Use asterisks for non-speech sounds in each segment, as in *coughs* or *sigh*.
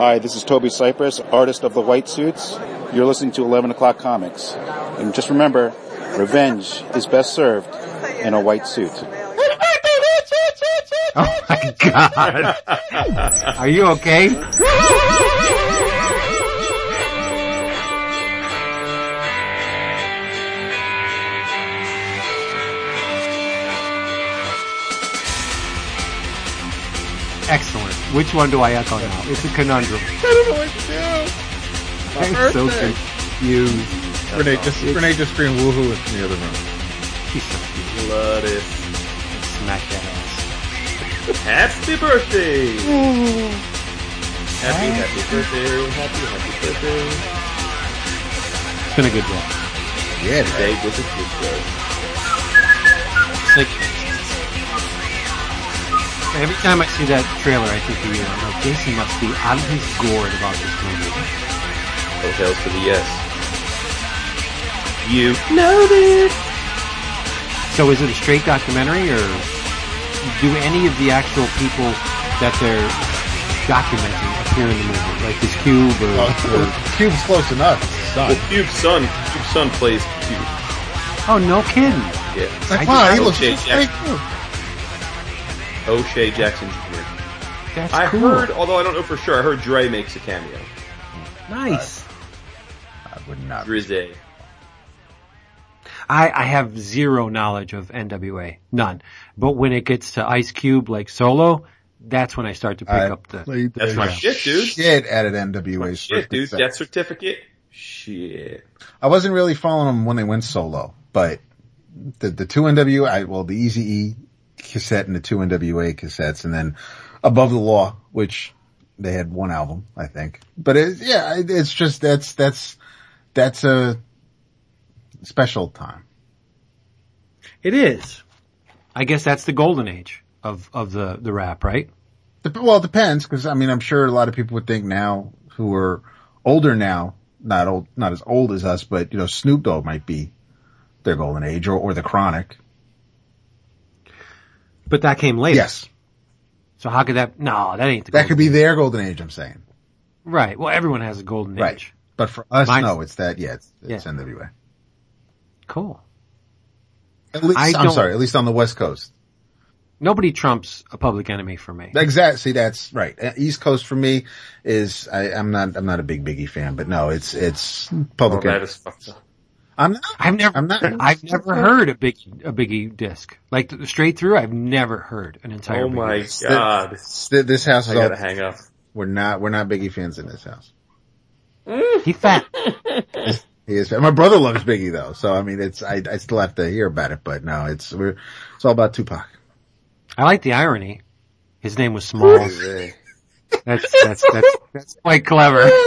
Hi, this is Toby Cypress, artist of the White Suits. You're listening to 11 O'Clock Comics. And just remember, revenge is best served in a white suit. Oh my god. Are you okay? Excellent. Which one do I echo now? It's a conundrum. I don't know what to do. I'm so birthday. confused. Renee just Renee just screamed woohoo in the other room. She's so cute. Gladys. Smack that ass. Happy birthday! Happy, happy birthday, happy, happy birthday. It's been a good day. Yeah, Today was a good day. Every time I see that trailer, I think of you. I'm Jason must be out of his gourd about this movie. Hotels for the yes. You know this. So is it a straight documentary, or do any of the actual people that they're documenting appear in the movie, like this cube or? or Uh, Cube's close enough. It's Well. Cube's son, Cube's son plays Cube. oh, no kidding! Yeah. Like, I wow, just- he looks Okay, just Jack- like Cube. O'Shea Jackson Jr. That's I cool. heard, although I don't know for sure, I heard Dre makes a cameo. nice. I would not. Drizzy. I, I have zero knowledge of NWA, none. But when it gets to Ice Cube, like solo, that's when I start to pick I up the. played That's my shit, dude. Shit at an NWA. Shit, dude. circus. Death certificate. Shit. I wasn't really following them when they went solo, but the the two NWA, well, the Easy E cassette and the two NWA cassettes, and then Above the Law, which they had one album, I think. But it, yeah, it- it's just that's that's that's a special time. It is. I guess that's the golden age of, of the, the rap, right? Well, it depends, because I mean, I'm sure a lot of people would think now who are older now, not old, not as old as us, but you know, Snoop Dogg might be their golden age, or or the Chronic. But that came later. Yes, So how could that, no, that ain't the that could be their golden age. I'm saying. Right. Well, everyone has a golden Right. age. But for us, Mine's- no, it's that, yeah, it's, it's Yeah. NWA. Cool. At least, I I'm sorry, at least on the West Coast. Nobody trumps a public enemy for me. Exactly, see, that's right. Uh, East Coast for me is, I, I'm not, I'm not a big Biggie fan, but no, it's, it's Oh, public. that is fucked up. I'm not, I've never, I'm not- I've never heard a big, a Biggie disc. Like straight through, I've never heard an entire Oh Biggie my disc. god. th- this house I is all, gotta hang up. we're not, we're not Biggie fans in this house. Mm. He fat. He is. Fat. My brother loves Biggie though, so I mean, it's I, I still have to hear about it, but no, it's we're it's all about Tupac. I like the irony. His name was Smalls. Drizzy. That's, that's, that's, that's quite clever. *laughs*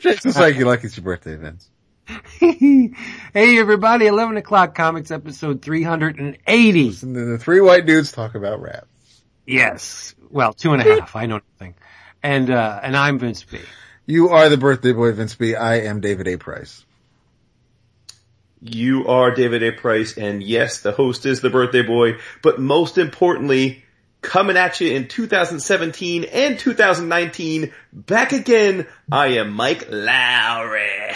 It's like you like it's your birthday, Vince. *laughs* hey everybody, 11 o'clock comics episode 380. And then the three white dudes talk about rap. Yes. Well, two and a half. I know nothing. And, uh, and I'm Vince B. You are the birthday boy, Vince B. I am David A. Price. You are David A. Price, and yes, the host is the birthday boy, but most importantly, coming at you in 2017 and 2019, back again, I am Mike Lowry.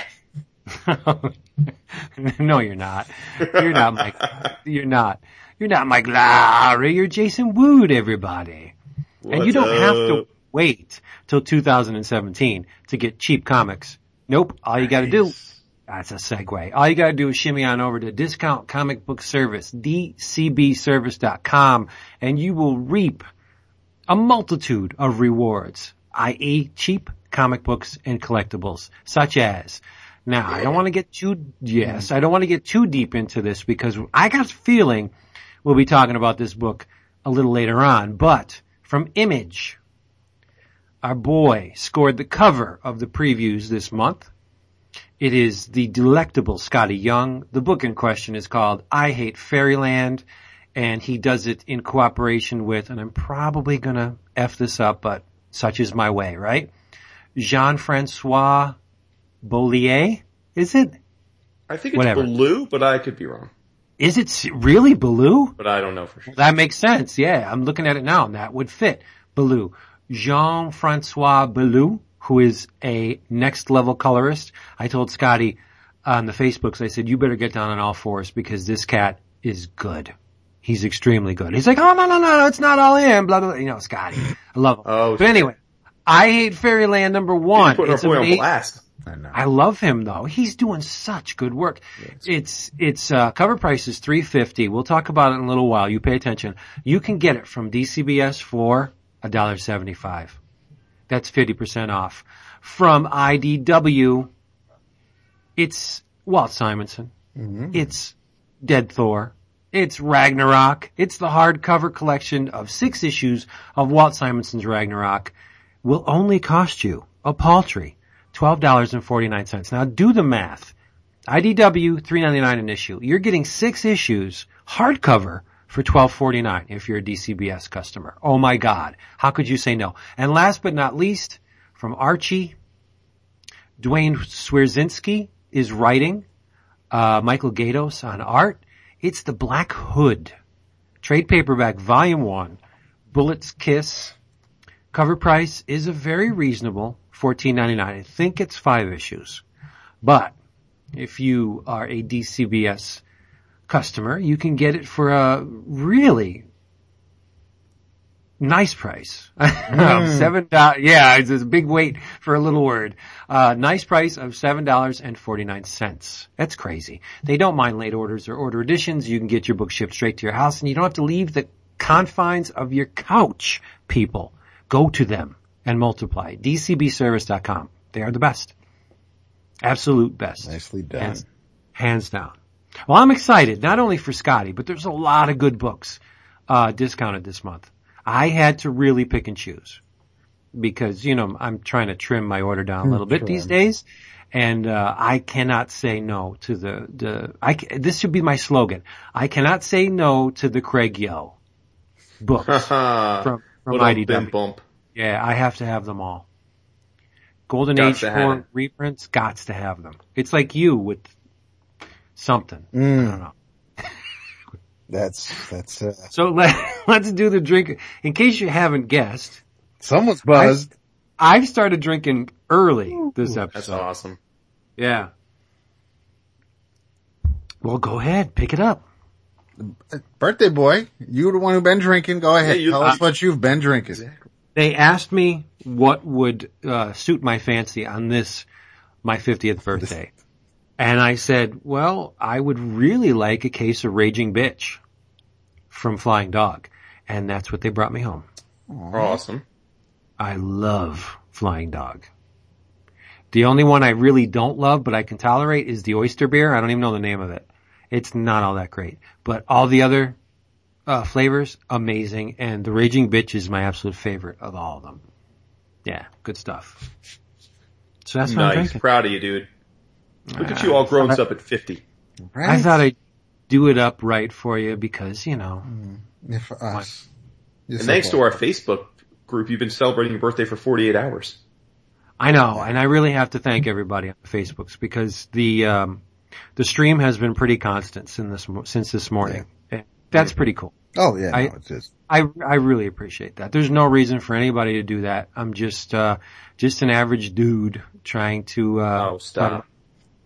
*laughs* no, you're not. You're not Mike. You're not. You're not Mike Lowry. You're Jason Wood, everybody. and you don't have to wait till 2017 to get cheap comics. Nope. All you gotta do, that's a segue. All you gotta do is shimmy on over to Discount Comic Book Service, dcbservice.com, and you will reap a multitude of rewards, i.e. cheap comic books and collectibles, such as, now I don't want to get too, yes, mm. I don't want to get too deep into this because I got a feeling we'll be talking about this book a little later on, but from Image, our boy scored the cover of the previews this month. It is the delectable Skottie Young. The book in question is called I Hate Fairyland and he does it in cooperation with, and I'm probably gonna F this up, but such is my way, right? Jean-Francois Bollier? Is it? I think it's Whatever. blue, but I could be wrong. Is it really Baloo? But I don't know for sure. That makes sense. Yeah, I'm looking at it now and that would fit. Baloo. Jean-Francois Baloo, who is a next level colorist. I told Skottie on the Facebooks, I said, you better get down on all fours because this cat is good. He's extremely good. He's like, oh no, no, no, no, it's not all in, blah, blah, blah. You know, Skottie. I love him. Oh, but anyway, I hate Fairyland number one. Put our It's on blast. I know. I love him though. He's doing such good work. It's it's uh, cover price is three fifty. We'll talk about it in a little while. You pay attention. You can get it from DCBS for a dollar seventy five. That's fifty percent off. From IDW, it's Walt Simonson. It's Dead Thor. It's Ragnarok. It's the hardcover collection of six issues of Walt Simonson's Ragnarok. Will only cost you a paltry $12.49. Now do the math. IDW, $3.99 an issue. You're getting six issues hardcover for $12.49 if you're a DCBS customer. Oh my God. How could you say no? And last but not least, from Archie, Duane Swierczynski is writing, uh, Michael Gaydos on art. It's the Black Hood. Trade paperback volume one. Bullet's Kiss. Cover price is a very reasonable $14.99. I think it's five issues. But if you are a DCBS customer, you can get it for a really nice price. *laughs* Seven dollars. Yeah, it's a big weight for a little word. Uh, nice price of seven dollars and forty nine cents. That's crazy. They don't mind late orders or order editions. You can get your book shipped straight to your house, and you don't have to leave the confines of your couch. People, go to them and multiply. DCBService.com. They are the best. Absolute best. Nicely done. Hands, hands down. Well, I'm excited, not only for Skottie, but there's a lot of good books, uh, discounted this month. I had to really pick and choose because, you know, I'm trying to trim my order down a little bit *laughs* these days. And, uh, I cannot say no to the, the, I, this should be my slogan. I cannot say no to the Craig Yoe books *laughs* from, from IDW. bump. Yeah, I have to have them all. Golden Gots Age to have 4 it. reprints, gots to have them. It's like you with something. I don't know. *laughs* That's that's uh, So *laughs* let, let's do the drink. In case you haven't guessed, someone's buzzed. I've started drinking early this episode. That's awesome. Yeah. Well, go ahead, pick it up. Birthday boy, you the one who been drinking. Go ahead, Yeah, you- tell us what you've been drinking. They asked me what would uh, suit my fancy on this, my 50th birthday. And I said, well, I would really like a case of Raging Bitch from Flying Dog. And that's what they brought me home. Awesome. I love Flying Dog. The only one I really don't love, but I can tolerate is the oyster beer. I don't even know the name of it. It's not all that great, but all the other uh, flavors, amazing. And the Raging Bitch is my absolute favorite of all of them. Yeah, good stuff. So that's what I'm Nice. Proud of you, dude. Look at you all grown up at 50. I thought I'd do it up right for you because, you know, Yeah, for us. You're And so thanks to our Facebook group, you've been celebrating your birthday for 48 hours. I know, and I really have to thank everybody on Facebooks because the um, the stream has been pretty constant since this since this morning. And That's pretty cool. Oh yeah, I- no, it's just I I really appreciate that. There's no reason for anybody to do that. I'm just uh just an average dude trying to uh Oh, stop.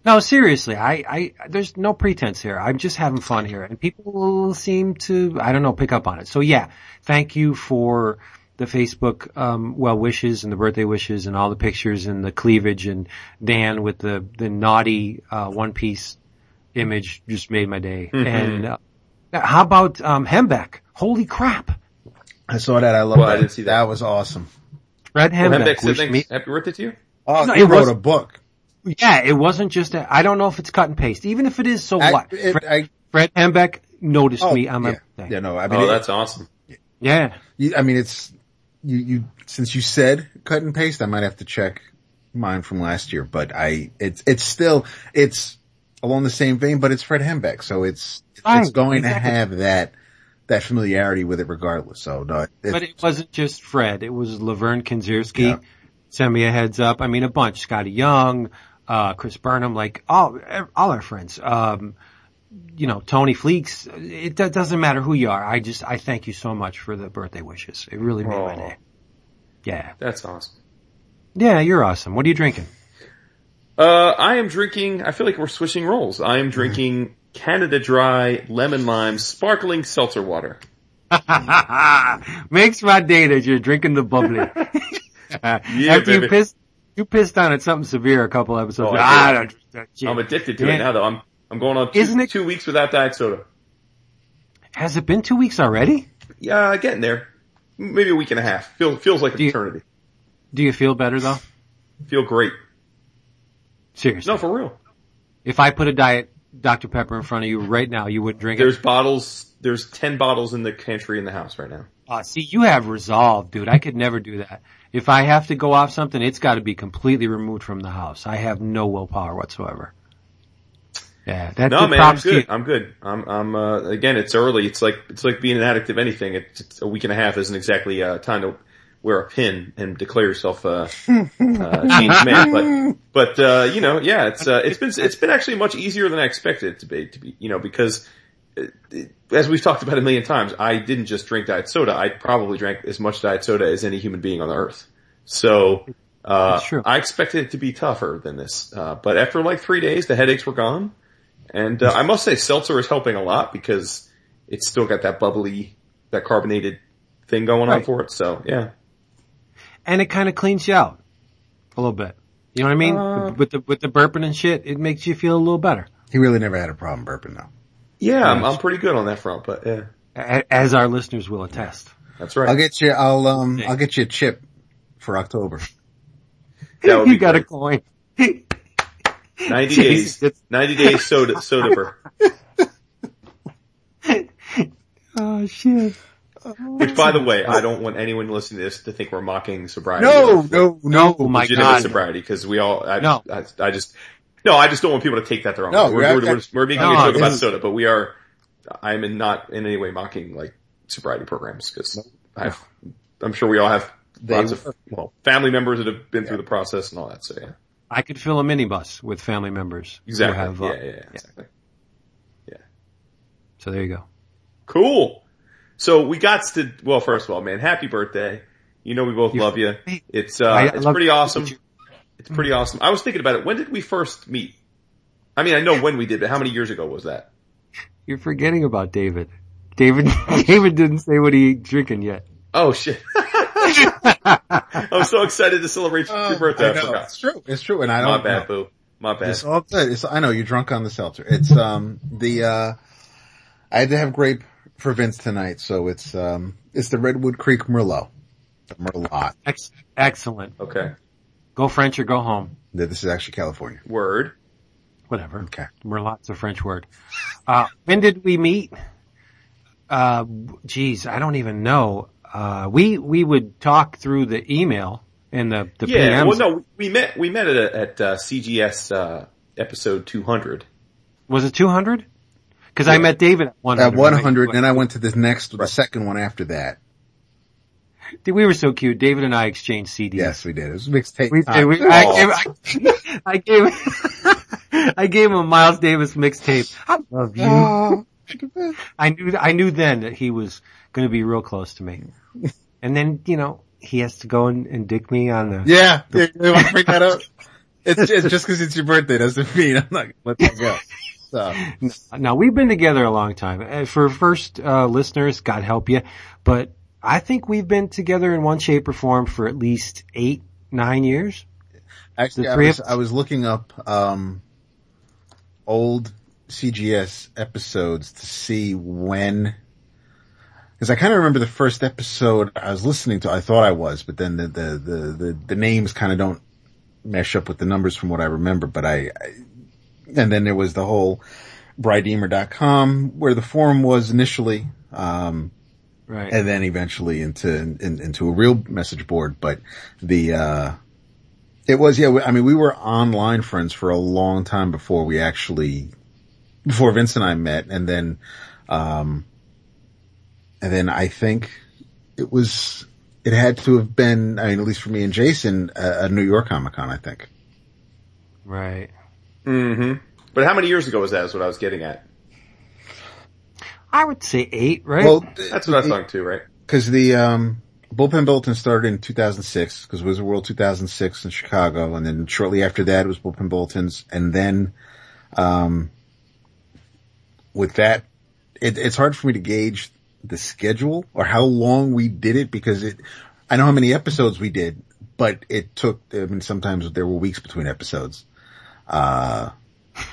No, seriously, I, I, there's no pretense here. I'm just having fun here and people seem to, I don't know, pick up on it. So yeah, thank you for the Facebook, um, well wishes and the birthday wishes and all the pictures and the cleavage and Dan with the, the naughty, uh, one piece image just made my day. And, uh, how about, um, Hembeck? Holy crap. I saw that. I love Well, I didn't see that. That was awesome. Fred Well, Hembeck Hendrix, wished me, happy birthday to you. Oh, No, he wrote was- a book. yeah, it wasn't just a, I don't know if it's cut and paste. Even if it is, so I, what? it- Fred, I- Fred Hembeck noticed oh, me on my yeah. birthday. yeah, no, I mean, Oh, it- that's awesome. Yeah. you, I mean, it's you. You since you said cut and paste, I might have to check mine from last year. But I, it's it's still it's along the same vein, but it's Fred Hembeck, so it's Fine, it's going exactly. to have that that familiarity with it regardless. So no, it, But it wasn't just Fred. It was Laverne Kinzierski. Yeah. Send me a heads up. I mean, a bunch. Skottie Young, uh, Chris Burnham, like all, all our friends. Um, you know, Tony Fleecs. It do- doesn't matter who you are. I just, I thank you so much for the birthday wishes. It really made my Aw. day. Yeah. That's awesome. Yeah, you're awesome. What are you drinking? Uh, I am drinking, I feel like we're switching roles. I am drinking Canada Dry Lemon Lime Sparkling Seltzer Water. *laughs* Makes my day that you're drinking the bubbly. *laughs* *laughs* After you pissed, you pissed on it something severe a couple episodes. Oh, ago. I I don't drink that shit. I'm addicted to Yeah. it now though. I'm, I'm going on 2 Isn't it- two weeks without diet soda. Has it been two weeks already? Yeah, getting there. Maybe a week and a half. Feels, feels like an Do you- eternity. Do you feel better though? Feel great. Seriously. No, for real. If I put a diet Dr. Pepper in front of you right now, you wouldn't drink There's it? There's bottles, there's 10 bottles in the pantry in the house right now. Uh, see, you have resolve, dude. I could never do that. If I have to go off something, it's got to be completely removed from the house. I have no willpower whatsoever. Yeah, that's No, man, I'm good. I'm good. I'm, I'm, uh, again, it's early. It's like, it's like being an addict of anything. It's, it's a week and a half isn't exactly, uh, time to wear a pin and declare yourself, a, uh, changed man. But, but, uh, you know, yeah, it's, uh, it's been, it's been actually much easier than I expected it to be, to be, you know, because, uh, as we've talked about a million times, I didn't just drink diet soda. I probably drank as much diet soda as any human being on the earth. So, uh, I expected it to be tougher than this. Uh, but after like three days, the headaches were gone. And, uh, I must say seltzer is helping a lot because it's still got that bubbly, that carbonated thing going on for it. So yeah. And it kind of cleans you out a little bit. You know what I mean? Uh, with the with the burping and shit, it makes you feel a little better. He really never had a problem burping though. Yeah, I'm, I'm pretty good on that front, but yeah, As our listeners will attest. that's right. I'll get you. I'll um. I'll get you a chip for October. That would *laughs* you be got a coin. *laughs* 90 Jeez, days, 90 days soda, soda burr. *laughs* oh shit. Which by the way, I don't want anyone listening to this to think we're mocking sobriety. No, or no, no. Oh my god. sobriety because we all, I, No. I, I just, no, I just don't want people to take that the wrong No, way. We're, we're, we're, we're making No, a joke about this- soda, but we are, I'm in not in any way mocking like sobriety programs because I've, I'm sure we all have They lots of, well, family members that have been through the process and all that. So yeah, I could fill a minibus with family members exactly. who have. Uh, yeah, yeah, yeah, exactly. So there you go. Cool. So we got to, well, first of all, man, happy birthday. You know we both You- love you. It's, uh, I- I it's love- pretty awesome. It's pretty awesome. I was thinking about it. When did we first meet? I mean, I know when we did, but how many years ago was that? You're forgetting about David. David *laughs* David didn't say what he drinking yet. Oh shit. *laughs* I'm so excited to celebrate your birthday. I, I know. forgot. It's true. It's true. And I My don't. My bad, boo. My bad. It's all good. It's, I know you're drunk on the seltzer. It's um the uh I had to have grape for Vince tonight, so it's um it's the Redwood Creek Merlot. The Merlot. Ex- excellent. Okay. Go French or go home. No, This is actually California. Word. Whatever. Okay. Merlot's a French word. Uh, when did we meet? Uh, geez, I don't even know. Uh, we, we would talk through the email and the, the Yeah. PMs. Well, no, we met, we met at, at, uh, CGS, uh, episode 200. Was it 200? Cause I met David at 100. At 100, then I went to the next, the second one after that. Dude, we were so cute. David and I exchanged CDs. Yes, we did. It was a mixtape. We, time. we, I, gave, I, *laughs* gave, *laughs* I gave him a Miles Davis mixtape. I love you. Oh, *laughs* I knew, I knew then that he was going to be real close to me. And then, you know, he has to go and, and dick me on the, yeah, want to bring that up? It's, it's just because it's your birthday doesn't mean I'm not gonna let that go. So, Now we've been together a long time. Uh, For first uh, listeners, God help you, but I think we've been together in one shape or form for at least eight, nine years. actually, I was, I was looking up, um, old CGS episodes to see when, because I kind of remember the first episode I was listening to. I thought I was, but then the the the the, the names kind of don't mesh up with the numbers from what I remember. But I, I and then there was the whole brydeemer.com where the forum was initially, um, Right. and then eventually into in, into a real message board. But the uh, it was yeah. I mean, we were online friends for a long time before we actually before Vince and I met, and then um, and then I think it was it had to have been. I mean, at least for me and Jason, a, a New York Comic Con. I think. right. Mm-hmm. But how many years ago was that is what I was getting at. I would say eight, right? Well, That's what I thought too, right? because the um Bullpen Bulletin started in 2006 because Wizard World 2006 in Chicago, and then shortly after that it was Bullpen Bulletins, and then, um, with that, it, it's hard for me to gauge the schedule or how long we did it because it, I know how many episodes we did, but it took, I mean, sometimes there were weeks between episodes. Uh,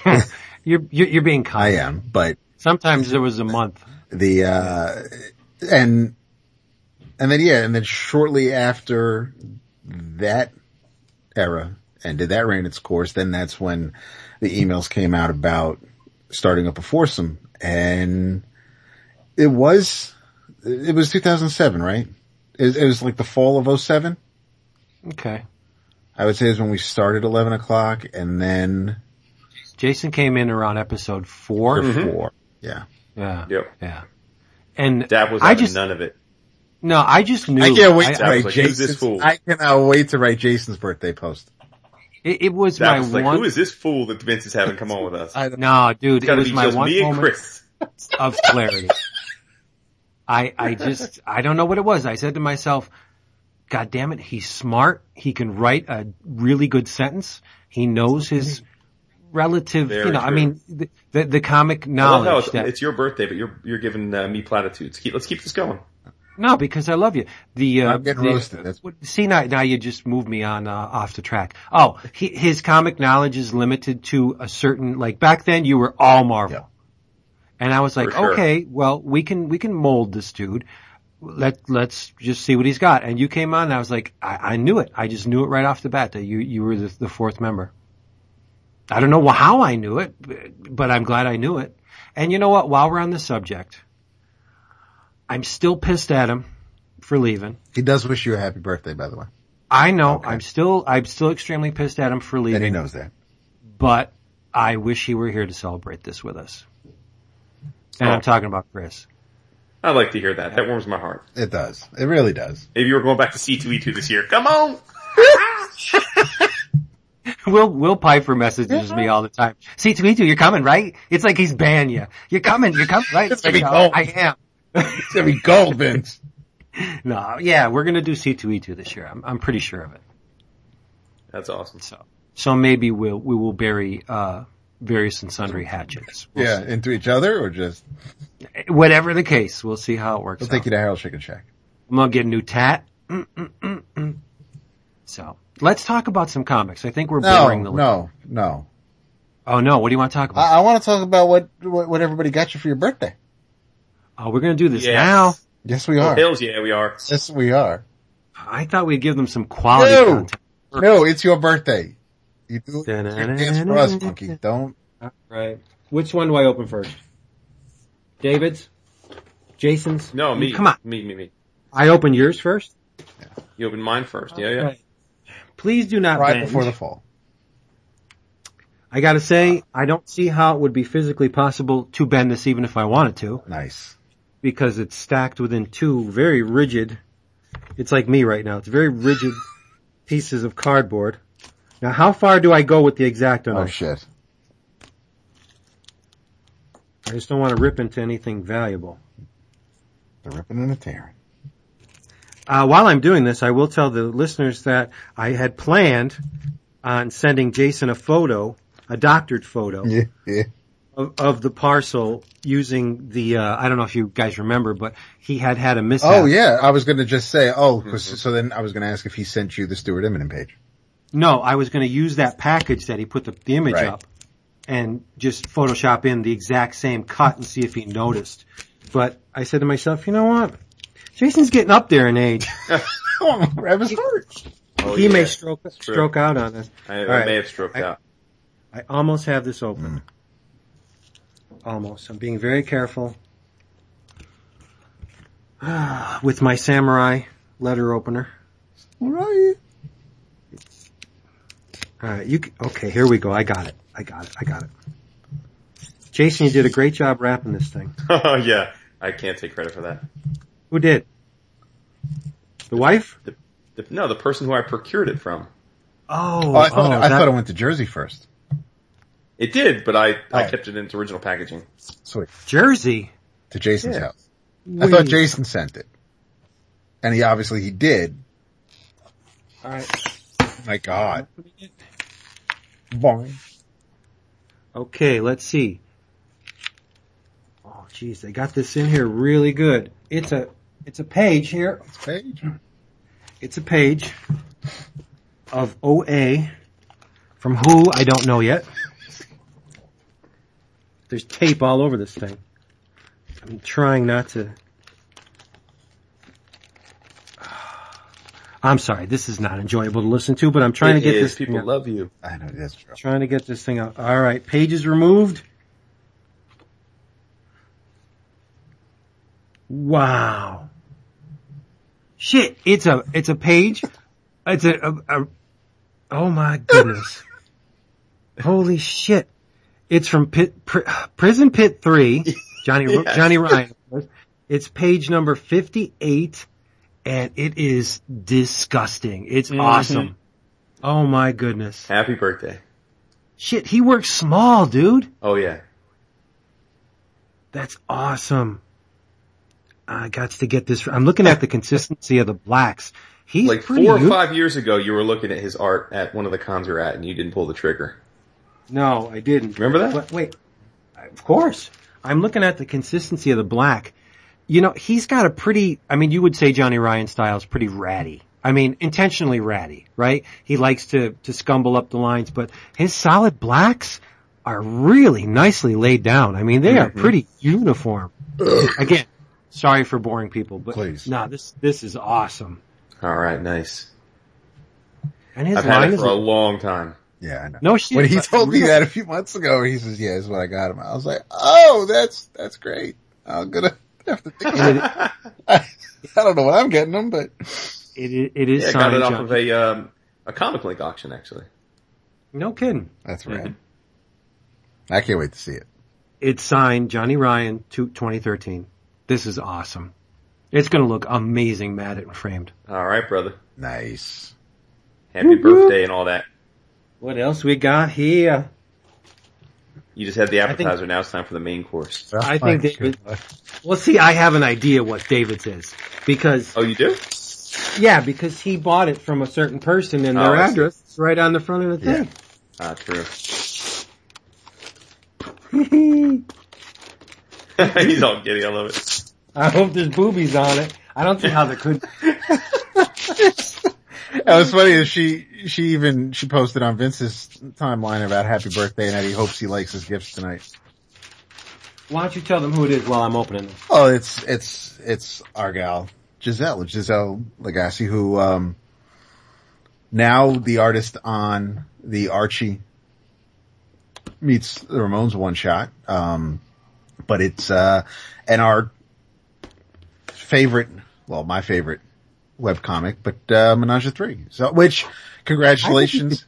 *laughs* You're, you're, you're being I am, but Sometimes there was a month. the, uh, and, and then yeah, and then shortly after that era ended, that ran its course, then that's when the emails came out about starting up a foursome and it was, it was 2007, right? It, it was like the fall of 07. Okay. I would say is when we started 11 o'clock and then Jason came in around episode 4 or four. Yeah. Yeah. Yep. Yeah. And Dab was I just, none of it. no, I just knew. I can't wait I- to I- write was like, this Jason's, fool? I cannot wait to write Jason's birthday post. it, it was Dab my was like, one. who is this fool that Vince is having come on with us? I, no, dude, It's it gotta was be my just one me and moment Chris. of clarity. I, I just, I don't know what it was. I said to myself, God damn it, he's smart. He can write a really good sentence. He knows his relative, Very you know, I mean, the, the, the comic I love how knowledge it's, that, it's your birthday, but you're you're giving uh, me platitudes. Keep, let's keep this going. no, because I love you. The, uh, I'm getting the- roasted. That's See now, now you just moved me on uh, off the track. Oh, he, his comic knowledge is limited to a certain like back then you were all Marvel, Yeah. and I was like, sure. okay, well we can we can mold this dude. Let let's just see what he's got. And you came on, and I was like, I, I knew it. I just knew it right off the bat that you you were the, the fourth member. I don't know how I knew it, but I'm glad I knew it. And you know what? While we're on the subject, I'm still pissed at him for leaving. he does wish you a happy birthday, by the way. I know. Okay. I'm still, I'm still extremely pissed at him for leaving. And he knows that. but I wish he were here to celebrate this with us. And Oh. I'm talking about Chris. I like to hear that. That warms my heart. It does. It really does. Maybe you were going back to C2E2 this year. Come on! *laughs* Will, Will Piper messages me all the time. See, to me too, you're coming, right? It's like he's banning you. You're coming, you're coming, right? It's gonna be gold. I am. It's gonna be gold, Vince. *laughs* No, yeah, we're gonna do C2E2 this year. I'm, I'm pretty sure of it. That's awesome. So, so maybe we'll, we will bury, uh, various and sundry hatchets. We'll yeah, into each other or just. Whatever the case, we'll see how it works we'll out. take you to Harold Chicken Shack. I'm gonna get a new tat. Mm, mm, mm, mm. So let's talk about some comics. I think we're No, boring the. no, no. Oh no! What do you want to talk about? I, I want to talk about what, what, what everybody got you for your birthday. oh, we're gonna do this Yes. now. Yes, we are. hells yeah, we are. Yes, we are. I thought we'd give them some quality No. content. No, it's your birthday. You do you dance for us, monkey. Don't. Right. Which one do I open first? David's, Jason's. No, me. Come on. Me, me, me. I open yours first. You open mine first. Yeah, yeah. Okay. Please do not Right binge. before the fall. I gotta say, I don't see how it would be physically possible to bend this even if I wanted to. Nice. because it's stacked within two very rigid, it's like me right now, it's very rigid pieces of cardboard. Now how far do I go with the exacto Oh shit. I just don't want to rip into anything valuable. The ripping and the tearing. Uh, while I'm doing this, I will tell the listeners that I had planned on sending Jason a photo, a doctored photo *laughs* Yeah, yeah. of, of the parcel using the, uh, I don't know if you guys remember, but he had had a mishap. Oh yeah, I was gonna just say, oh, 'cause- so then I was gonna ask if he sent you the Stuart Immonen page. No, I was going to use that package that he put the, the image Right. up and just Photoshop in the exact same cut and see if he noticed. But I said to myself, you know what? Jason's getting up there in age. *laughs* *laughs* Grab his heart. Oh, he yeah. may stroke stroke out on this. I, I All right. may have stroked I- out. I almost have this open. Mm. Almost. I'm being very careful *sighs* with my samurai letter opener. Right. All right, you c- okay? Here we go. I got it. I got it. I got it. Jason, you did a great job wrapping this thing. *laughs* Oh yeah, I can't take credit for that. Who did? The wife? The, the, no, the person who I procured it from. Oh, Oh, I oh, thought, oh, I that- thought it went to Jersey first. It did, but I, I Oh. kept it in its original packaging. Sweet. Jersey. To Jason's Yeah. house. I thought Jason sent it. And he obviously he did. All right. My God. Boing. Okay, let's see. Oh, jeez, they got this in here really good. It's a, it's a page here. It's a page. It's a page of OA from who I don't know yet. There's tape all over this thing. I'm trying not to. I'm sorry, this is not enjoyable to listen to, but I'm trying It to get is. this thing People out. love you. I know that's true. Trying to get this thing out. All right, pages removed. Wow. Shit, it's a it's a page. It's a, a, a oh my *laughs* goodness. Holy shit. It's from Pit, Pri- Prison Pit 3, *laughs* Johnny Yes. Johnny Ryan. It's page number 58 and it is disgusting. It's Mhm. awesome. Oh my goodness. Happy birthday. Shit, he works small, dude. Oh yeah. That's awesome. I got to get this. I'm looking at the consistency of the blacks. He's like four or good. five years ago, you were looking at his art at one of the cons you're at, and you didn't pull the trigger. No, I didn't. Remember that? But wait, of course. I'm looking at the consistency of the black. You know, he's got a pretty, I mean, you would say Johnny Ryan style is pretty ratty. I mean, intentionally ratty, right? He likes to, to scumble up the lines, but his solid blacks are really nicely laid down. I mean, they are Mhm. pretty uniform. *coughs* Again, sorry for boring people, but Please. no, this, this is awesome. All right, nice. And his I've had line it is for a long time. Yeah, I know. no shit. When he told me that a few months ago, he says, "Yeah, is what I got him." I was like, "Oh, that's that's great." I'm gonna have to think. About it. I, I don't know what I'm getting them, but it, it, it is I got it off of a um, a ComicLink auction actually. no kidding. that's right. I can't wait to see it. It's signed Johnny Ryan to 2013. This is awesome. It's going to look amazing matted and framed. All right, brother. Nice. Happy Woo-hoo. birthday and all that. What else we got here? You just had the I think- appetizer. now it's time for the main course. I think David. Well, see, I have an idea what David's is because Oh, you do? yeah, because he bought it from a certain person and Oh, their I see. address is right on the front of the Yeah. thing. Ah, true. *laughs* *laughs* He's all giddy. I love it. I hope there's boobies on it. I don't see how there could. *laughs* That was funny. Is she she even she posted on Vince's timeline about happy birthday and that he hopes he likes his gifts tonight. Why don't you tell them who it is while I'm opening them? Oh, it's it's it's our gal Giselle Giselle Lagacé who um now the artist on the Archie meets the Ramones one shot. Um, but it's uh and our favorite, well, my favorite webcomic, but uh, Menage a Three. So, which congratulations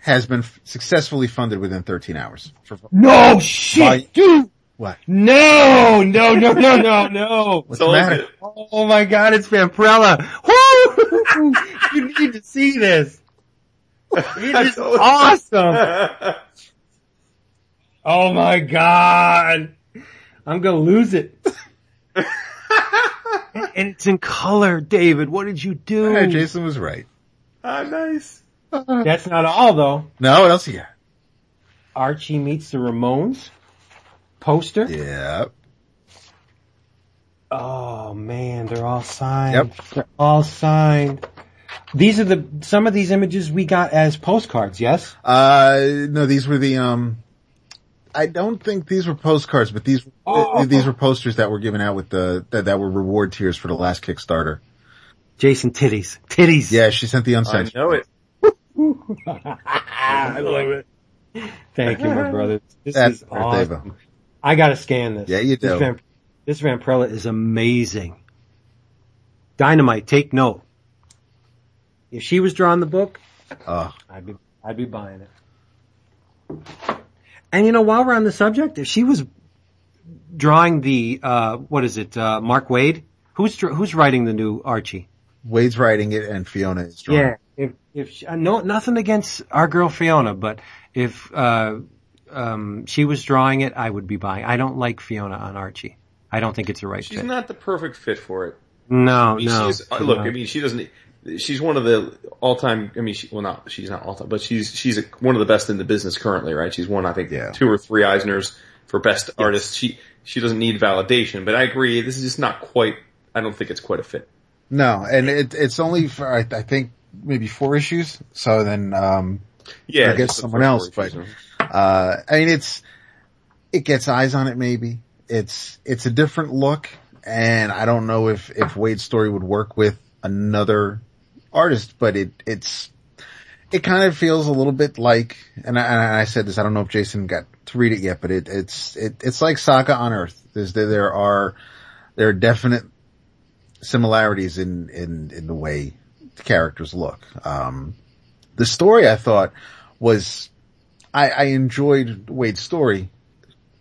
has been f- successfully funded within 13 hours. For, No shit, By- dude. what? No, no, no, no, no, no. What's So the matter? Oh my god, it's Vampirella. Woo! *laughs* You need to see this. It *laughs* is awesome. *laughs* Oh my god. I'm gonna lose it. *laughs* and it's in color, David. What did you do? Hey, Jason was right. ah, nice. That's not all though. No, what else you got? Archie meets the Ramones poster. Yep. Oh man, they're all signed. Yep. They're all signed. These are the some of these images we got as postcards. Yes. Uh, no, these were the, um, I don't think these were postcards, but these, Oh. these were posters that were given out with the, that, that were reward tiers for the last Kickstarter. Jason titties, titties. Yeah, she sent the I unsigned. know it. *laughs* I love it. Thank you, my *laughs* brother. This That's is birthday, awesome. I gotta scan this. Yeah, you This, do. Van, this Vampirella is amazing. Dynamite, take note. If she was drawing the book, Oh, I'd be, I'd be buying it. And you know, while we're on the subject, if she was drawing the, uh, what is it, uh, Mark Waid? Who's, who's writing the new Archie? Waid's writing it and Fiona is drawing. Yeah. If, if, she, uh, no, nothing against our girl Fiona, but if, uh, um, she was drawing it, I would be buying. I don't like Fiona on Archie. I don't think it's the right She's fit. not the perfect fit for it. No, I mean, no. she's, uh, look, no. I mean, she doesn't. She's one of the all-time. I mean, she, well, not she's not all-time, but she's she's a, one of the best in the business currently, right? She's won, I think, Yeah. two or three Eisners for best artist. She she doesn't need validation, but I agree. This is just not quite. I don't think it's quite a fit. No, and it, it's only for, I, I think maybe four issues. So then, um, Yeah, I guess someone else, but- issues. Uh, I mean, it's, it gets eyes on it maybe. It's, it's a different look and I don't know if, if Waid's story would work with another artist, but it, it's, it kind of feels a little bit like, and I, and I said this, I don't know if Jason got to read it yet, but it, it's, it, it's like Saga on Earth. There's, there, there are, there are definite similarities in, in, in the way the characters look. Um, the story I thought was, I, I enjoyed Waid's story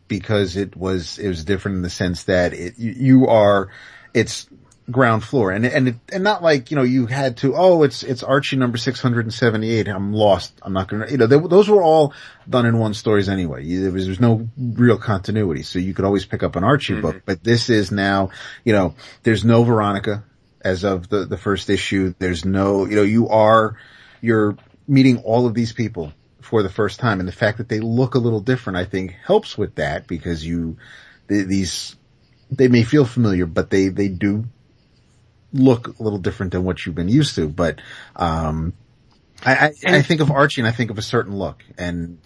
because it was, it was different in the sense that it, you, you are, it's ground floor and, and, it, and not like, you know, you had to, oh, it's, it's Archie number 678. I'm lost. I'm not going to, you know, they, those were all done in one stories anyway. There was, there's no real continuity. So you could always pick up an Archie mm-hmm. book, but this is now, you know, there's no Veronica as of the, the first issue. There's no, you know, you are, you're meeting all of these people for the first time. And the fact that they look a little different, I think helps with that because you, th- these, they may feel familiar, but they, they do look a little different than what you've been used to. But, um, I, I, I think of Archie and I think of a certain look and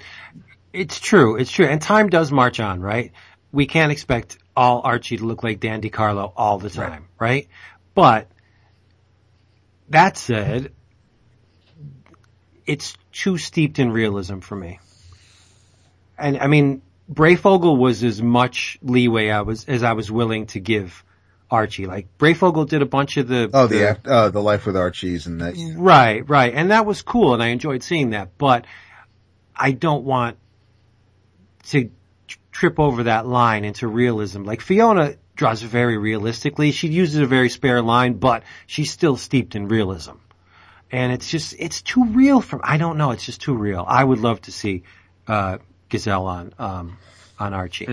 It's true. It's true. And time does march on, right? We can't expect all Archie to look like Dan Carlo all the time, right? But that said, it's too steeped in realism for me. And I mean, Breyfogle was as much leeway I was as I was willing to give Archie. Like Breyfogle did a bunch of the oh, the, aft- uh, the life with Archie's and that. Right, right. And that was cool and I enjoyed seeing that, but I don't want to trip over that line into realism. Like Fiona draws very realistically. She uses a very spare line, but she's still steeped in realism. And it's just, it's too real for, I don't know, it's just too real. I would love to see, uh, Gazelle on, um, on Archie.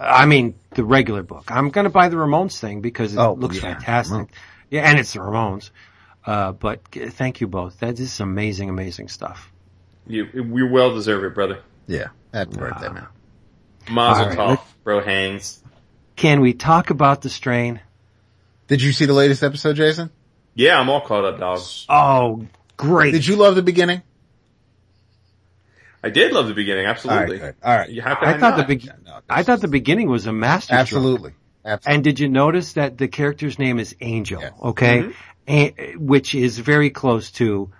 I mean, the regular book. I'm gonna buy the Ramones thing because it Oh, looks yeah. fantastic. Well. Yeah, and it's the Ramones. Uh, but thank you both. That is amazing, amazing stuff. You, you well deserve it, brother. Yeah. Happy birthday, man. Mazel All right, tov, bro. Hangs. Can we talk about the strain? Did you see the latest episode, Jason? Yeah, I'm all caught up, dog. Oh, great. Did you love the beginning? I did love the beginning, absolutely. good. All right. You- How can I I, thought the not? big, Yeah, no, I thought the beginning was a master. Absolutely. Absolutely. And did you notice that the character's name is Angel? Yes. Okay, Mm-hmm. A- which is very close to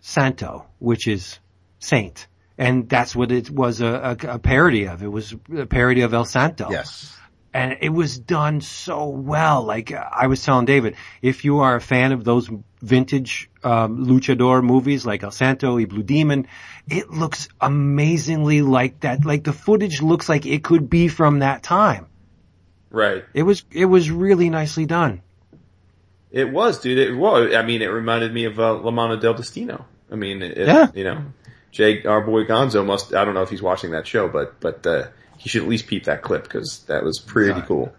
Santo, which is Saint, and that's what it was a, a, a parody of. It was a parody of El Santo. yes. And it was done so well. Like I was telling David, if you are a fan of those vintage um, luchador movies like El Santo y Blue Demon, it looks amazingly like that. Like the footage looks like it could be from that time. Right. It was it was really nicely done. It was, dude. It was. I mean, it reminded me of uh, La Mano del Destino. I mean, it, Yeah. you know, Jake, our boy Gonzo must, I don't know if he's watching that show, but, but, uh, he should at least peep that clip because that was pretty cool.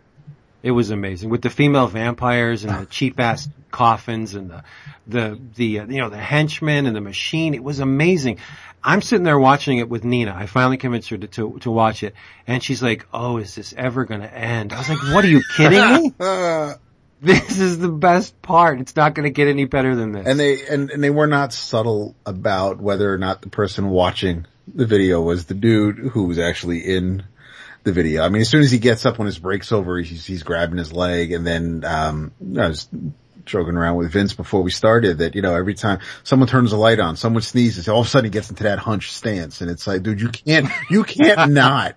It was amazing with the female vampires and the cheap ass *laughs* coffins and the the the uh, you know the henchmen and the machine. It was amazing. I'm sitting there watching it with Nina. I finally convinced her to to, to watch it, and she's like, "Oh, is this ever going to end?" I was like, "What are you kidding me? *laughs* *laughs* This is the best part. It's not going to get any better than this." and they and, and they were not subtle about whether or not the person watching the video was the dude who was actually in the video. I mean, as soon as he gets up when his break's over, he's, he's grabbing his leg and then, um, I was joking around with Vince before we started that, you know, every time someone turns the light on, someone sneezes, all of a sudden he gets into that hunch stance and it's like, dude, you can't, you *laughs* can't not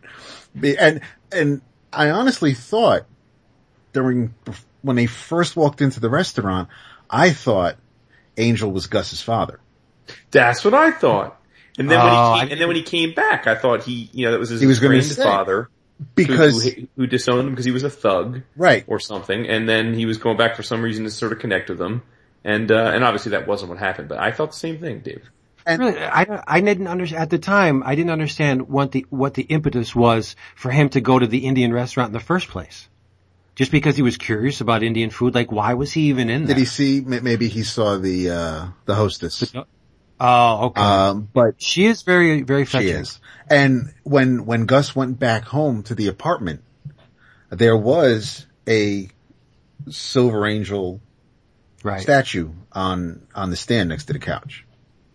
be, and, and I honestly thought during, when they first walked into the restaurant, I thought Angel was Gus's father. That's what I thought. And then when Oh, he came, and then when he came back, I thought he, you know, that was his He was gonna estranged who- Because, who, who disowned him because he was a thug right. or something, and then he was going back for some reason to sort of connect with them. And, uh, and obviously that wasn't what happened, but I felt the same thing, Dave. And, Really, I, I didn't understand at the time. I didn't understand what the what the impetus was for him to go to the Indian restaurant in the first place. Just because he was curious about Indian food, like why was he even in there? Did he see? Maybe he saw the uh the hostess. Oh, okay. Um, but she is very, very fetching. she is. And when when Gus went back home to the apartment, there was a Silver Angel Right. statue on on the stand next to the couch.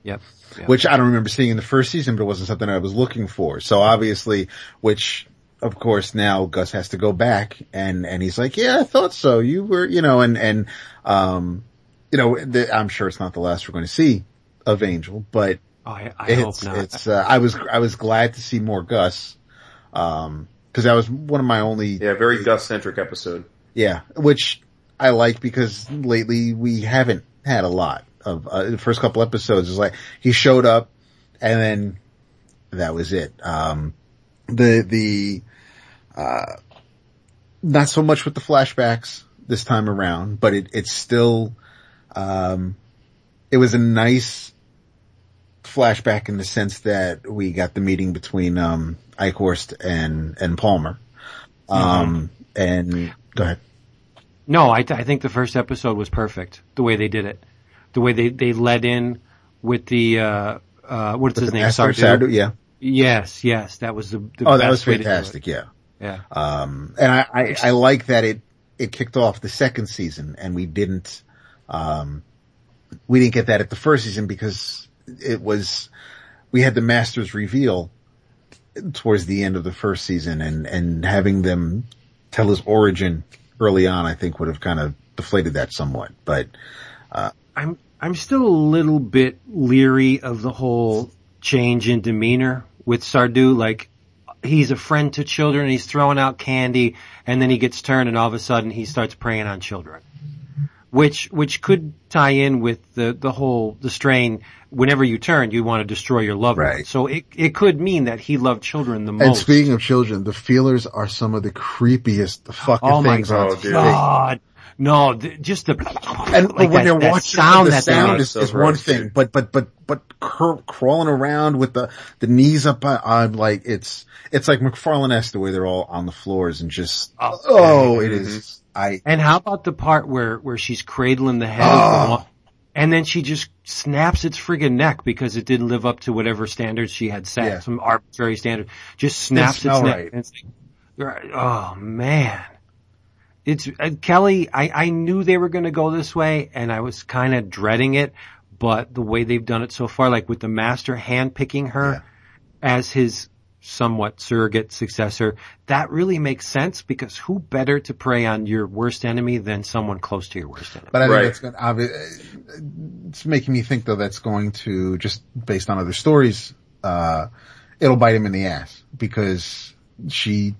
Yep. Yep. which I don't remember seeing in the first season, but it wasn't something I was looking for. So obviously, which of course now Gus has to go back and, and he's like, yeah, I thought so. You were, you know, and, and, um, you know, the, I'm sure it's not the last we're going to see of Angel, but Oh, I, I hope not. it's, uh, I was, I was glad to see more Gus. Um, cause that was one of my only, Yeah, very Gus centric episode. yeah, which I like because lately we haven't had a lot of, uh, the first couple episodes is like, he showed up and then that was it. Um, the, the, uh, not so much with the flashbacks this time around, but it, it's still, um, it was a nice flashback in the sense that we got the meeting between, um, Eichhorst and, and Palmer. Um, and go ahead. No, I, th- I think the first episode was perfect. The way they did it, the way they they led in with the uh uh what's his name? Sardu? Sardu, yeah. Yes, yes, that was the. the Oh, that was way to do it. fantastic. Yeah. Yeah. Um, and I, I, I like that it, it kicked off the second season and we didn't, um, we didn't get that at the first season because it was, we had the Masters reveal towards the end of the first season and, and having them tell his origin early on, I think would have kind of deflated that somewhat, but uh, I'm I'm still a little bit leery of the whole change in demeanor with Sardu. Like he's a friend to children, he's throwing out candy, and then he gets turned, and all of a sudden he starts preying on children. Which which could tie in with the the whole the strain. Whenever you turn, you want to destroy your loved one. Right. So it it could mean that he loved children the most. And speaking of children, the feelers are some of the creepiest fucking oh my things on Oh, dude. God. No, th- just the And like when that- they're that watching sound the that sound is, So is one thing, but but but but cur- crawling around with the the knees up on, on like it's it's like McFarlane esque the way they're all on the floors and just Oh. oh, it mm-hmm. is I And how about the part where, where she's cradling the head Oh. of the one, and then she just snaps its friggin' neck because it didn't live up to whatever standards she had set, Yeah. some arbitrary standard. Just snaps its neck. right. And it's like, oh man. It's, uh, Kelly, I, I knew they were gonna go this way and I was kinda dreading it, but the way they've done it so far, like with the master handpicking her as his somewhat surrogate successor, that really makes sense because who better to prey on your worst enemy than someone close to your worst enemy? but I think Right. that's going to it's making me think though that's going to just based on other stories uh it'll bite him in the ass because she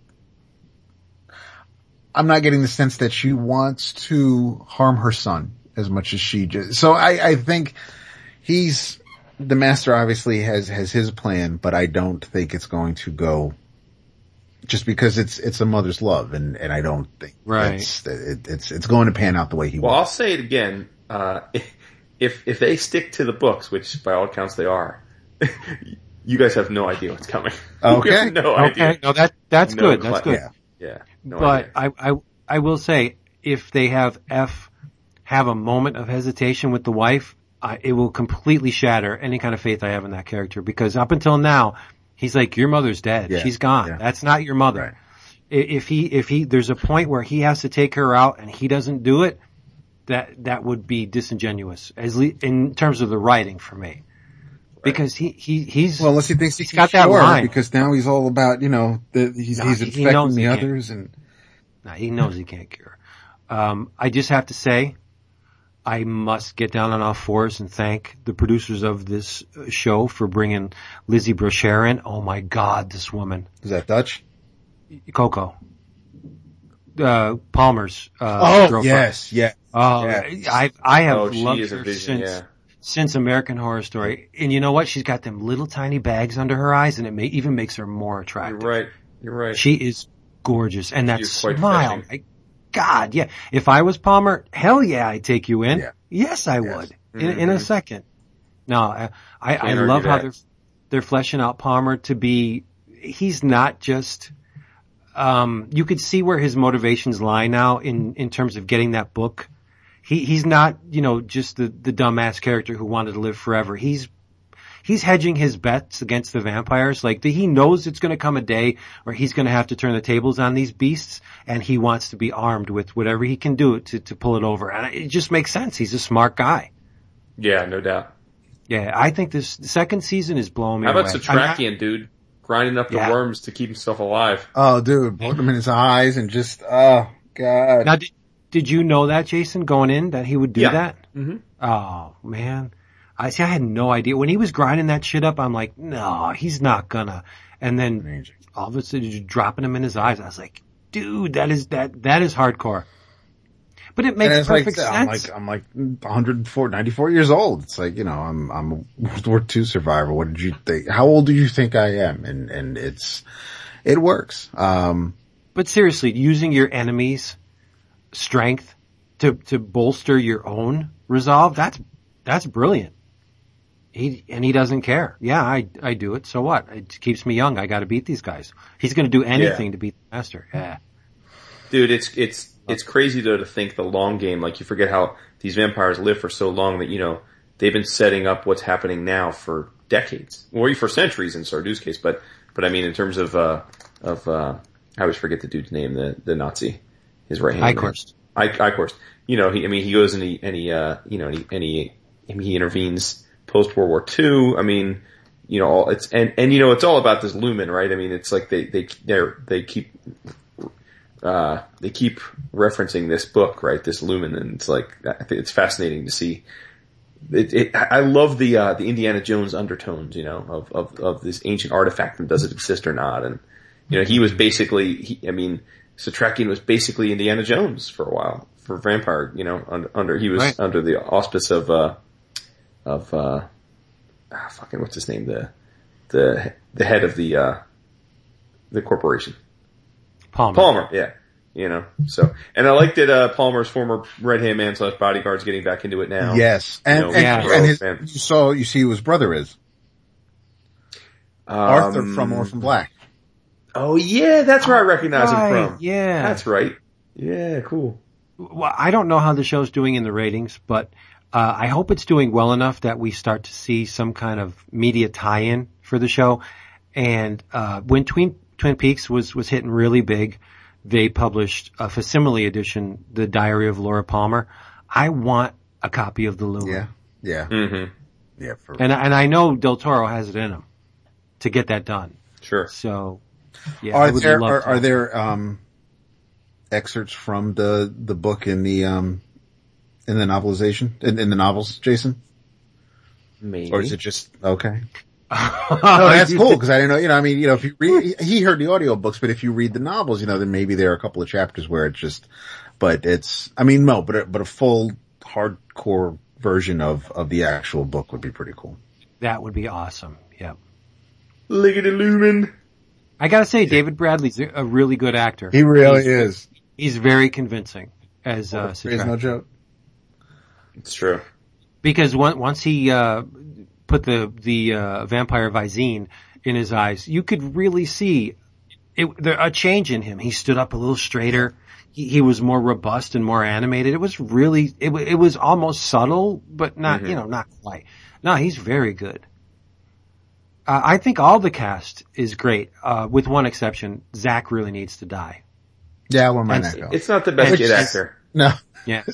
I'm not getting the sense that she wants to harm her son as much as she just, so I, I think he's, the master obviously has, has his plan, but I don't think it's going to go just because it's, it's a mother's love and, and I don't think Right. it's, it, it's, it's going to pan out the way he wants. Well, I'll say it again. Uh, *laughs* if if they stick to the books, which by all accounts they are, *laughs* you guys have no idea what's coming. *laughs* Okay. You have no idea. No, that that's No good. That's good. Yeah. Yeah. No but idea. I, I I will say if they have F have a moment of hesitation with the wife, I, it will completely shatter any kind of faith I have in that character because up until now he's like your mother's dead. Yeah, She's gone. yeah. That's not your mother. Right. If he if he there's a point where he has to take her out and he doesn't do it, that that would be disingenuous as le- in terms of the writing for me. Because he, he he's Well, unless he thinks he He's got that cure, line. because now he's all about, you know, the, he's, No, he's he- he the he can't. others and Nah, he knows he can't cure. Um, I just have to say, I must get down on all fours and thank the producers of this uh, show for bringing Lizzie Brocheré in. Oh my God, this woman, is that Dutch? Coco, uh, Palmer's. Uh, Oh, girlfriend. yes, yeah. Oh, yes. I I have oh, loved her vision. since Yeah. since American Horror Story. And you know what? She's got them little tiny bags under her eyes, and it may, even makes her more attractive. You're attractive. right. You're right. She is gorgeous, and that She is smile, fetching. God, yeah. If I was Palmer, hell yeah, I'd take you in. Yeah. Yes, I would in, in a second. No, I I, I love how they're they're fleshing out Palmer to be. He's not just um, you could see where his motivations lie now in, in terms of getting that book. He, he's not, you know, just the, the dumbass character who wanted to live forever. He's, he's hedging his bets against the vampires. Like he knows it's going to come a day where he's going to have to turn the tables on these beasts and he wants to be armed with whatever he can do to, to pull it over. And it just makes sense. He's a smart guy. Yeah, no doubt. Yeah, I think this second season is blowing me How about away. Setrakian, dude? Grinding up the Yeah. worms to keep himself alive. Oh, dude, put him in his eyes and just, oh, God. Now, did, did you know that, Jason, going in, that he would do Yeah. that? Mm-hmm. Oh, man. I see, I had no idea. When he was grinding that shit up, I'm like, no, he's not gonna. And then Amazing. all of a sudden, just dropping him in his eyes. I was like, dude, that is, that, that is hardcore. But it makes it's like, perfect I'm sense. like, I'm like 104, 94 years old. It's like, you know, I'm, I'm a World War II survivor. What did you think? How old do you think I am? And, and it's, it works. Um, But seriously, using your enemy's strength to, to bolster your own resolve, that's, that's brilliant. He, and he doesn't care. Yeah, I, I do it. So what? It keeps me young. I gotta beat these guys. He's gonna do anything to beat the master. Yeah. Dude, it's it's it's crazy though to think the long game. Like you forget how these vampires live for so long that you know they've been setting up what's happening now for decades, or for centuries in Sardu's case. But but I mean in terms of uh of uh I always forget the dude's name, the the Nazi, his right hand. Eichhorst. I, Eichhorst. You know, he I mean he goes and he and he uh you know and he and he, he intervenes post World War II. I mean. You know, all it's and and you know it's all about this lumen, right? I mean, it's like they they they they keep uh, they keep referencing this book, right? This Lumen, and it's like I think it's fascinating to see. It, it, I love the uh, the Indiana Jones undertones, you know, of, of of this ancient artifact and does it exist or not? And you know, he was basically, he, I mean, Setrakian was basically Indiana Jones for a while for vampire, you know, under, under he was Right. under the auspice of uh of uh ah, fucking what's his name the the the head of the uh the corporation. Palmer. Palmer, yeah. You know, so, and I like that, uh, Palmer's former red hand man slash bodyguard's getting back into it now. yes. And, You know, and, yeah. and his, Man. you saw, you see who his brother is. Um, Arthur from Orphan Black. Oh yeah, that's where I recognize Right, him from. Yeah. That's right. Yeah, cool. well, I don't know how the show's doing in the ratings, but uh, I hope it's doing well enough that we start to see some kind of media tie-in for the show. And uh, when Twin Twin Peaks was was hitting really big, they published a facsimile edition, The Diary of Laura Palmer. I want a copy of the Lumen. Yeah. Yeah. Mm-hmm. Yeah. For, And and I know Del Toro has it in him to get that done. Sure. So yeah, I are would there, love are, to. are there, um, excerpts from the, the book in the, um, in the novelization, in, in the novels, Jason? Maybe. Or is it just, okay. *laughs* No, that's cool because I didn't know. You know, I mean, you know, if you read, he heard the audiobooks, but if you read the novels, you know, then maybe there are a couple of chapters where it's just, but it's, I mean, no, but a, but a full hardcore version of of the actual book would be pretty cool. That would be awesome. Yep. Look at the lumen. I gotta say, David Bradley's a a really good actor. He really He's- is. He's very convincing as uh, Praise no joke. It's true. because once once he uh, put the the uh, vampire Visine in his eyes, you could really see it, there, a change in him. He stood up a little straighter. He, he was more robust and more animated. It was really it, it was almost subtle, but not you know not quite. No, he's very good. Uh, I think all the cast is great, uh, with one exception. Zach really needs to die. Yeah, where might And that go? It's not the best kid actor. No, Yeah. *laughs*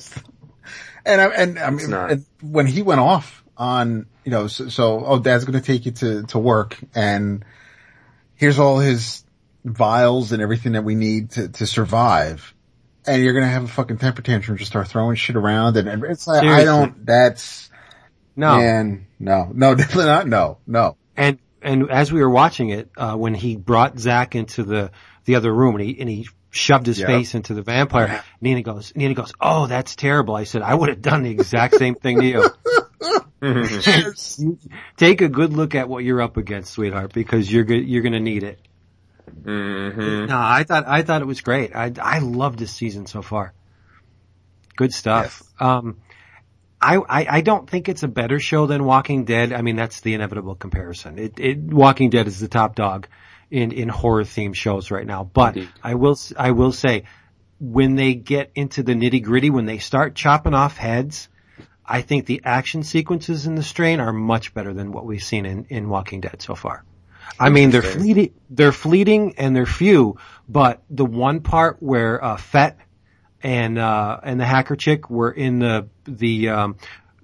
and I, and I mean, and when he went off on, you know, so, so oh, dad's going to take you to, to work and here's all his vials and everything that we need to, to survive. And you're going to have a fucking temper tantrum, just start throwing shit around. And, and it's like, I don't, that's, No. man, no, no, *laughs* definitely not. No, no. And and as we were watching it, uh, when he brought Zach into the the other room and he and he shoved his Yeah. face into the vampire, Nina goes, Nina goes, "Oh, that's terrible." I said, "I would have done the exact same thing to you." *laughs* Take a good look at what you're up against, sweetheart, because you're good. You're going to need it. hmm No, I thought I thought it was great. I I loved this season so far. Good stuff. Um, I, I I don't think it's a better show than Walking Dead. I mean, that's the inevitable comparison. It, it Walking Dead is the top dog, in, in horror themed shows right now. But Indeed. I will, I will say when they get into the nitty gritty, when they start chopping off heads, I think the action sequences in the strain are much better than what we've seen in, in Walking Dead so far. I mean, they're fleeting, they're fleeting and they're few, but the one part where, uh, Fet and, uh, and the hacker chick were in the, the, um,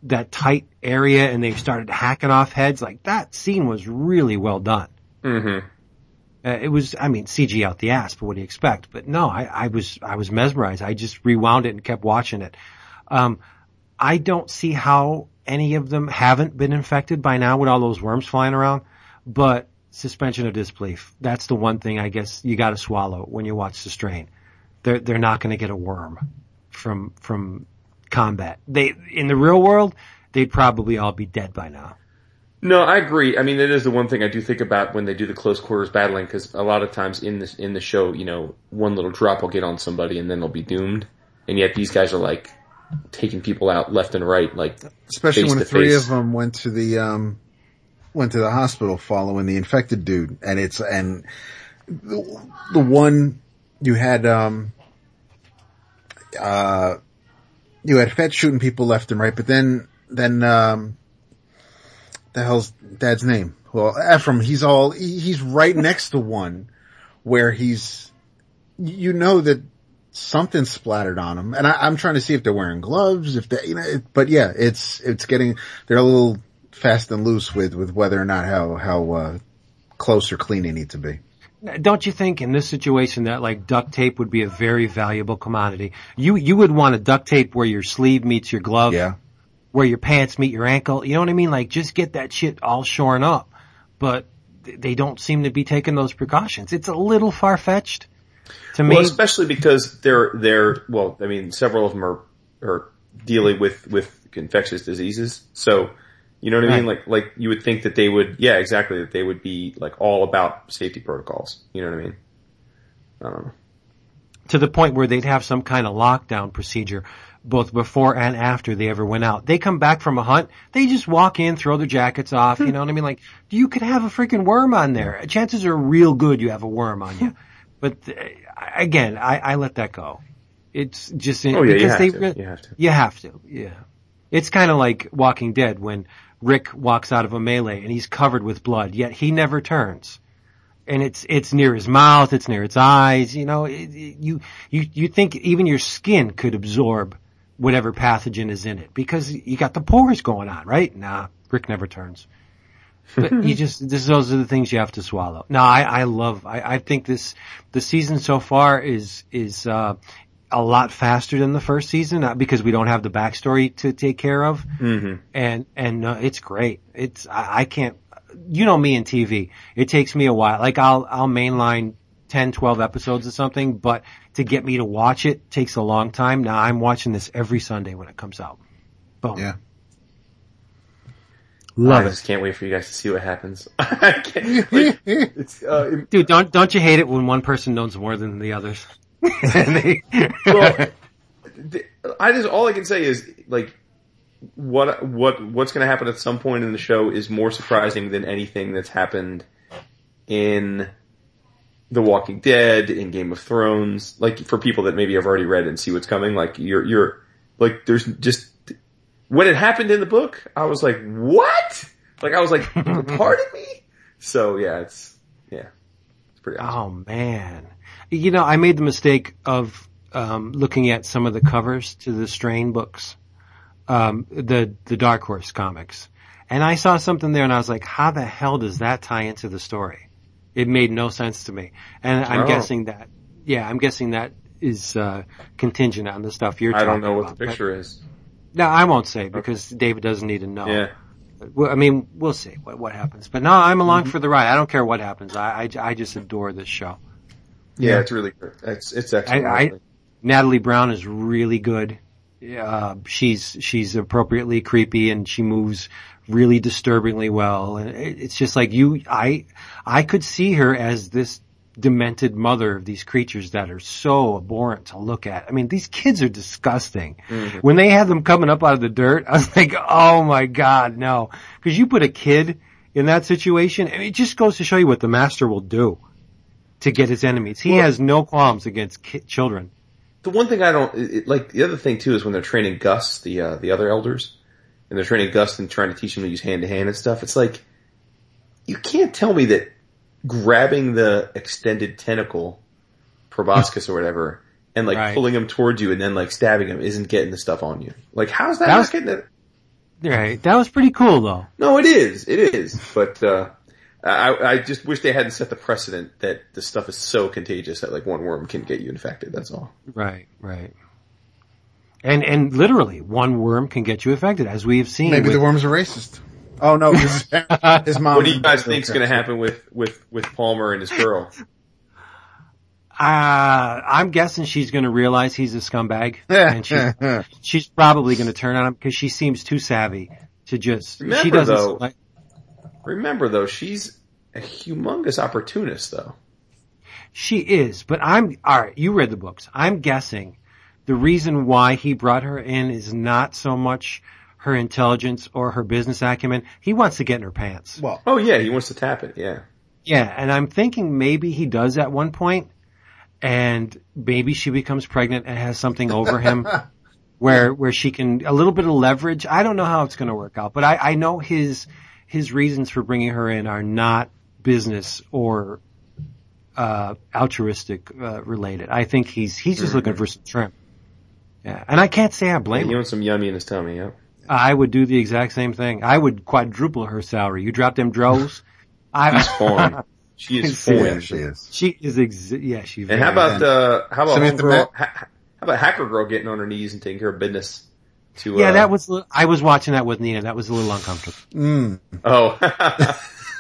that tight area and they started hacking off heads, like that scene was really well done. Mm-hmm. Uh, it was, I mean, CG out the ass, but what do you expect? But no, I, I was, I was mesmerized. I just rewound it and kept watching it. Um, I don't see how any of them haven't been infected by now with all those worms flying around, but suspension of disbelief. That's the one thing I guess you gotta swallow when you watch the strain. They're, they're not gonna get a worm from, from combat. They, in the real world, they'd probably all be dead by now. No, I agree. I mean, it is the one thing I do think about when they do the close quarters battling, because a lot of times in this in the show, you know, one little drop will get on somebody and then they'll be doomed, and yet these guys are like taking people out left and right, like Especially when the three face. of them went to the, um, went to the hospital following the infected dude. And it's, and the, the one you had, um, uh, you had Fet shooting people left and right, but then, then, um, the hell's dad's name? Well, Ephraim, he's all, he's right next to one where he's, you know that something splattered on him. And I, I'm trying to see if they're wearing gloves, if they, you know, it, but yeah, it's, it's getting, they're a little fast and loose with, with whether or not how, how, uh, close or clean they need to be. Don't you think in this situation that like duct tape would be a very valuable commodity? You you would want a duct tape where your sleeve meets your glove, Yeah. Where your pants meet your ankle. You know what I mean? Like just get that shit all shorn up. But they don't seem to be taking those precautions. It's a little far fetched to me. Well, especially because they're they're well, I mean, several of them are are dealing with with infectious diseases. So, you know what I mean? Like like you would think that they would, yeah, exactly, that they would be like all about safety protocols. You know what I mean? I don't know. to the point where they'd have some kind of lockdown procedure both before and after they ever went out. They come back from a hunt, they just walk in, throw their jackets off, you know what I mean? Like, you could have a freaking worm on there. Chances are real good you have a worm on you. *laughs* But uh, again, I, I let that go. It's just Oh, yeah, you because have they to. re- You have to. You have to, yeah. It's kind of like Walking Dead when Rick walks out of a melee and he's covered with blood, yet he never turns and it's it's near his mouth, it's near its eyes. You know, it, it- you you you think even your skin could absorb whatever pathogen is in it because you got the pores going on, right? Nah, Rick never turns. But *laughs* you just this those are the things you have to swallow. No, I I love I I think this the season so far is is uh a lot faster than the first season uh, because we don't have the backstory to take care of Mm-hmm. and and uh, it's great. It's I, I can't. You know me and TV. It takes me a while. Like I'll I'll mainline 10, 12 episodes or something, but to get me to watch it takes a long time. Now I'm watching this every Sunday when it comes out. Boom. Yeah. Love I it. just can't wait for you guys to see what happens. *laughs* I can't, like, it's, uh, Dude, don't don't you hate it when one person knows more than the others? *laughs* They- *laughs* well, th- I just all I can say is like what what what's going to happen at some point in the show is more surprising than anything that's happened in The Walking Dead, in Game of Thrones. Like for people that maybe have already read and see what's coming, like you're you're like there's just when it happened in the book, I was like, what? Like I was like, *laughs* pardon me. So yeah, it's yeah, it's pretty awesome. Oh man. You know, I made the mistake of um, looking at some of the covers to the Strain books, um, the the Dark Horse comics, and I saw something there, and I was like, "How the hell does that tie into the story?" It made no sense to me, and I'm Oh. guessing that, yeah, I'm guessing that is uh, contingent on the stuff you're. talking about. I don't talking know what the picture is. No, I won't say because David doesn't need to know. Yeah. I mean, we'll see what, what happens. But no, I'm along for the ride. I don't care what happens. I, I, I just adore this show. Yeah, it's really good. It's it's excellent. I- I- Natalie Brown is really good. Uh, she's she's appropriately creepy and she moves really disturbingly well. And it's just like you, I I could see her as this demented mother of these creatures that are so abhorrent to look at. I mean, these kids are disgusting. When they had them coming up out of the dirt, I was like, oh my god, no! Because you put a kid in that situation, and it just goes to show you what the master will do. to get his enemies. He has no qualms against ki- children. The one thing I don't it, like, the other thing too is when they're training Gus, the uh, the other elders, and they're training Gus and trying to teach him to use hand to hand and stuff. It's like you can't tell me that grabbing the extended tentacle, proboscis or whatever, and like Right. pulling him towards you and then like stabbing him isn't getting the stuff on you. Like how's that, That not was- getting it? Right. That was pretty cool though. No, it is. It is. But, uh, I, I just wish they hadn't set the precedent that the stuff is so contagious that like one worm can get you infected. That's all. Right, right. And, and literally one worm can get you affected as we have seen. Maybe with- the worms are racist. Oh no, his, *laughs* his mom. What do you guys think's going to happen with, with, with Palmer and his girl? Uh, I'm guessing she's going to realize he's a scumbag, *laughs* and she, she's probably going to turn on him because she seems too savvy to just. she Remember, doesn't. though- like- Remember though, she's a humongous opportunist though. she is, but I'm all right. You read the books. I'm guessing the reason why he brought her in is not so much her intelligence or her business acumen. He wants to get in her pants. well, Oh yeah, he wants to tap it. Yeah. Yeah, and I'm thinking maybe he does at one point, and maybe she becomes pregnant and has something over him, *laughs* where where she can a little bit of leverage. I don't know how it's going to work out, but I, I know his his reasons for bringing her in are not business or uh, altruistic uh, related. I think he's he's just looking for some trim. Yeah, and I can't say I blame He him. wants some yummy in his tummy. Yeah. I would do the exact same thing. I would quadruple her salary. You drop them drows. *laughs* I Fawn. *laughs* She is Yeah, yeah, she is. She is ex- yeah, she. And how about uh how about Samantha homegirl- ha- ha- how about hacker girl getting on her knees and taking care of business? To Yeah, uh, that was. I was watching that with Nina. That was a little uncomfortable. Mm. oh *laughs* yeah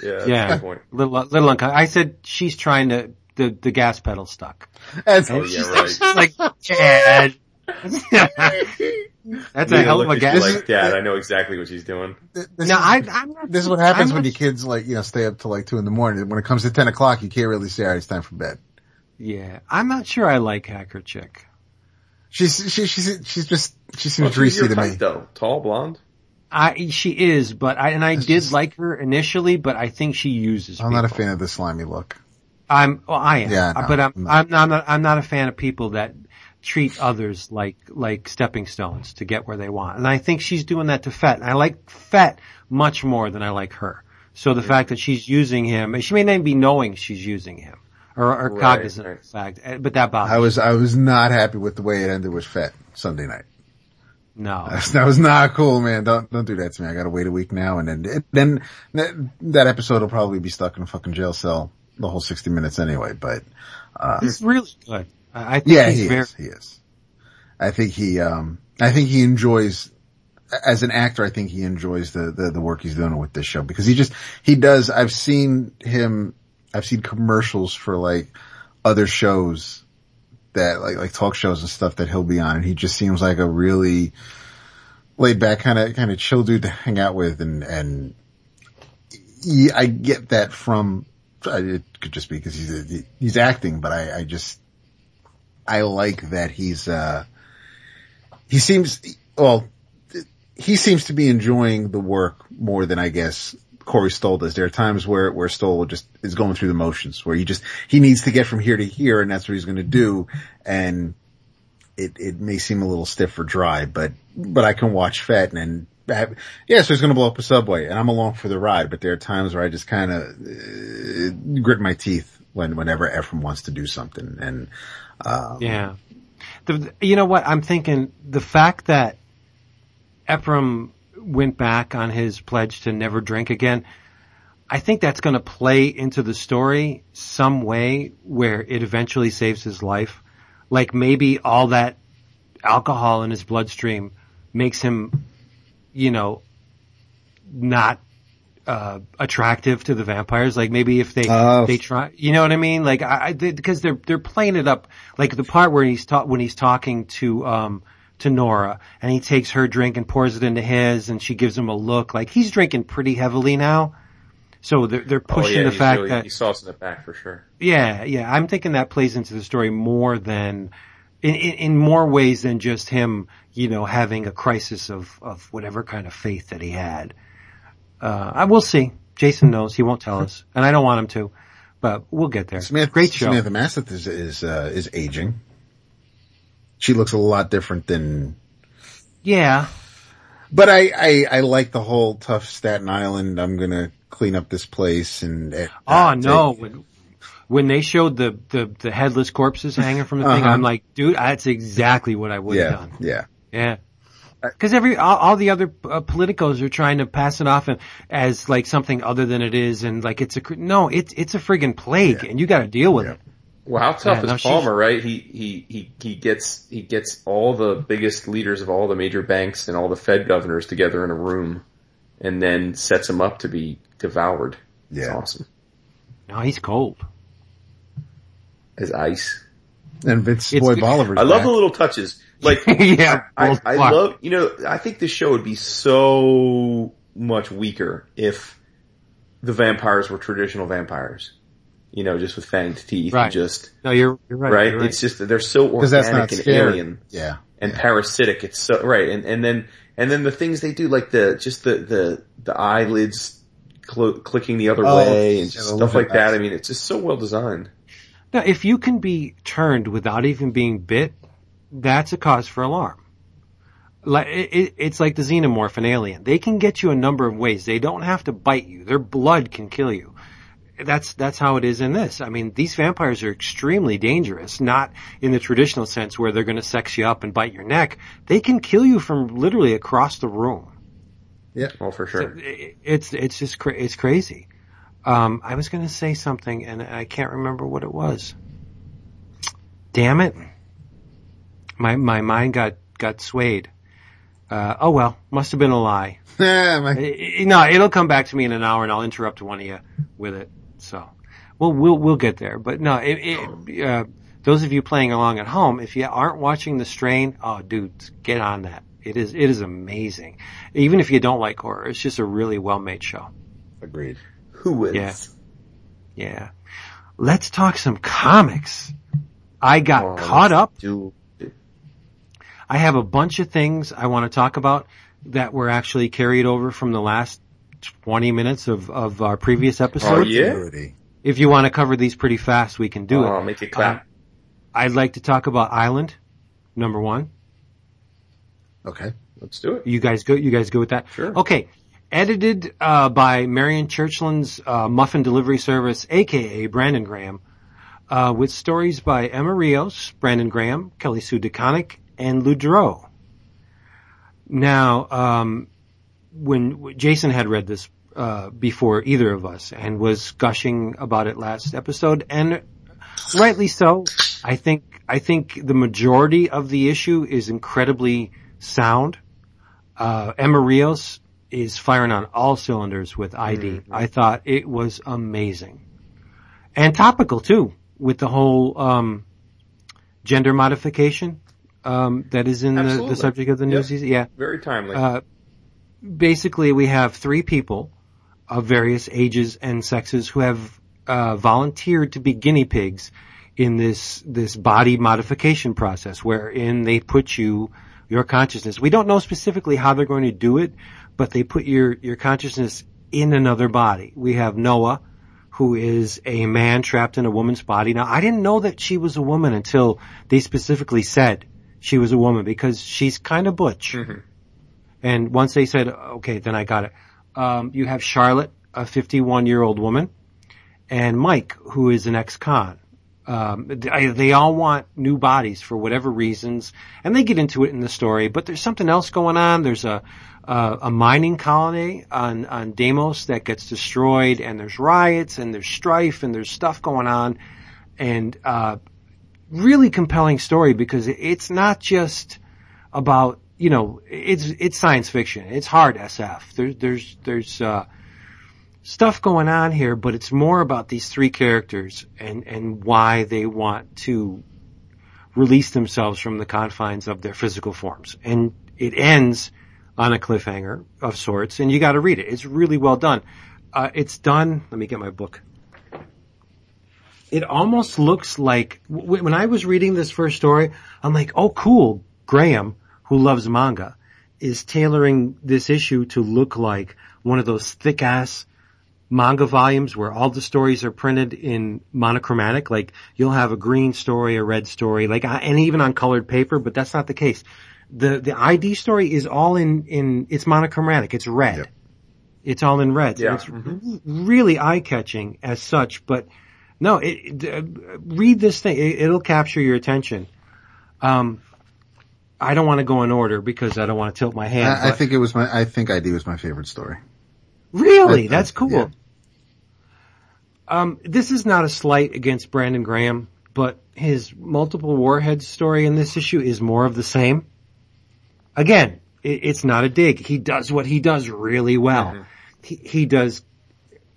that's a Yeah, good point. little little uncomfortable. I said she's trying to the the gas pedal stuck. That's, Oh yeah right. Like, Chad. *laughs* That's a hell of a looked at gas. you like dad. I know exactly what she's doing. this, no, I, I'm not. this is what happens I'm when not- your kids like, you know, stay up till like two in the morning. When it comes to 10 o'clock, you can't really say, all right, it's time for bed. Yeah, I'm not sure I like Hacker Chick. She's, she, she's, she's just, she Oh, seems she's greasy to type, me. though. Tall, blonde. I she is, but I and I It's did just- like her initially, but I think she uses. I'm not a fan of the slimy look. I'm. Well, I am. Yeah, no, but I'm. I'm I'm not. not, I'm not. I'm not a fan of people that treat others like like stepping stones to get where they want. And I think she's doing that to Fet. And I like Fet much more than I like her. So the fact that she's using him, she may not even be knowing she's using him or, or Right, cognizant right. of the fact, eh, but that bothers I was, I was not happy with the way it ended with Fet Sunday night. no. *laughs* That was not cool, man. Don't, don't do that to me. I gotta wait a week now and then, then that, that episode will probably be stuck in a fucking jail cell the whole 60 minutes anyway, but, uh, He's really good. I I think Yeah, he's he very. is. He is. I think he, um, I think he enjoys, as an actor, I think he enjoys the, the, the work he's doing with this show because he just, he does, I've seen him, I've seen commercials for like other shows that like, like talk shows and stuff that he'll be on and he just seems like a really laid back kind of, kind of chill dude to hang out with and, and yeah, I get that from, it could just be because he's, he's acting, but I, I just, I like that he's, uh, he seems, well, he seems to be enjoying the work more than I guess Corey Stoll does. There are times where, where Stoll just is going through the motions where he just, he needs to get from here to here and that's what he's going to do. And it, it may seem a little stiff or dry, but, but I can watch Fet and, have, yeah, so he's going to blow up a subway and I'm along for the ride, but there are times where I just kind of uh, grit my teeth when, whenever Ephraim wants to do something and, um, Yeah. The, you know what? I'm thinking the fact that Ephraim went back on his pledge to never drink again, I think that's going to play into the story some way where it eventually saves his life. Like maybe all that alcohol in his bloodstream makes him, you know, not uh, attractive to the vampires. Like maybe if they Oh. they try, you know what I mean? Like I, I because they're they're playing it up. Like the part where he's ta- when he's talking to um to Nora and he takes her drink and pours it into his, and she gives him a look. Like he's drinking pretty heavily now. So they're they're Oh pushing yeah, the fact really, that he saucing it back for sure. yeah, yeah. I'm thinking that plays into the story more than in, in, in more ways than just him, you know, having a crisis of, of whatever kind of faith that he had. Uh, I will see. Jason knows. He won't tell us. *laughs* And I don't want him to. but we'll get there. Samantha, Great show. Samantha Mathis is is uh, is aging. She looks a lot different than. Yeah. But I, I I like the whole tough Staten Island. I'm gonna clean up this place and. Uh, Oh no, when, when they showed the, the, the headless corpses hanging from the thing, Uh-huh. I'm like, dude, that's exactly what I would have yeah, done. yeah. Yeah. Cause every, all, all the other uh, politicos are trying to pass it off as like something other than it is and like it's a, cr- no, it's, it's a friggin' plague and you gotta deal with Yeah. it. Well, how tough Yeah, no, is she's- Palmer, right? He, he, he, he gets, he gets all the biggest leaders of all the major banks and all the Fed governors together in a room and then sets them up to be devoured. It's Yeah. awesome. No, he's cold. As ice. And Vince It's Boy good- Bolivar's I love back. the little touches. Like, *laughs* yeah. I, I love, you know, I think this show would be so much weaker if the vampires were traditional vampires. You know, just with fanged teeth Right. and just, No, you're, you're right. right? you're right. It's just they're so organic and scary. alien Yeah. and parasitic. It's so, right. And, and then, and then the things they do, like the, just the, the, the eyelids cl- clicking the other Oh, way and stuff like that. I mean, it's just so well designed. Now, if you can be turned without even being bit, that's a cause for alarm. Like it, it- it's like the xenomorph and alien. They can get you a number of ways. They don't have to bite you. Their blood can kill you. That's that's how it is in this. I mean, these vampires are extremely dangerous. Not in the traditional sense where they're going to sex you up and bite your neck. They can kill you from literally across the room. Oh, for sure. It- It's it's just cra- it's crazy. Um, I was going to say something and I can't remember what it was. Damn it! My my mind got got swayed. Uh, oh well, must have been a lie. *laughs* My- I- I- No, it'll come back to me in an hour, and I'll interrupt one of you with it. So, well, we'll we'll get there. But no, it, it, uh, those of you playing along at home, if you aren't watching The Strain, oh, dudes, get on that. It is it is amazing. Even if you don't like horror, it's just a really well made show. Agreed. Who wins? Yeah. Yeah. Let's talk some comics. I got Oh, caught up. Do, I have a bunch of things I want to talk about that were actually carried over from the last 20 minutes of, of our previous episode. Oh, yeah? If you want to cover these pretty fast, we can do oh, it. make it clap. I'd like to talk about Island, number one. Okay. Let's do it. You guys go, you guys go with that? Sure. Okay. Edited, uh, by Marian Churchland's, uh, Muffin Delivery Service, aka Brandon Graham, uh, with stories by Emma Rios, Brandon Graham, Kelly Sue DeConnick, and Ludroe. Now, um, when Jason had read this, uh, before either of us and was gushing about it last episode and rightly so. I think, I think the majority of the issue is incredibly sound. Uh, Emma Rios is firing on all cylinders with ID. I thought it was amazing. And topical too, with the whole, um, gender modification, um, that is in the, the subject of the Yep. news. Yeah Very timely. uh, basically we have three people of various ages and sexes who have uh, volunteered to be guinea pigs in this this body modification process wherein they put you your consciousness we don't know specifically how they're going to do it but they put your your consciousness in another body we have Noah who is a man trapped in a woman's body now I didn't know that she was a woman until they specifically said she was a woman because she's kind of butch and once they said, okay, then I got it. Um, you have Charlotte, a 51 year old woman, and Mike, who is an ex-con. Um, they, they all want new bodies for whatever reasons, and they get into it in the story. But there's something else going on. There's a a, a mining colony on on Deimos that gets destroyed, and there's riots, and there's strife, and there's stuff going on, and uh, really compelling story because it's not just about you know it's it's science fiction. It's hard SF. There's there's there's uh, stuff going on here, but it's more about these three characters and and why they want to release themselves from the confines of their physical forms. And it ends on a cliffhanger of sorts, and you got to read it. It's really well done. Uh, it's done. Let me get my book. It almost looks like w- when I was reading this first story, I'm like, oh, cool. Graham, who loves manga, is tailoring this issue to look like one of those thick ass manga volumes where all the stories are printed in monochromatic. Like you'll have a green story, a red story, like, and even on colored paper, but that's not the case. The, the ID story is all in, in, it's monochromatic. It's red. Yep. It's all in red. Yeah. It's mm-hmm. really eye catching as such, but no, it, uh, read this thing. It, it'll capture your attention. Um, I don't want to go in order because I don't want to tilt my hand. I, I think it was my, I think ID was my favorite story. Really? I- That's cool. yeah. Um, this is not a slight against Brandon Graham, but his multiple warheads story in this issue is more of the same. Again, it, it's not a dig. He does what he does really well. He, he does,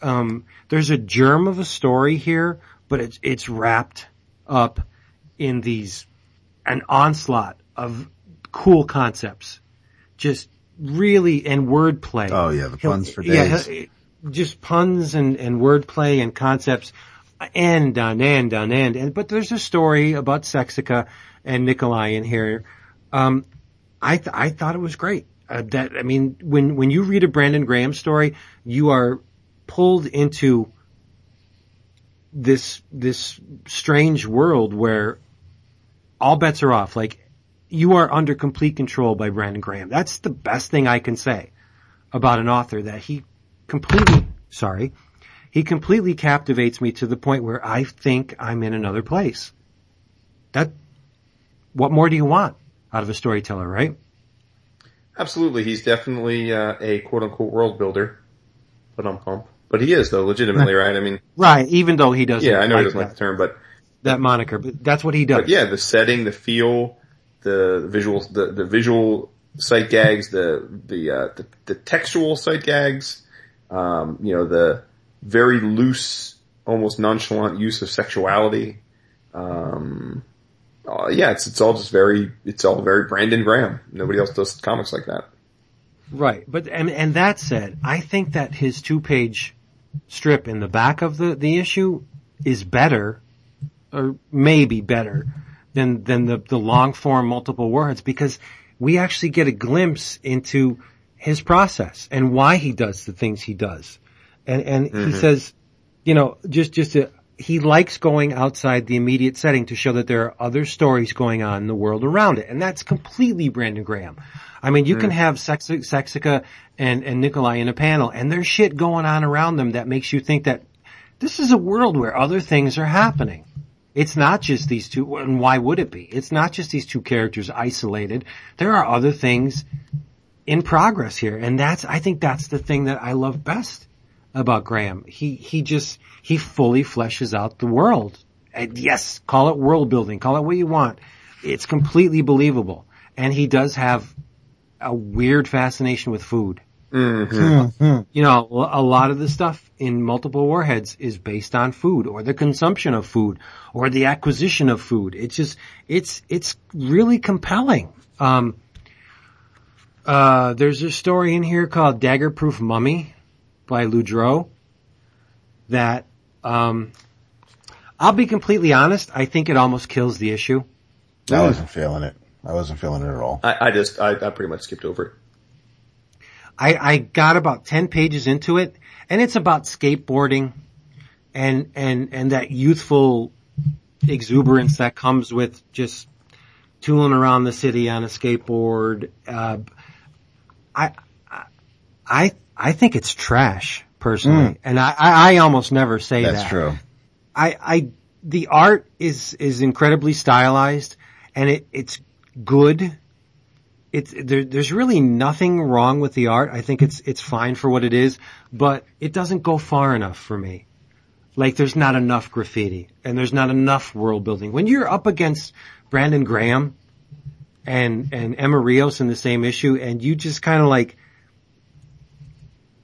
um, there's a germ of a story here, but it's, it's wrapped up in these, an onslaught of cool concepts. Just really, and wordplay. Oh yeah, the He'll- puns for days. he'll- just puns and, and wordplay and concepts and on and on and and but there's a story about Sexica and Nikolai in here. Um, I th- I thought it was great. Uh, that I mean, when when you read a Brandon Graham story, you are pulled into this this strange world where all bets are off. Like you are under complete control by Brandon Graham. That's the best thing I can say about an author that he completely, sorry, he completely captivates me to the point where I think I'm in another place. That, what more do you want out of a storyteller, right? Absolutely, he's definitely uh, a quote unquote world builder. But um pump. But he is though, legitimately, right? I mean, Right, even though he doesn't yeah, I know he doesn't like the term, but that moniker, but that's what he does. But yeah, the setting, the feel, the visuals, the, the visual sight gags, the, the, uh, the, the textual sight gags, um, you know, the very loose, almost nonchalant use of sexuality. Um, uh, yeah, it's, it's all just very, it's all very Brandon Graham. Nobody else does comics like that. Right, but and and that said, I think that his two-page strip in the back of the the issue is better, or maybe better than than the the long form multiple words because we actually get a glimpse into his process and why he does the things he does, and and he mm-hmm. says, you know, just just to. He likes going outside the immediate setting to show that there are other stories going on in the world around it. And that's completely Brandon Graham. I mean, you can mm. have Sex- Sexica and, and Nikolai in a panel and there's shit going on around them that makes you think that this is a world where other things are happening. It's not just these two, and why would it be? It's not just these two characters isolated. There are other things in progress here. And that's, I think that's the thing that I love best about Graham. He, he just, he fully fleshes out the world. And yes, call it world building, call it what you want. It's completely believable. And he does have a weird fascination with food. *laughs* You know, a lot of the stuff in multiple warheads is based on food or the consumption of food or the acquisition of food. It's just, it's, it's really compelling. Um, uh, there's a story in here called Dagger Proof Mummy by Ludroe that, um, I'll be completely honest. I think it almost kills the issue. I wasn't feeling it. I wasn't feeling it at all. I, I just, I, I pretty much skipped over it. I, I got about 10 pages into it and it's about skateboarding and, and, and that youthful exuberance that comes with just tooling around the city on a skateboard. Uh, I, I, I think it's trash personally. Mm. And I, I, I almost never say That's that. That's true. I, I, the art is, is incredibly stylized and it, it's good. It's, there, there's really nothing wrong with the art. I think it's, it's fine for what it is, but it doesn't go far enough for me. Like there's not enough graffiti and there's not enough world building. When you're up against Brandon Graham and, and Emma Rios in the same issue and you just kind of like,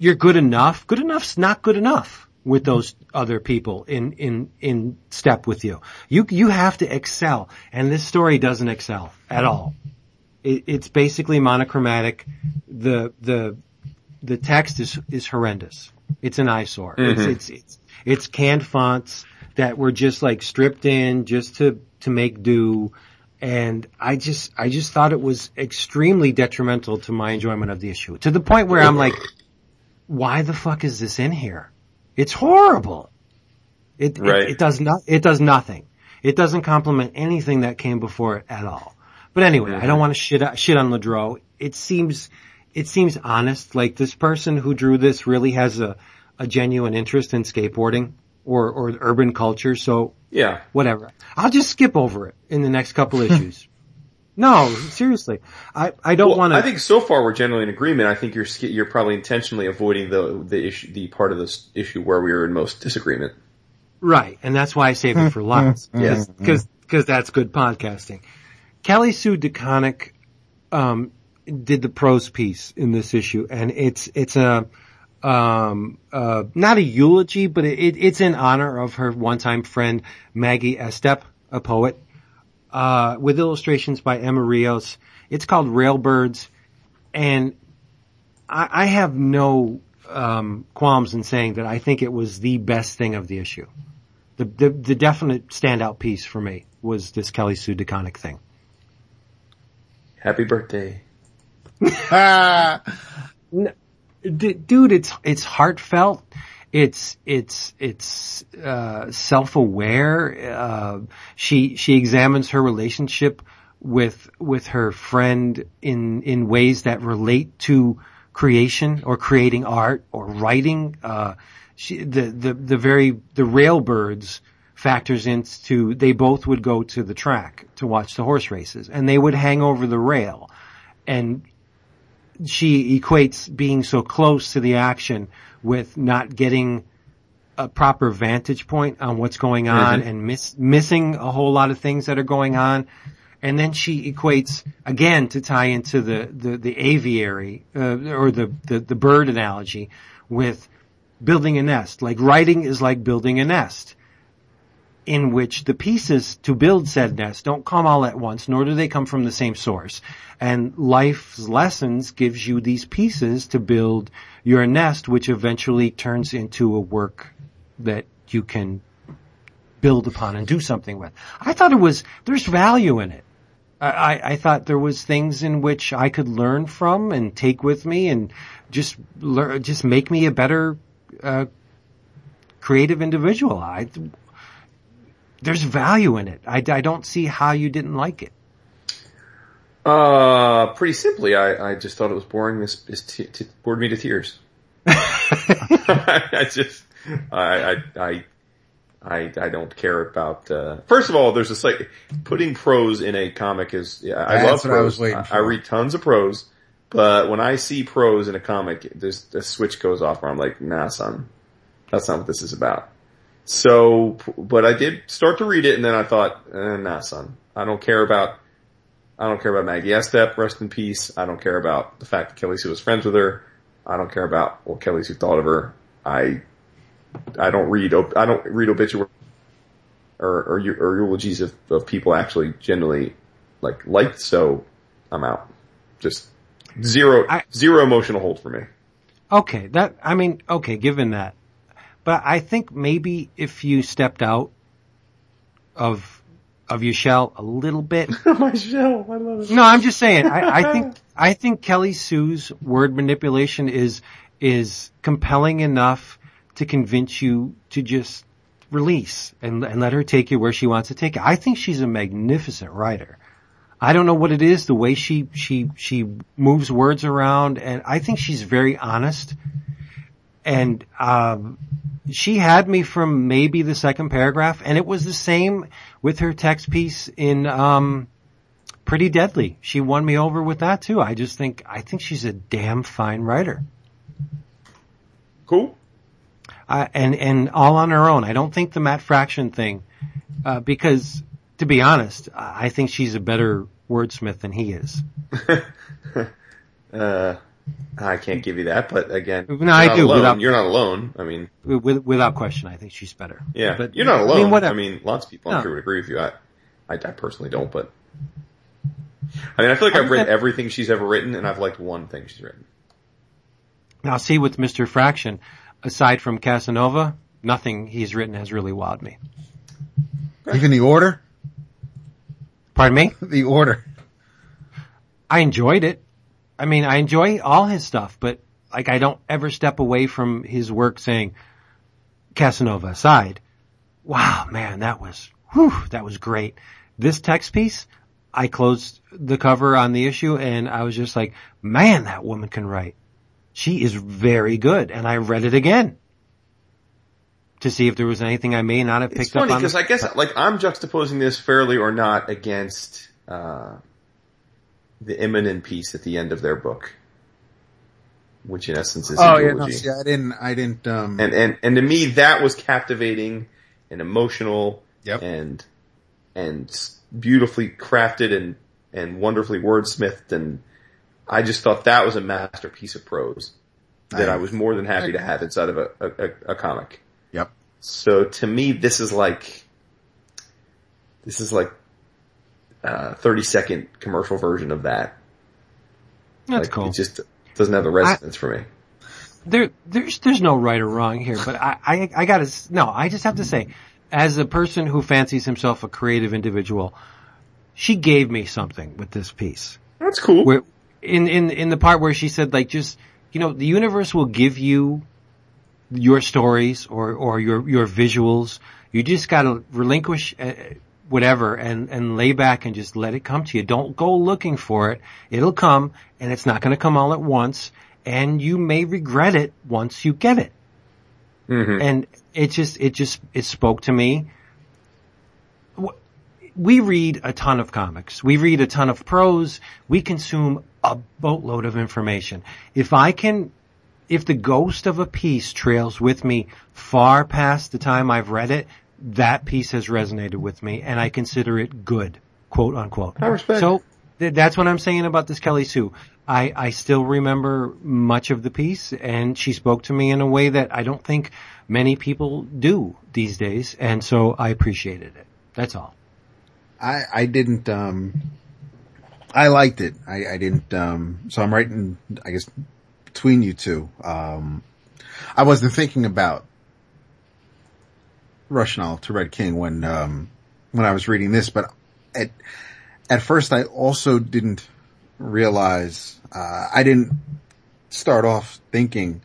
you're good enough. Good enough's not good enough with those other people in, in, in step with you. You, you have to excel. And this story doesn't excel at all. It, it's basically monochromatic. The, the, the text is, is horrendous. It's an eyesore. It's, mm-hmm. it's, it's, it's canned fonts that were just like stripped in just to, to make do. And I just, I just thought it was extremely detrimental to my enjoyment of the issue to the point where I'm like, why the fuck is this in here? It's horrible. It, Right. it, it does not, it does nothing. It doesn't complement anything that came before it at all. But anyway, I don't mm-hmm. want to shit, shit on Ludroe. It seems, it seems honest. Like this person who drew this really has a, a genuine interest in skateboarding or, or urban culture. So Yeah. whatever. I'll just skip over it in the next couple *laughs* issues. No, seriously. I, I don't Well, want to. I think so far we're generally in agreement. I think you're you're probably intentionally avoiding the the issue, the part of this issue where we are in most disagreement. Right, and that's why I saved it for last. *laughs* Yes. because because that's good podcasting. Kelly Sue DeConnick um, did the prose piece in this issue, and it's it's a um, uh, not a eulogy, but it, it's in honor of her one-time friend Maggie Estep, a poet, uh, with illustrations by Emma Rios. It's called Railbirds, and I, I have no um, qualms in saying that I think it was the best thing of the issue. The, the, the definite standout piece for me was this Kelly Sue DeConnick thing. Happy birthday. *laughs* *laughs* Ah, D- dude, it's, it's heartfelt. It's, it's, it's, uh, self-aware. Uh, she, she examines her relationship with, with her friend in, in ways that relate to creation or creating art or writing. Uh, she, the, the, the very, the railbirds factors into, they both would go to the track to watch the horse races and they would hang over the rail and she equates being so close to the action with not getting a proper vantage point on what's going on and miss, missing a whole lot of things that are going on. And then she equates again to tie into the, the, the aviary, uh, or the, the, the bird analogy with building a nest. Like writing is like building a nest in which the pieces to build said nest don't come all at once, nor do they come from the same source. And life's lessons gives you these pieces to build your nest, which eventually turns into a work that you can build upon and do something with. I thought it was, there's value in it. I, I, thought there was things in which I could learn from and take with me and just learn, just make me a better, uh, creative individual. I, there's value in it. I, I don't see how you didn't like it. Uh, pretty simply, I, I just thought it was boring. This, this t- t- bored me to tears. *laughs* *laughs* I just, I, I, I, I, I don't care about, uh, first of all, there's a like, putting prose in a comic is, yeah, I That's love what prose. I was I. I read tons of prose, but when I see prose in a comic, there's, a switch goes off where I'm like, nah son, that's not what this is about. So, but I did start to read it and then I thought, eh, nah son, I don't care about I don't care about Maggie Estep, rest in peace. I don't care about the fact that Kelly Sue was friends with her. I don't care about what Kelly Sue thought of her. I, I don't read, I don't read obituary or, or, or eulogies of, of people actually generally like liked, so I'm out. Just zero, I- zero emotional hold for me. Okay, that, I mean, okay, given that. But I think maybe if you stepped out of, of your shell a little bit, *laughs* My shell, I love it. No, I'm just saying. I, I think *laughs* I think Kelly Sue's word manipulation is is compelling enough to convince you to just release and, and let her take you where she wants to take you. I think she's a magnificent writer. I don't know what it is, the way she she she moves words around, and I think she's very honest. And um, she had me from maybe the second paragraph, and it was the same with her text piece in um, Pretty Deadly. She won me over with that too. I just think I think she's a damn fine writer, Cool. uh, and and all on her own. I don't think the Matt Fraction thing, uh, because to be honest, I I think she's a better wordsmith than he is. *laughs* Uh, I can't give you that, but again, No, you're I not do, Alone. without- You're not alone. I mean, With, without question, I think she's better. Yeah, But- you're not I alone. mean, I mean, lots of people I'm sure would agree with you. I, I, I personally don't, but I mean, I feel like I've read everything she's ever written, and I've liked one thing she's written. Now, see, with Mr. Fraction, aside from Casanova, nothing he's written has really wowed me. even the order, Pardon me? *laughs* the order. I enjoyed it. I mean, I enjoy all his stuff, but like I don't ever step away from his work saying, Casanova aside, wow, man, that was, whew, that was great. This text piece, I closed the cover on the issue and I was just like, man, that woman can write. She is very good. And I read it again to see if there was anything I may not have picked It's funny up on. because I guess like I'm juxtaposing this fairly or not against uh, the imminent piece at the end of their book, which in essence is Oh yeah, no, see, I didn't, I didn't, um, and and and to me that was captivating and emotional Yep. and and beautifully crafted and and wonderfully wordsmithed and I just thought that was a masterpiece of prose that I, I- was more than happy to have inside of a, a, a, a comic. yep. So to me, this is like, this is like, uh, 30 second commercial version of that. That's like, cool. It just doesn't have the resonance for me. there, there's, there's no right or wrong here, but I, I, I gotta, no, I just have to say, as a person who fancies himself a creative individual, she gave me something with this piece. That's cool. Where, in, in, in the part where she said like just, you know, the universe will give you your stories or, or your, your visuals. You just gotta relinquish uh, whatever and, and lay back and just let it come to you. Don't go looking for it. It'll come and it's not gonna come all at once and you may regret it once you get it. Mhm. And it just, it just, it spoke to me. We read a ton of comics. We read a ton of prose. We consume a boatload of information. If I can, if the ghost of a piece trails with me far past the time I've read it, that piece has resonated with me and I consider it good, quote unquote. I respect. So th- that's what I'm saying about this Kelly Sue. I, I still remember much of the piece and she spoke to me in a way that I don't think many people do these days. And so I appreciated it. That's all. I, I didn't, um, I liked it. I, I didn't, um, so I'm writing, I guess, between you two. Um, I wasn't thinking about Rushnell to Red King when, um, when I was reading this, but at, at first I also didn't realize, uh, I didn't start off thinking,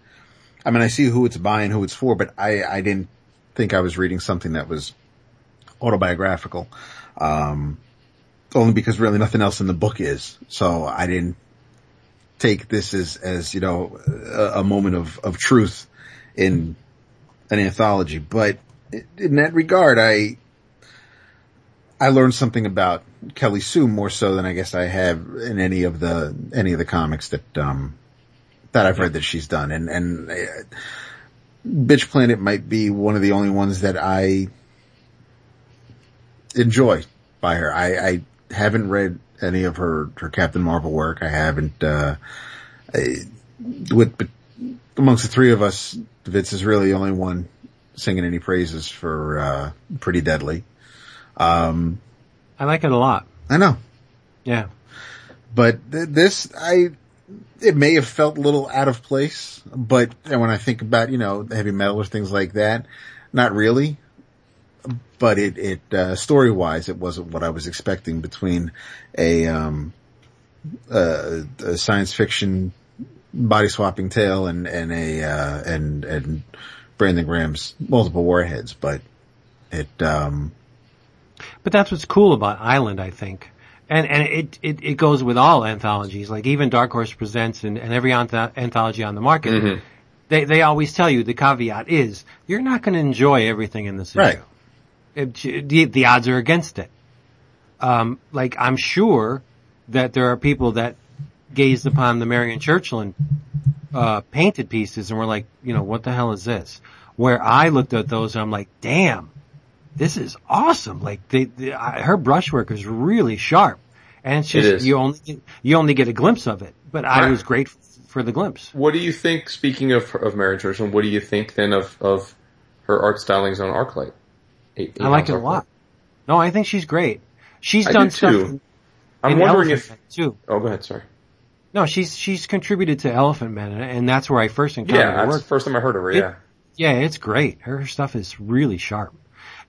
I mean, I see who it's by and who it's for, but I, I didn't think I was reading something that was autobiographical. Um, only because really nothing else in the book is. So I didn't take this as, as, you know, a, a moment of, of truth in an anthology. But in that regard, I, I learned something about Kelly Sue more so than I guess I have in any of the, any of the comics that, um, that I've read that she's done. And, and, uh, Bitch Planet might be one of the only ones that I enjoy by her. I, I haven't read any of her, her Captain Marvel work. I haven't, uh, I, with, amongst the three of us, Vince is really the only one singing any praises for, uh, Pretty Deadly. Um, I like it a lot. I know, Yeah. but th- this, I, it may have felt a little out of place, but when I think about, you know, heavy metal or things like that, not really. But it, it, uh, story wise, it wasn't what I was expecting between a, um, uh, a science fiction body swapping tale and, and a, uh, and, and Brandon Graham's multiple warheads, but it, um, But that's what's cool about Island, I think. And, and it, it, it goes with all anthologies, like even Dark Horse Presents and, and every anth- anthology on the market. They, they always tell you the caveat is, you're not going to enjoy everything in this issue. Right. It, the, the odds are against it. Um, like I'm sure that there are people that gazed upon the Marian Churchland uh, painted pieces and were like, you know, what the hell is this? Where I looked at those and I'm like, damn, this is awesome. Like they, they, I, her brushwork is really sharp, and it's just is. you only get, you only get a glimpse of it. But I Right. was grateful for the glimpse. What do you think, speaking of, of Marian Churchland, what do you think then of, of her art stylings on Arclight? Eight- eight I like it a lot. No, I think she's great. She's I done do stuff. in- I'm in wondering if, too. oh, go ahead, sorry. No, she's she's contributed to Elephantmen, and- that's where I first encountered Yeah, her that's the first time I heard of her, It- yeah. Yeah, it's great. Her stuff is really sharp.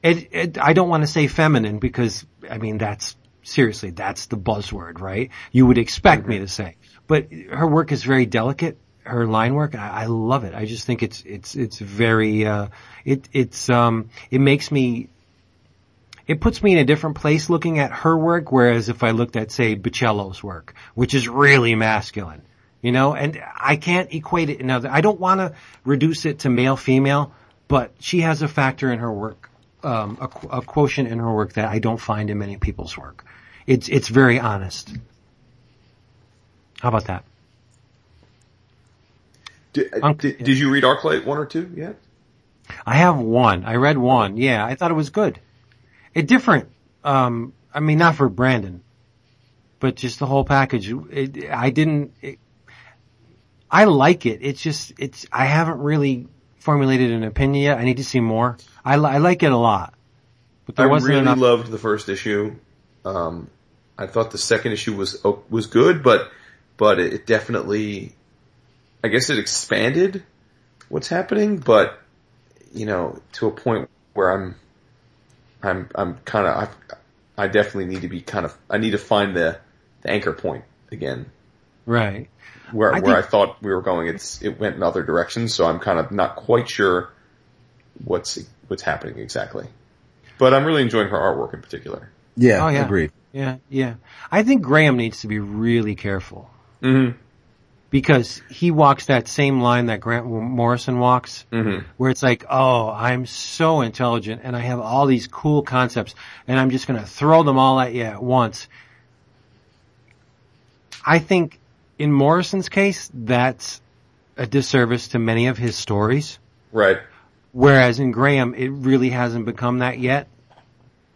It, it, I don't want to say feminine because, I mean, that's, seriously, that's the buzzword, right? You would expect me to say. But her work is very delicate. her line work. I, I love it. I just think it's it's it's very uh, it it's um it makes me it puts me in a different place looking at her work. Whereas if I looked at say Bocello's work, which is really masculine, you know, and I can't equate it. Now I don't want to reduce it to male female, but she has a factor in her work, um, a, a quotient in her work that I don't find in many people's work. It's it's very honest. How about that? Did, Um, did, did you read Arclight one or two yet? I have one. I read one. Yeah, I thought it was good. It different. Um, I mean, not for Brandon, but just the whole package. It, I didn't. It, I like it. It's just it's. I haven't really formulated an opinion yet. I need to see more. I, li- I like it a lot, but I really enough. loved the first issue. Um, I thought the second issue was oh, was good, but but it definitely, I guess it expanded what's happening, but you know, to a point where I'm, I'm, I'm kind of, I, I definitely need to be kind of, I need to find the, the anchor point again, right. where I where think- I thought we were going. It's it went in other directions, so I'm kind of not quite sure what's what's happening exactly. But I'm really enjoying her artwork in particular. Yeah, Oh, yeah. agreed. Yeah, yeah. I think Graham needs to be really careful Mm-hmm. Because he walks that same line that Grant Morrison walks. Mm-hmm. where it's like, oh, I'm so intelligent and I have all these cool concepts and I'm just going to throw them all at you at once. I think in Morrison's case, that's a disservice to many of his stories. Right. Whereas in Graham, it really hasn't become that yet.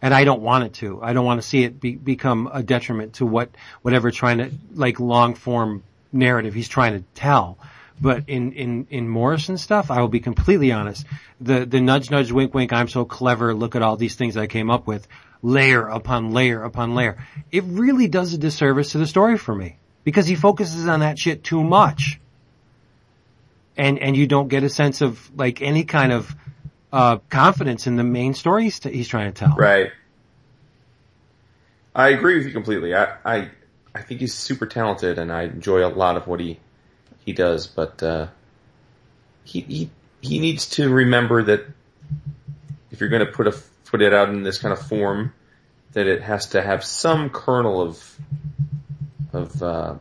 And I don't want it to. I don't want to see it be, become a detriment to what, whatever trying to, like long form narrative he's trying to tell. But in, in, in Morrison stuff, I will be completely honest. The, the nudge, nudge, wink, wink, I'm so clever, look at all these things I came up with, layer upon layer upon layer. It really does a disservice to the story for me. Because he focuses on that shit too much. And, and you don't get a sense of, like, any kind of, uh, confidence in the main story he's, he's trying to tell. Right. I agree with you completely. I, I, I think he's super talented and I enjoy a lot of what he, he does, but, uh, he, he, he needs to remember that if you're gonna put a, put it out in this kind of form, that it has to have some kernel of, of, uh,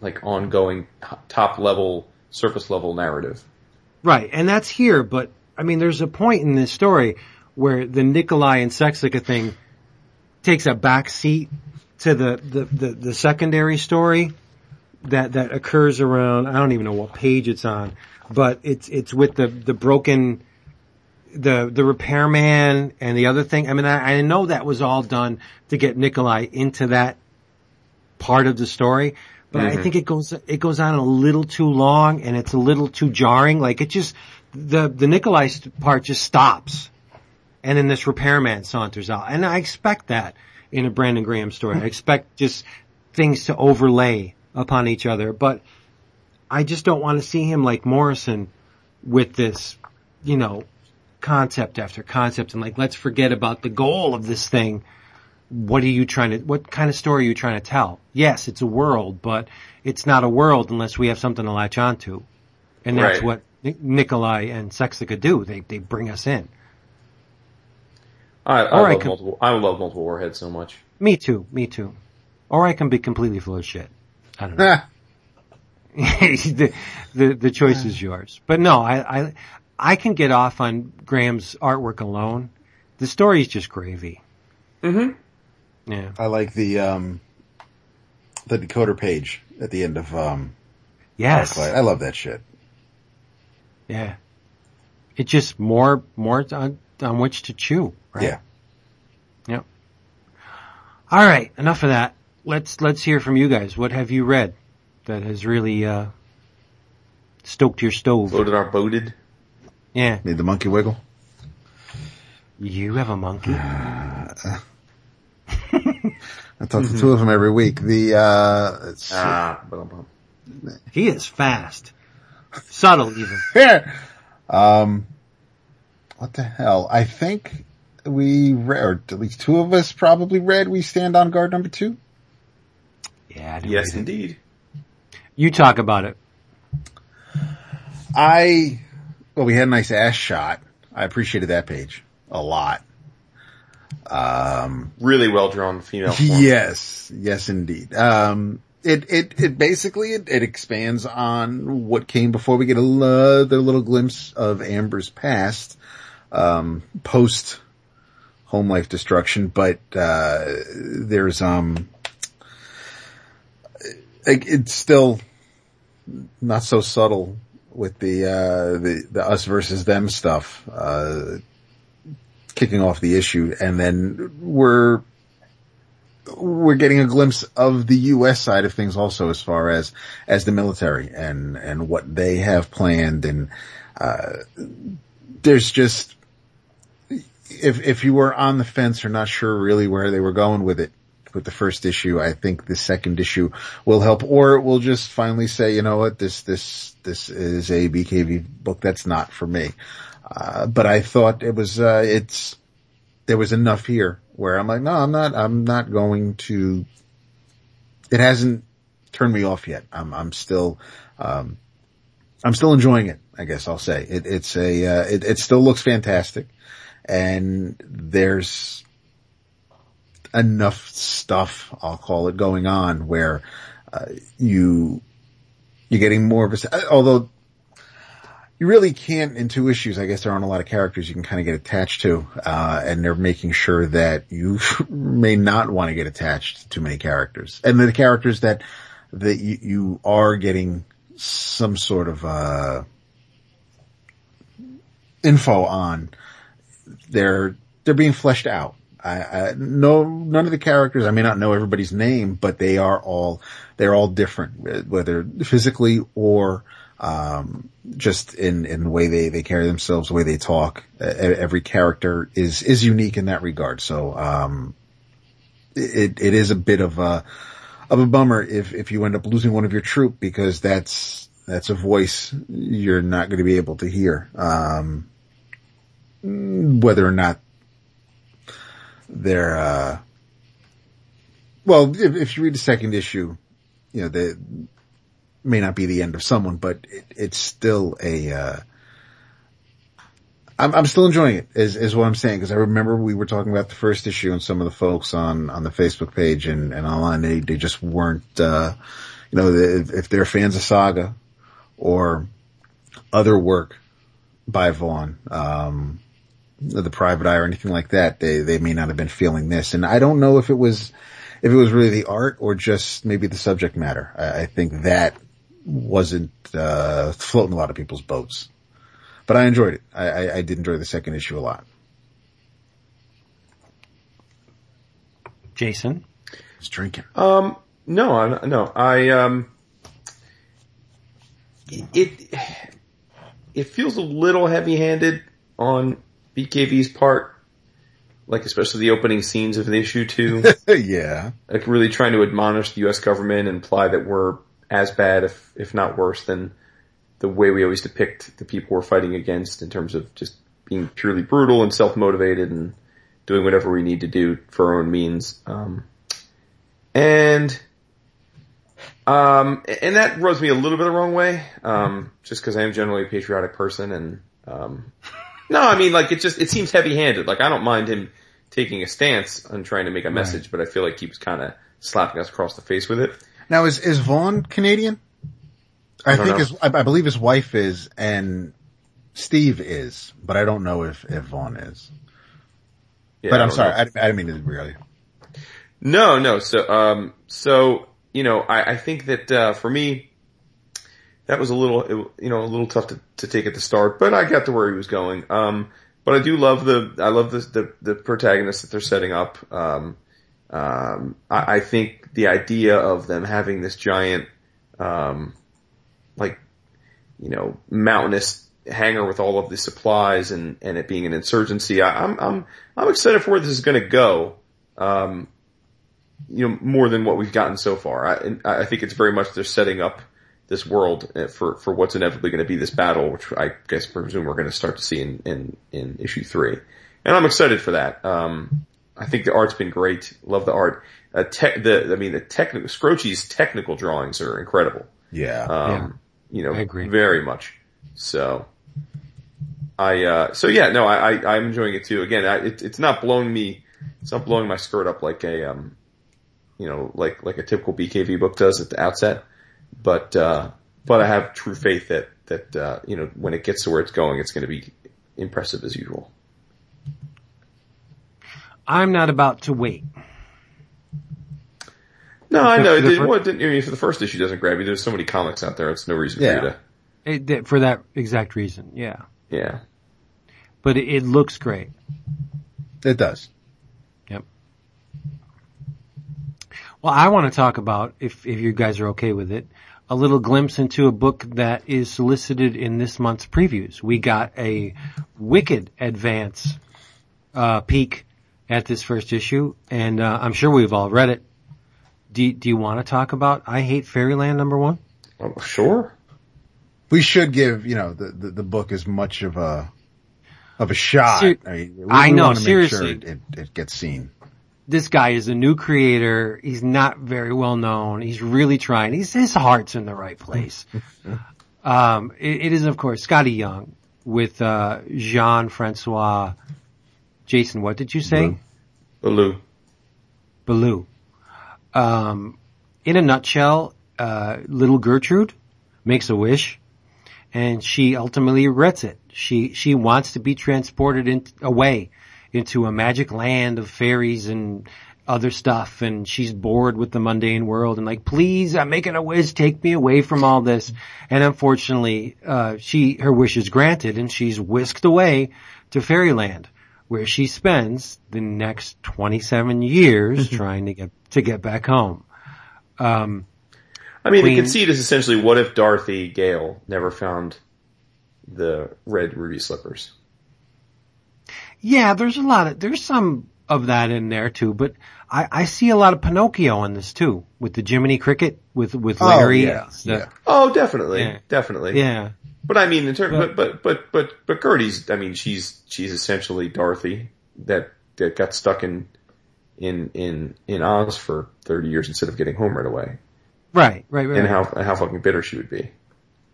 like ongoing top level, surface level narrative. Right, and that's here, but I mean, there's a point in this story where the Nikolai and Sexica thing takes a back seat to the, the, the, the secondary story that, that occurs around, I don't even know what page it's on, but it's, it's with the, the broken, the, the repairman and the other thing. I mean, I, I know that was all done to get Nikolai into that part of the story, but I mm-hmm. think it goes, it goes on a little too long and it's a little too jarring. Like it just, the, the Nikolai part just stops. And then this repairman saunters out. And I expect that in a Brandon Graham story. I expect just things to overlay upon each other, but I just don't want to see him like Morrison with this, you know, concept after concept and like, let's forget about the goal of this thing. What are you trying to, what kind of story are you trying to tell? Yes, it's a world, but it's not a world unless we have something to latch onto. And that's Right. what Nikolai and Sexica do. They, they bring us in. I, I Or I love could- multiple, I love multiple warheads so much. Me too, me too. Or I can be completely full of shit. I don't know. *laughs* *laughs* The, the the choice is yours. But no, I, I I can get off on Graham's artwork alone. The story is just gravy. Mm-hmm. Yeah. I like the um, the decoder page at the end of um, Yes. I love that shit. Yeah. It's just more more on, on which to chew. Right? Yeah. Yep. All right. Enough of that. Let's let's hear from you guys. What have you read that has really uh, stoked your stove? Loaded our boated. Yeah. Made the monkey wiggle. You have a monkey. *sighs* I talk to two of them every week. The uh. Ah, bum, bum. He is fast. Subtle even. *laughs* um, what the hell? I think we read, or at least two of us probably read. We stand on guard number two. Yeah, I yes, indeed. You talk about it. I, well, we had a nice ass shot. I appreciated that page a lot. Um, Really well drawn female form. yes, yes, indeed. Um, it, it, it basically, it, it expands on what came before we get another little glimpse of Amber's past, um, post home life destruction, but, uh, there's, um, it, it's still not so subtle with the, uh, the, the us versus them stuff, uh, kicking off the issue. And then we're, we're getting a glimpse of the U.S. side of things also as far as, as the military and, and what they have planned. And, uh, there's just, if, if you were on the fence or not sure really where they were going with it, with the first issue, I think the second issue will help, or it will just finally say, you know what, this, this, this is a BKV book that's not for me. Uh, but I thought it was, uh, it's, there was enough here where I'm like, no, I'm not, I'm not going to, it hasn't turned me off yet. I'm, I'm still, um, I'm still enjoying it. I guess I'll say it, it's a, uh, it, it still looks fantastic and there's enough stuff, I'll call it going on where, uh, you, you're getting more of a, although you really can't in two issues. I guess there aren't a lot of characters you can kind of get attached to, uh, and they're making sure that you *laughs* may not want to get attached to too many characters. And the characters that, that you, you are getting some sort of, uh, info on, they're, they're being fleshed out. I, I, no, none of the characters, I may not know everybody's name, but they are all, they're all different, whether physically or, um, just in, in the way they, they carry themselves, the way they talk. Uh, every character is, is unique in that regard. So, um, it, it is a bit of a, of a bummer if, if you end up losing one of your troop because that's, that's a voice you're not going to be able to hear. Um, whether or not they're, uh, well, if, if you read the second issue, you know, they may not be the end of someone, but it, it's still a, uh, I'm, I'm still enjoying it is, is what I'm saying. Cause I remember we were talking about the first issue and some of the folks on, on the Facebook page and, and online, they, they just weren't, uh, you know, if, if they're fans of Saga or other work by Vaughan, um, the private eye or anything like that, they, they may not have been feeling this. And I don't know if it was, if it was really the art or just maybe the subject matter. I, I think that wasn't, uh, floating a lot of people's boats, but I enjoyed it. I, I, I did enjoy the second issue a lot. Jason? Just drinking. Um, no, I, no, I, um, it, it feels a little heavy handed on BKV's part. Like especially the opening scenes of the issue too. *laughs* yeah. like really trying to admonish the U.S. government and imply that we're as bad, if if not worse, than the way we always depict the people we're fighting against in terms of just being purely brutal and self motivated and doing whatever we need to do for our own means. Um, and um, and that rubs me a little bit the wrong way, um, just because I am generally a patriotic person and um, no, I mean like it just it seems heavy handed. Like I don't mind him taking a stance on trying to make a message, but I feel like he was kind of slapping us across the face with it. Now is, is Vaughan Canadian? I, don't think know. his, I, I believe his wife is and Steve is, but I don't know if, if Vaughan is. Yeah, but I I'm sorry. I, I didn't mean to really. No, no. So, um, so you know, I, I think that uh, for me, that was a little, it- you know, a little tough to, to take at the start, but I got to where he was going. Um, but I do love the, I love the the, the protagonist that they're setting up. Um, um, I, I think the idea of them having this giant, um, like, you know, mountainous hangar with all of the supplies and, and it being an insurgency, I, I'm, I'm, I'm excited for where this is going to go. Um, you know, more than what we've gotten so far. I, I think it's very much they're setting up this world uh, for, for what's inevitably going to be this battle, which I guess presume we're going to start to see in, in, in issue three. And I'm excited for that. Um, I think the art's been great. Love the art. Uh, tech, the, I mean, the technical, Skroce's technical drawings are incredible. Yeah. Um, you know, I agree. very much. So, I, uh, so yeah, no, I, I, I'm enjoying it too. Again, I, it, it's not blowing me, it's not blowing my skirt up like a, um, you know, like, like a typical BKV book does at the outset. But, uh, but I have true faith that, that, uh, you know, when it gets to where it's going, it's going to be impressive as usual. I'm not about to wait. No, I know. It the didn't, fir- well, it didn't, I mean, for the first issue doesn't grab you. There's so many comics out there. It's no reason Yeah. for you to, It, that- for that exact reason, yeah. yeah. But it, it looks great. It does. Yep. Well, I want to talk about, if, if you guys are okay with it, a little glimpse into a book that is solicited in this month's previews. We got a wicked advance, uh, peek at this first issue, and, uh, I'm sure we've all read it. Do, do you want to talk about I Hate Fairyland number one? Oh, sure. We should give, you know, the, the, the book as much of a, of a shot. Ser- I, mean, we, I we know, wanna make sure seriously. it, it, it gets seen. This guy is a new creator. He's not very well known. He's really trying. He's, his heart's in the right place. *laughs* um, it, it is, of course, Skottie Young with, uh, Jean-Francois. Jason, what did you say? Beaulieu. Beaulieu. Um, in a nutshell, uh, little Gertrude makes a wish and she ultimately regrets it. She, she wants to be transported in, away into a magic land of fairies and other stuff and she's bored with the mundane world and like, please, I'm making a wish, take me away from all this. And unfortunately, uh, she, her wish is granted and she's whisked away to fairyland where she spends the next 27 years *laughs* trying to get, to get back home. Um, I mean, Queen. the conceit is essentially what if Dorothy Gale never found the red ruby slippers? Yeah, there's a lot of, there's some of that in there too, but I, I see a lot of Pinocchio in this too, with the Jiminy Cricket, with, with oh, Larry. yeah, It's the- yeah. Oh, definitely, Yeah. definitely. yeah. But I mean, in terms, But- but, but, but, but, but Gertie's, I mean, she's, she's essentially Dorothy that, that got stuck in, in, in, in Oz for 30 years instead of getting home right away. Right, right, right. And how, how fucking bitter she would be.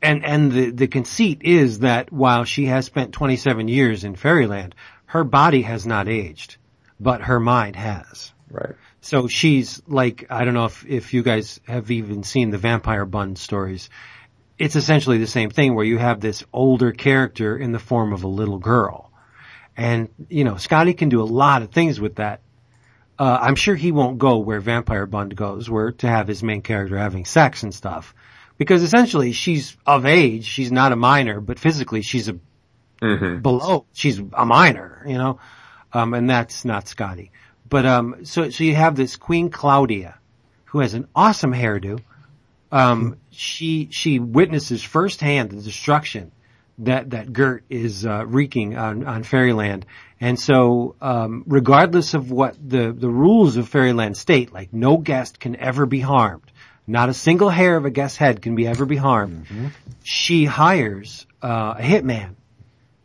and and the the conceit is that while she has spent 27 years in Fairyland, her body has not aged, but her mind has. Right. So she's like, I don't know if, if you guys have even seen the Vampire Bund stories. It's essentially the same thing where you have this older character in the form of a little girl. And, you know, Skottie can do a lot of things with that. Uh, I'm sure he won't go where Vampire Bund goes, where to have his main character having sex and stuff. Because essentially she's of age, she's not a minor, but physically she's a Mm-hmm. below. She's a minor, you know, um, and that's not Skottie. But um, so so you have this Queen Cloudia, who has an awesome hairdo. Um, she she witnesses firsthand the destruction that that Gert is uh, wreaking on on Fairyland, and so um, regardless of what the the rules of Fairyland state, like no guest can ever be harmed. Not a single hair of a guest's head can be ever be harmed. She hires uh, a hitman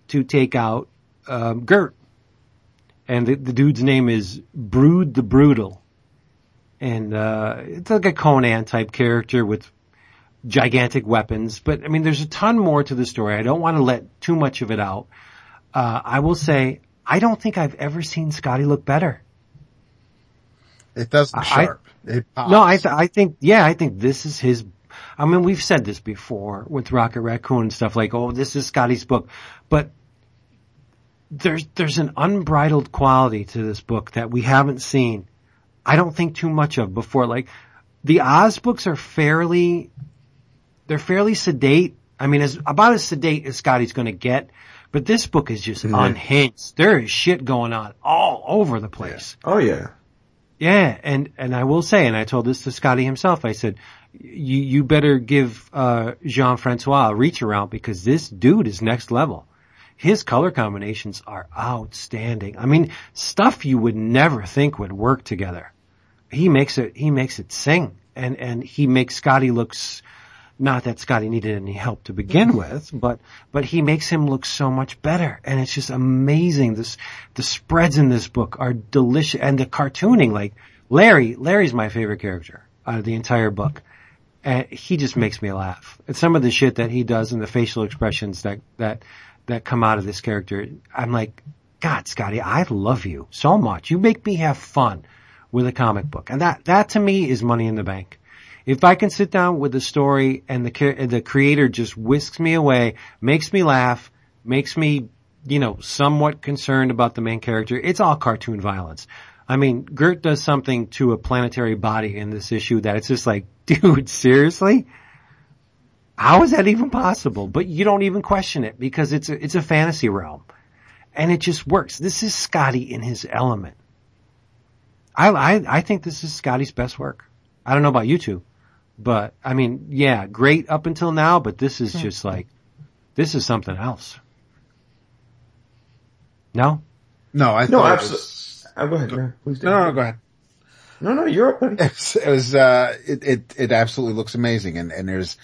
to take out um, Gert. And the, the dude's name is Brood the Brutal. And uh, it's like a Conan type character with gigantic weapons. But I mean, there's a ton more to the story. I don't want to let too much of it out. Uh, I will say, I don't think I've ever seen Skottie look better. It does look I- sharp. It pops. No, I, th- I think, yeah, I think this is his, I mean, we've said this before with Rocket Raccoon and stuff like, oh, this is Skottie's book, but there's, there's an unbridled quality to this book that we haven't seen, I don't think too much of before. Like, the Oz books are fairly, they're fairly sedate. I mean, as, about as sedate as Skottie's gonna get, but this book is just unhinged. There is shit going on all over the place. Oh yeah. Yeah, and and I will say, and I told this to Skottie himself. I said, "You you better give uh, Jean Francois a reach around because this dude is next level. His color combinations are outstanding. I mean, stuff you would never think would work together. He makes it. He makes it sing, and and he makes Skottie looks. Not that Skottie needed any help to begin with, but but he makes him look so much better, and it's just amazing. This the spreads in this book are delicious, and the cartooning, like Larry. Larry's my favorite character out of the entire book. and he just makes me laugh. And some of the shit that he does and the facial expressions that that that come out of this character, I'm like, God, Skottie, I love you so much. You make me have fun with a comic book, and that that to me is money in the bank. If I can sit down with the story and the the creator just whisks me away, makes me laugh, makes me you know somewhat concerned about the main character, it's all cartoon violence. I mean, Gert does something to a planetary body in this issue that it's just like, *laughs* dude, seriously? How is that even possible? But you don't even question it because it's a, it's a fantasy realm. And it just works. This is Skottie in his element. I, I, I think this is Skottie's best work. I don't know about you two, but I mean, yeah, great up until now, but this is just like, this is something else. No? No, I No, thought it absolutely. was- Oh, go ahead, man. Please do. no, no, go ahead. no, no, you're up, buddy. It was, it was, uh, it, it, it absolutely looks amazing. And, and there's,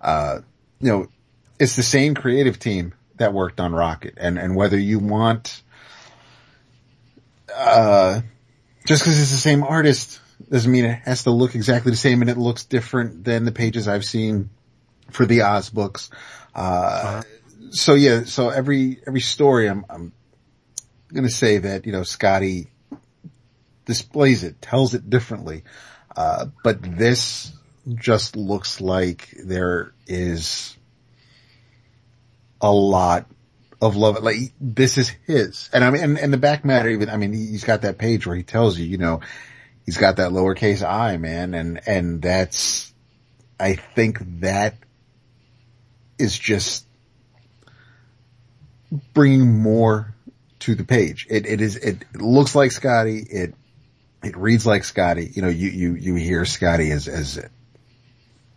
uh, you know, it's the same creative team that worked on Rocket. And, and whether you want, uh, just cause it's the same artist doesn't mean it has to look exactly the same and it looks different than the pages I've seen for the Oz books. Uh, so yeah, so every, every story I'm, I'm going to say that, you know, Skottie displays it, tells it differently. Uh, but this just looks like there is a lot of love. Like this is his. And I mean, and, and the back matter even, I mean, he's got that page where he tells you, you know, he's got that lowercase I, man. And, and that's, I think that is just bringing more to the page. It, it is, it looks like Skottie. It, it reads like Skottie. You know, you, you, you hear Skottie as, as,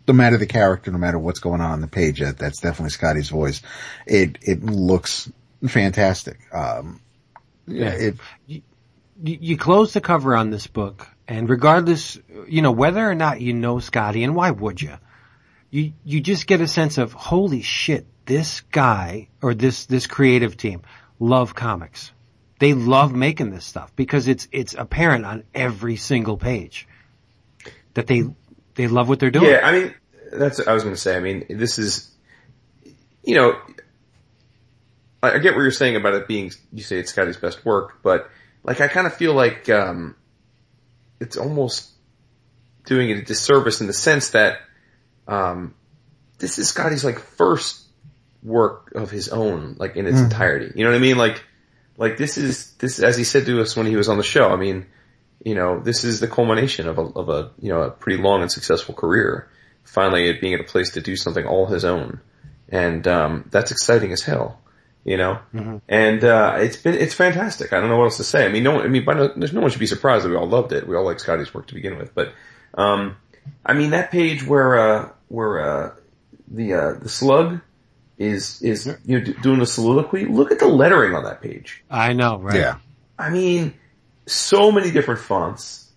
no matter the character, no matter what's going on on the page, that, that's definitely Skottie's voice. It, it looks fantastic. Um, Yeah. it, you, you close the cover on this book, and regardless, you know, whether or not you know Skottie, and why would you? You, you just get a sense of, holy shit, this guy, or this, this creative team, love comics. They love making this stuff because it's, it's apparent on every single page that they, they love what they're doing. Yeah, I mean, that's what I was going to say. I mean, this is, you know, I, I get what you're saying about it being, you say it's Skottie's best work, but like I kind of feel like, um, it's almost doing it a disservice in the sense that, um, this is Skottie's like first work of his own, like in its entirety. You know what I mean? Like, like this is, this, as he said to us when he was on the show, I mean, you know, this is the culmination of a, of a, you know, a pretty long and successful career. Finally it being at a place to do something all his own. And, um, that's exciting as hell, you know? And, uh, it's been, it's fantastic. I don't know what else to say. I mean, no one, I mean, by no, there's no one should be surprised that we all loved it. We all like Skottie's work to begin with, but, um, I mean, that page where, uh, where, uh, the, uh, the slug is, is, you know, d- doing a soliloquy, look at the lettering on that page. I know, right? yeah. I mean, so many different fonts,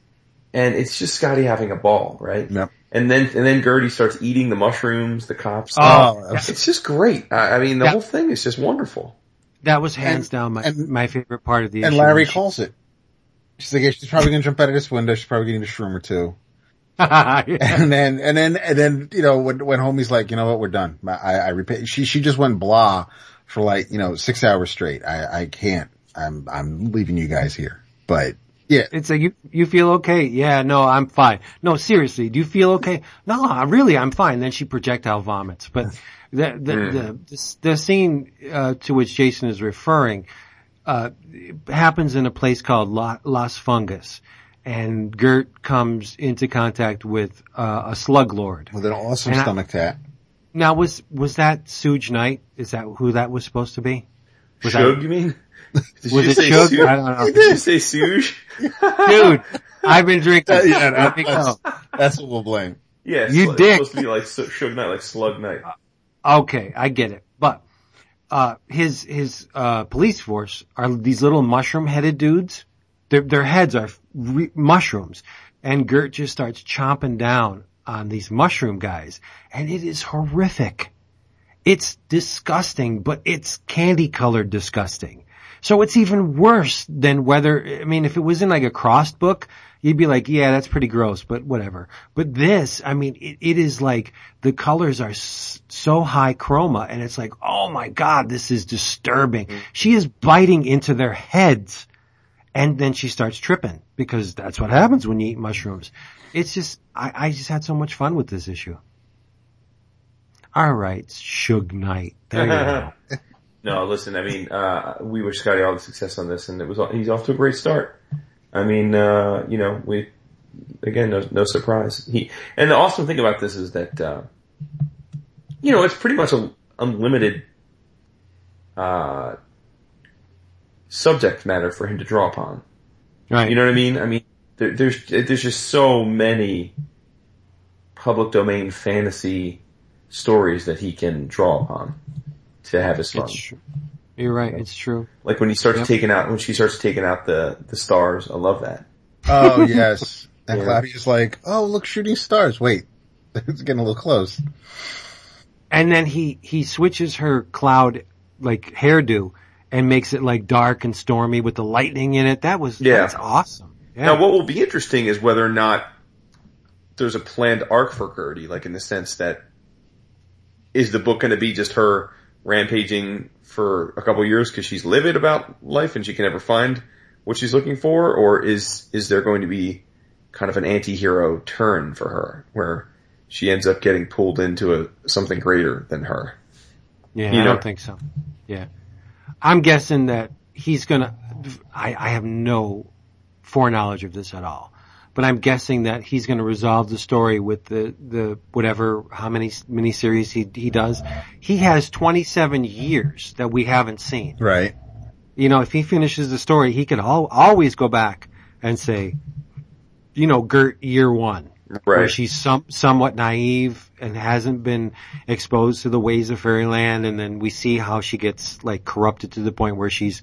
and it's just Skottie having a ball, right? Yep. And then and then Gertie starts eating the mushrooms, the cops. Oh, oh it's just great. I, I mean, the Yeah. whole thing is just wonderful. That was hands And- down my, and- my favorite part of the And issue. Larry calls it. She's like, yeah, she's probably going to jump out of this window. She's probably getting a shroom or two. Yeah. *laughs* *laughs* And then, and then, and then, you know, when, when homie's like, you know what, we're done. I, I repeat, she, she just went blah for like, you know, six hours straight. I, I can't, I'm, I'm leaving you guys here. But yeah, It's like you you feel okay? Yeah, no, I'm fine. No, seriously, do you feel okay? No, I- really, I'm fine. Then she projectile vomits. But *laughs* the the the, the, the scene uh, to which Jason is referring uh, happens in a place called La, Las Fungus, and Gert comes into contact with uh, a slug lord. with an awesome And I- stomach tat. Now, was was that Suge Knight? Is that who that was supposed to be? Was that- you mean? *laughs* Did Was you it say Shug? Suge? I don't know. Did you say Suge? *laughs* Dude, I've been drinking. yeah, Let that's, that's what we'll blame. Yeah, You sl- it's supposed to be like Su- Suge Knight, like Slug Knight. Okay, I get it. But uh his his uh police force are these little mushroom headed dudes. Their their heads are re- mushrooms, and Gert just starts chomping down on these mushroom guys, and it is horrific. It's disgusting, but it's candy colored disgusting. So it's even worse than whether, I mean, if it was in like a crossed book, you'd be like, yeah, that's pretty gross, but whatever. But this, I mean, it, it is like the colors are s- so high chroma and it's like, oh my God, this is disturbing. Mm-hmm. She is biting into their heads and then she starts tripping because that's what happens when you eat mushrooms. It's just, I, I just had so much fun with this issue. All right, Suge Knight. There you go. *laughs* No, listen, I mean, uh, we wish Skottie all the success on this and it was, he's off to a great start. I mean, uh, you know, we, again, no, no surprise. He, and the awesome thing about this is that, uh, you know, it's pretty much a unlimited, uh, subject matter for him to draw upon. Right. You know what I mean? I mean, there, there's there's just so many public domain fantasy stories that he can draw upon to have his fun. It's true. You're right. It's true. Like when he starts Yep. taking out when she starts taking out the the stars. I love that. Oh *laughs* yes. And Yeah. Cloudia's like, oh look, shooting stars. Wait, *laughs* it's getting a little close. And then he, he switches her cloud, like, hairdo and makes it like dark and stormy with the lightning in it. That was, Yeah. that's awesome. Yeah. Now, what will be interesting is whether or not there's a planned arc for Gertie, like in the sense that is the book going to be just her rampaging for a couple years because she's livid about life and she can never find what she's looking for, or is is there going to be kind of an anti-hero turn for her where she ends up getting pulled into a something greater than her? Yeah, You I know? don't think so. Yeah. I'm guessing that he's gonna, I, I have no foreknowledge of this at all, but I'm guessing that he's gonna resolve the story with the, the, whatever, how many miniseries he, he does. He has 27 years that we haven't seen. Right. You know, if he finishes the story, he could al- always go back and say, you know, Gert year one. Where she's some, somewhat naive and hasn't been exposed to the ways of fairyland and then we see how she gets like corrupted to the point where she's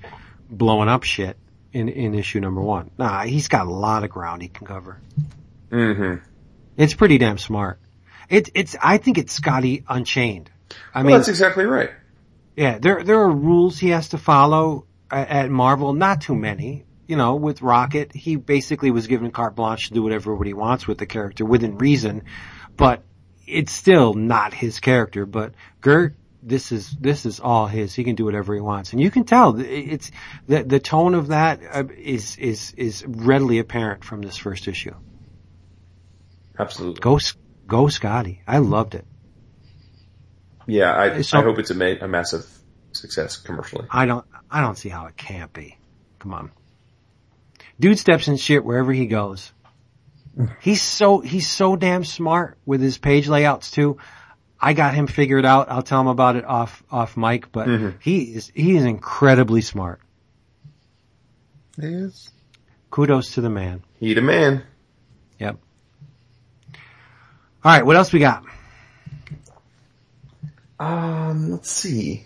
blowing up shit in, in issue number one. Nah, he's got a lot of ground he can cover. Mm-hmm. It's pretty damn smart. It, it's, I think it's Skottie Unchained. I Well, mean, that's exactly right. yeah, there there are rules he has to follow at, at Marvel. Not too many. You know, with Rocket, he basically was given carte blanche to do whatever what he wants with the character within reason, but it's still not his character. But Gert, this is this is all his. He can do whatever he wants, and you can tell it's the the tone of that uh, is is is readily apparent from this first issue. Absolutely. Go go Skottie! I loved it. Yeah, I, So- I hope it's a, ma- a massive success commercially. I don't, I don't see how it can't be. Come on. Dude steps in shit wherever he goes. *laughs* He's so, he's so damn smart with his page layouts too. I got him figured out. I'll tell him about it off, off mic, but he is, he is incredibly smart. It is. Kudos to the man. He the man. Yep. All right. What else we got? Um, let's see.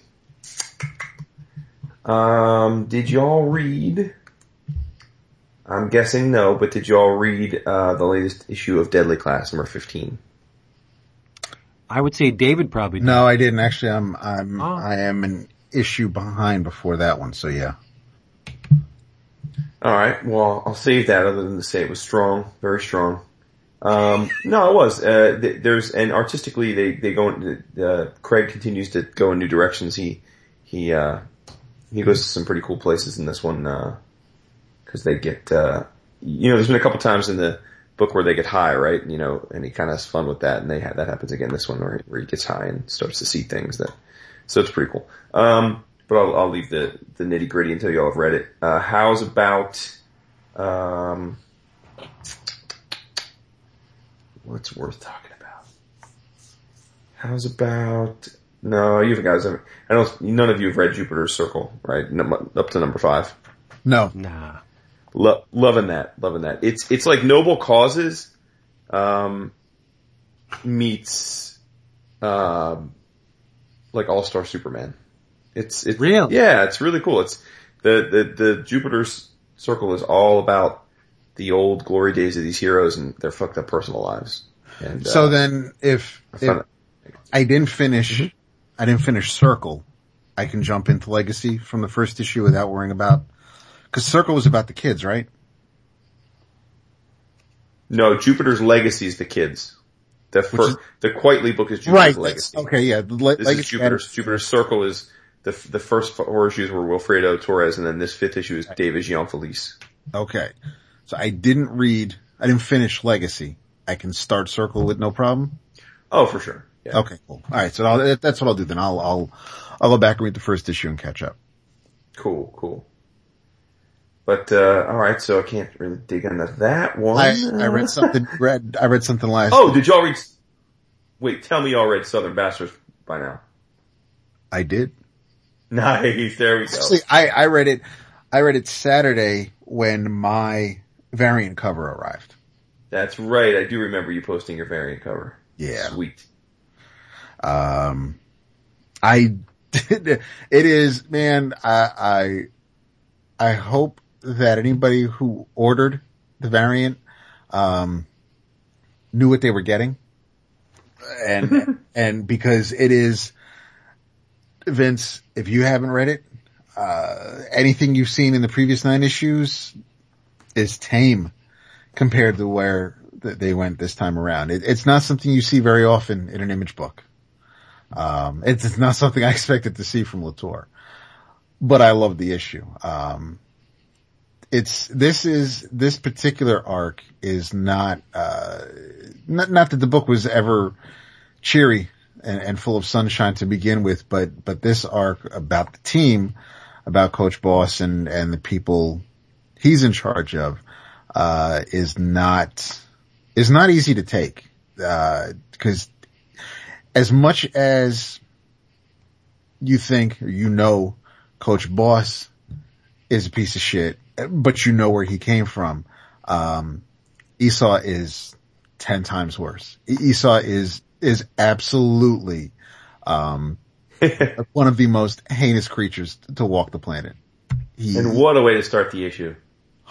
Um, did y'all read? I'm guessing no, but did y'all read uh, the latest issue of Deadly Class number 15? I would say David probably did. No, I didn't actually. I'm I'm Oh. I am an issue behind before that one. So yeah. All right. Well, I'll save that other than to say it was strong, very strong. Um, no, it was. Uh, th- there's and artistically, they they go. In, uh, Craig continues to go in new directions. He he uh, he goes to some pretty cool places in this one because they get. Uh, you know, there's been a couple times in the book where they get high, right? You know, and he kind of has fun with that, and they ha- that happens again this one where, where he gets high and starts to see things that. So it's pretty cool. Um, but I'll, I'll leave the the nitty gritty until y'all have read it. Uh, how's about um, what's worth talking about? How's about no? You guys, haven't- I don't. None of you have read Jupiter's Circle, right? Num- Up to number five. No. Nah. Lo- loving that, loving that. It's it's like noble causes, um, meets, um, like All Star Superman. It's it's Really? yeah, it's really cool. It's the the the Jupiter's Circle is all about the old glory days of these heroes and their fucked up personal lives. And So uh, then, if, I if I didn't finish, I didn't finish Circle, I can jump into Legacy from the first issue without worrying about, cause Circle was about the kids, right? No, Jupiter's Legacy is the kids. The first, is- the Quitely book is Jupiter's Right. Legacy. Okay, yeah. Le- This Legacy is Jupiter's, had- Jupiter's Circle is the, the first four issues were Wilfredo Torres and then this fifth issue is David Gianfelice. Okay. So I didn't read, I didn't finish Legacy. I can start Circle with no problem? Oh, for sure. Yeah. Okay, cool. Alright, so I'll, that's what I'll do then. I'll, I'll, I'll go back and read the first issue and catch up. Cool, cool. But, uh, alright, so I can't really dig into that one. I, I read something, *laughs* read, I read something last, Oh, did y'all read, wait, tell me y'all read Southern Bastards by now. I did. Nice, there we go. Actually, I, I read it, I read it Saturday when my variant cover arrived. That's right, I do remember you posting your variant cover. Yeah. Sweet. Um, I *laughs* did, it is, man, I, I, I hope that anybody who ordered the variant, um, knew what they were getting. And, *laughs* and because it is, Vince, if you haven't read it, uh, anything you've seen in the previous nine issues is tame compared to where th- they went this time around. It, it's not something you see very often in an image book. Um, it's, it's not something I *laughs* expected to see from Latour, but I love the issue. Um, it's, this is, this particular arc is not, uh, not, not that the book was ever cheery and, and full of sunshine to begin with, but, but this arc about the team, about Coach Boss and, and the people he's in charge of, uh, is not, is not easy to take, uh, cause as much as you think you know Coach Boss is a piece of shit, but you know where he came from, um, Esau is 10 times worse. Esau is, is absolutely, um, *laughs* one of the most heinous creatures to walk the planet. He, And what a way to start the issue. *laughs*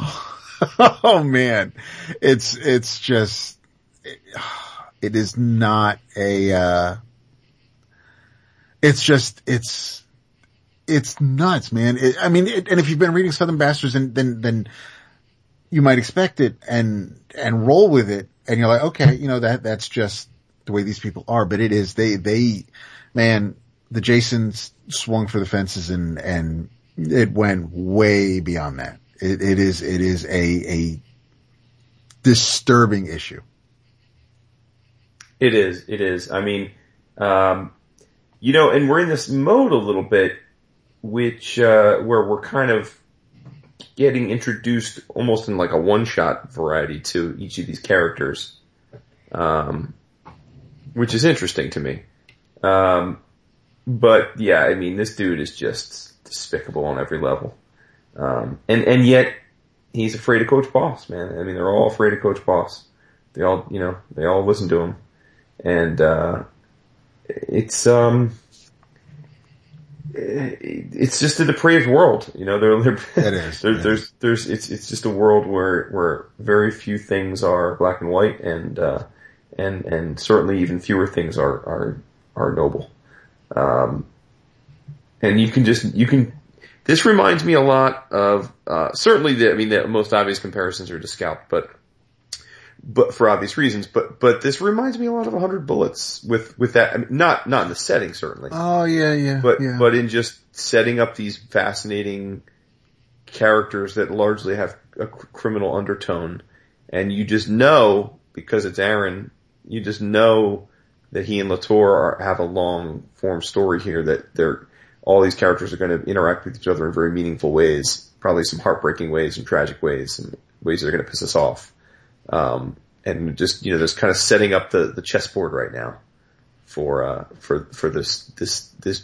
oh man, it's, it's just, it is not a, uh, it's just, it's, it's nuts, man. It, I mean, it, and if you've been reading Southern Bastards, then, then, then you might expect it and, and roll with it. And you're like, okay, you know, that, that's just the way these people are. But it is, they, they, man, the Jasons swung for the fences and, and it went way beyond that. It, it is, it is a, a disturbing issue. It is. It is. I mean, um, you know, and we're in this mode a little bit, which uh, where we're kind of getting introduced almost in like a one-shot variety to each of these characters, um, which is interesting to me. Um, but yeah, I mean, this dude is just despicable on every level, um, and and yet he's afraid of Coach Boss, man. I mean, they're all afraid of Coach Boss. They all, you know, they all listen to him and uh, it's um, it's just a depraved world. You know, there, there, It is, *laughs* there there's, there's, it's, it's just a world where, where very few things are black and white, and uh, and and certainly even fewer things are are are noble. Um, and you can just you can. This reminds me a lot of uh, certainly the I mean the most obvious comparisons are to Scalp, but but for obvious reasons. But but this reminds me a lot of 100 Bullets with with that. I mean, not not in the setting certainly, Oh yeah, yeah, but yeah. but in just setting up these fascinating characters that largely have a criminal undertone, and you just know because it's Aaron, you just know that he and Latour are, have a long form story here that they're all these characters are going to interact with each other in very meaningful ways, probably some heartbreaking ways and tragic ways and ways that are going to piss us off. Um, and just, you know, just kind of setting up the, the chessboard right now for, uh, for, for this, this, this,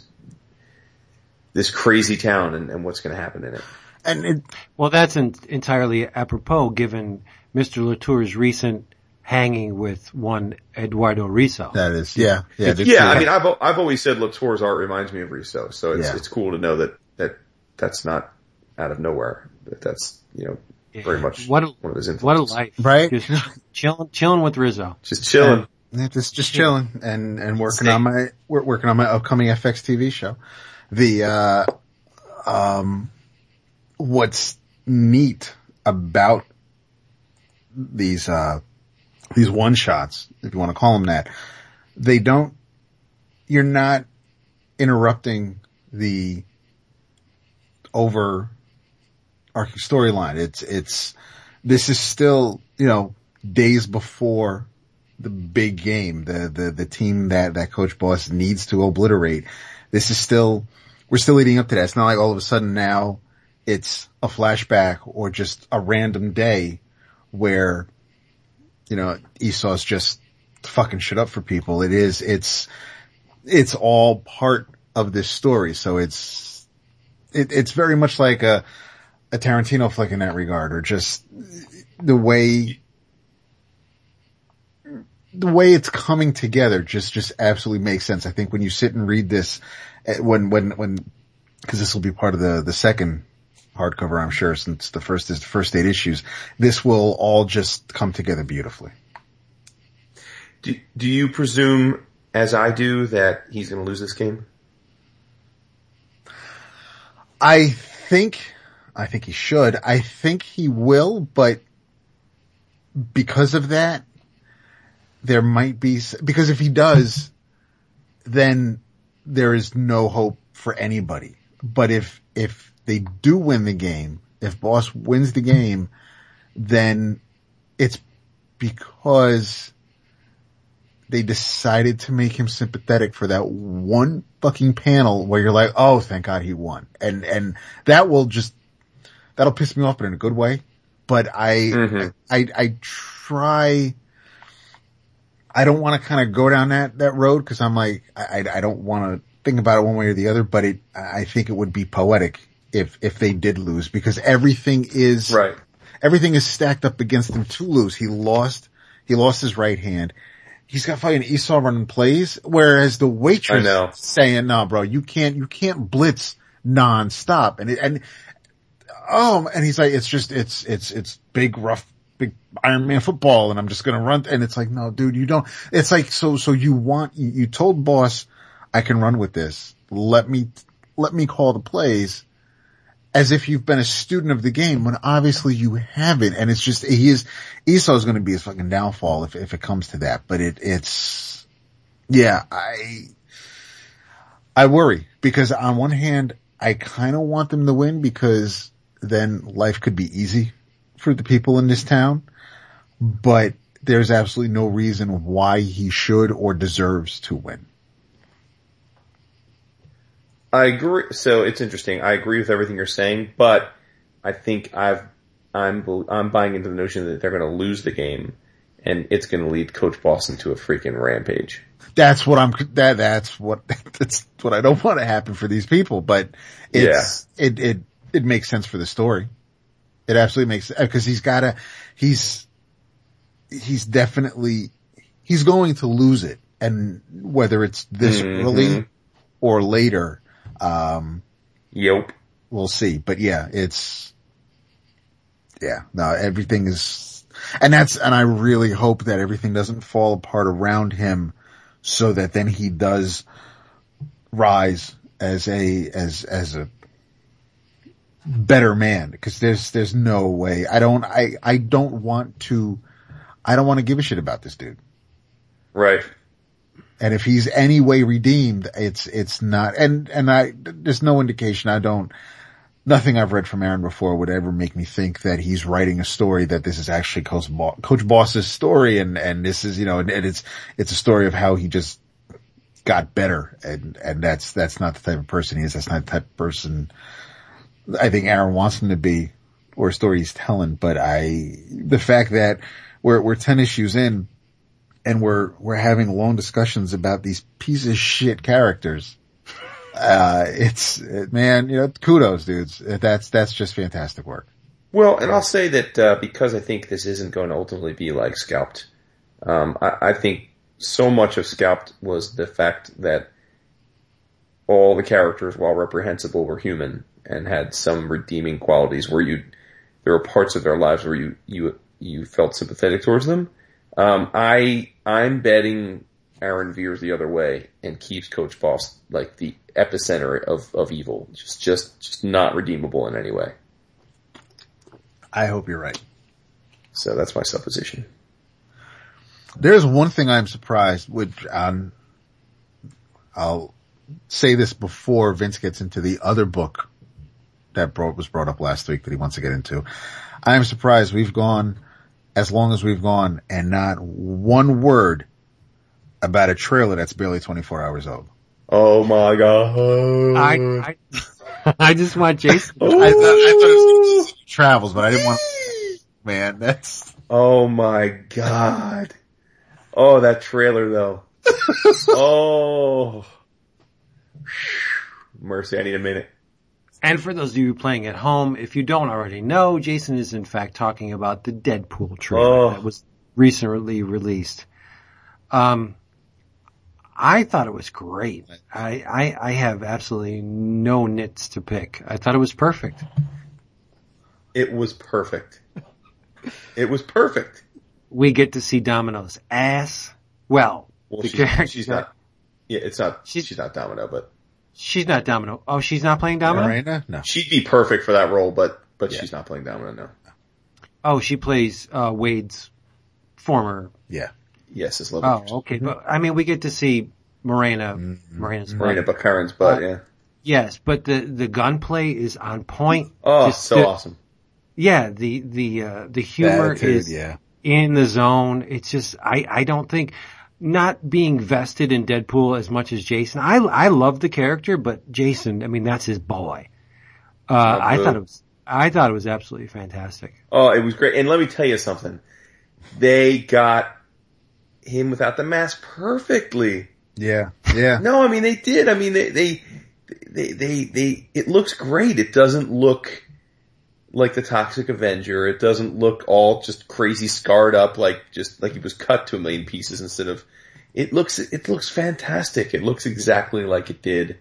this crazy town and, and what's going to happen in it. and it, Well, that's en- entirely apropos given Mr. Latour's recent hanging with one Eduardo Risso. that is, yeah, yeah, this- Yeah, I mean, I've, I've always said Latour's art reminds me of Risso, so it's, Yeah. it's cool to know that, that that's not out of nowhere. That that's, you know, very much What a, one of his what a life. Right? Just chilling, chilling with Risso. Just chilling. Yeah, just just chilling and and working Stay. on my we're working on my upcoming FX TV show. The, uh, um, what's neat about these, uh, these one shots, if you want to call them that, they don't, you're not interrupting the over arcing storyline. It's, it's, this is still, you know, days before the big game, the, the, the team that, that coach boss needs to obliterate. This is still, we're still leading up to that. It's not like all of a sudden now it's a flashback or just a random day where, you know, Esau's just fucking shit up for people. It is, it's, it's all part of this story. So it's, it, it's very much like a, a Tarantino flick in that regard or just the way the way it's coming together just, just absolutely makes sense. I think when you sit and read this, eh, when, when, when, cause this will be part of the, the second hardcover, I'm sure, since the first is the first eight issues, this will all just come together beautifully. Do, do you presume, as I do, that he's going to lose this game? I think, I think he should. I think he will, but because of that, there might be, because if he does, then there is no hope for anybody. But if, if they do win the game, if boss wins the game, then it's because they decided to make him sympathetic for that one fucking panel where you're like, oh, thank God he won. And, and that will just, that'll piss me off, but in a good way. But I, mm-hmm. I, I try, I don't want to kind of go down that, that road because I'm like, I, I don't want to think about it one way or the other, but it, I think it would be poetic if, if they did lose because everything is, right. everything is stacked up against him to lose. He lost, he lost his right hand. He's got fucking Esau running plays, whereas the waitress saying, no, bro, you can't, you can't blitz nonstop. And it, and, oh, and he's like, it's just, it's, it's, it's big, rough big Iron Man football and I'm just going to run. And it's like, no, dude, you don't, it's like, so, so you want, you, you told boss, I can run with this. Let me, let me call the plays as if you've been a student of the game when obviously you haven't. And it's just, he is, Esau's going to be his fucking downfall if, if it comes to that. But it, it's, yeah, I, I worry because on one hand, I kind of want them to win because then life could be easy for the people in this town, but there's absolutely no reason why he should or deserves to win. I agree. So it's interesting. I agree with everything you're saying, but I think I've, I'm, I'm buying into the notion that they're going to lose the game and it's going to lead Coach Boston to a freaking rampage. That's what I'm, that, that's what, *laughs* that's what I don't want to happen for these people, but it's, yeah. it, it, it makes sense for the story. It absolutely makes because he's got to. He's he's definitely he's going to lose it, and whether it's this mm-hmm. early or later, um, yep, we'll see. But yeah, it's yeah, no, everything is, and that's and I really hope that everything doesn't fall apart around him, so that then he does rise as a as as a better man because there's there's no way I don't I I don't want to I don't want to give a shit about this dude. Right. And if he's any way redeemed, it's it's not and and I there's no indication I don't nothing I've read from Aaron before would ever make me think that he's writing a story that this is actually Coach, Bo- Coach Boss's story and and this is you know and, and it's it's a story of how he just got better and and that's that's not the type of person he is. That's not the type of person I think Aaron wants him to be or story he's telling, but I, the fact that we're, we're 10 issues in and we're, we're having long discussions about these piece of shit characters. Uh, it's, man, you know, kudos dudes. That's, that's just fantastic work. Well, and I'll say that, uh, because I think this isn't going to ultimately be like Scalped, um, I, I think so much of Scalped was the fact that all the characters, while reprehensible, were human and had some redeeming qualities where you there were parts of their lives where you you you felt sympathetic towards them. Um, I I'm betting Aaron veers the other way and keeps Coach Boss like the epicenter of, of evil. Just, just, just not redeemable in any way. I hope you're right. So that's my supposition. There's one thing I'm surprised, which um, I'll say this before Vince gets into the other book that brought, was brought up last week that he wants to get into. I am surprised we've gone as long as we've gone and not one word about a trailer that's barely 24 hours old. Oh my god. I, I, I just want Jason. I thought, I thought it was travels, but I didn't want, man, that's, Oh my god. Oh, that trailer though. *laughs* oh. Mercy, I need a minute. And for those of you playing at home, if you don't already know, Jason is in fact talking about the Deadpool trailer Oh. that was recently released. Um, I thought it was great. I, I, I have absolutely no nits to pick. I thought it was perfect. It was perfect. It was perfect. We get to see Domino's ass. Well, Well, the she's, character- she's not. Yeah, it's not. She's- She's, not Domino, but She's not Domino. Oh, she's not playing Domino? Marina? No. she'd be perfect for that role. But but Yeah. she's not playing Domino. No. Oh, she plays, uh, Wade's former. Yeah. Yes, it's love. Oh, interest. okay. But I mean, we get to see Morena, Mm-hmm. Morena's Marina butt. Baccarin's butt. Uh, yeah. Yes, but the the gunplay is on point. Oh, Just so the- awesome. Yeah, the the uh, the humor Attitude, is yeah. in the zone. It's just I I don't think not being vested in Deadpool as much as Jason. I I love the character, but Jason, I mean that's his boy. Uh, I thought it was I thought it was absolutely fantastic. Oh, it was great. And let me tell you something. They got him without the mask perfectly. Yeah. Yeah. No, I mean they did. I mean they they they they, they it looks great. It doesn't look like the Toxic Avenger. It doesn't look all just crazy scarred up like just like he was cut to a million pieces instead of it looks it looks fantastic. It looks exactly like it did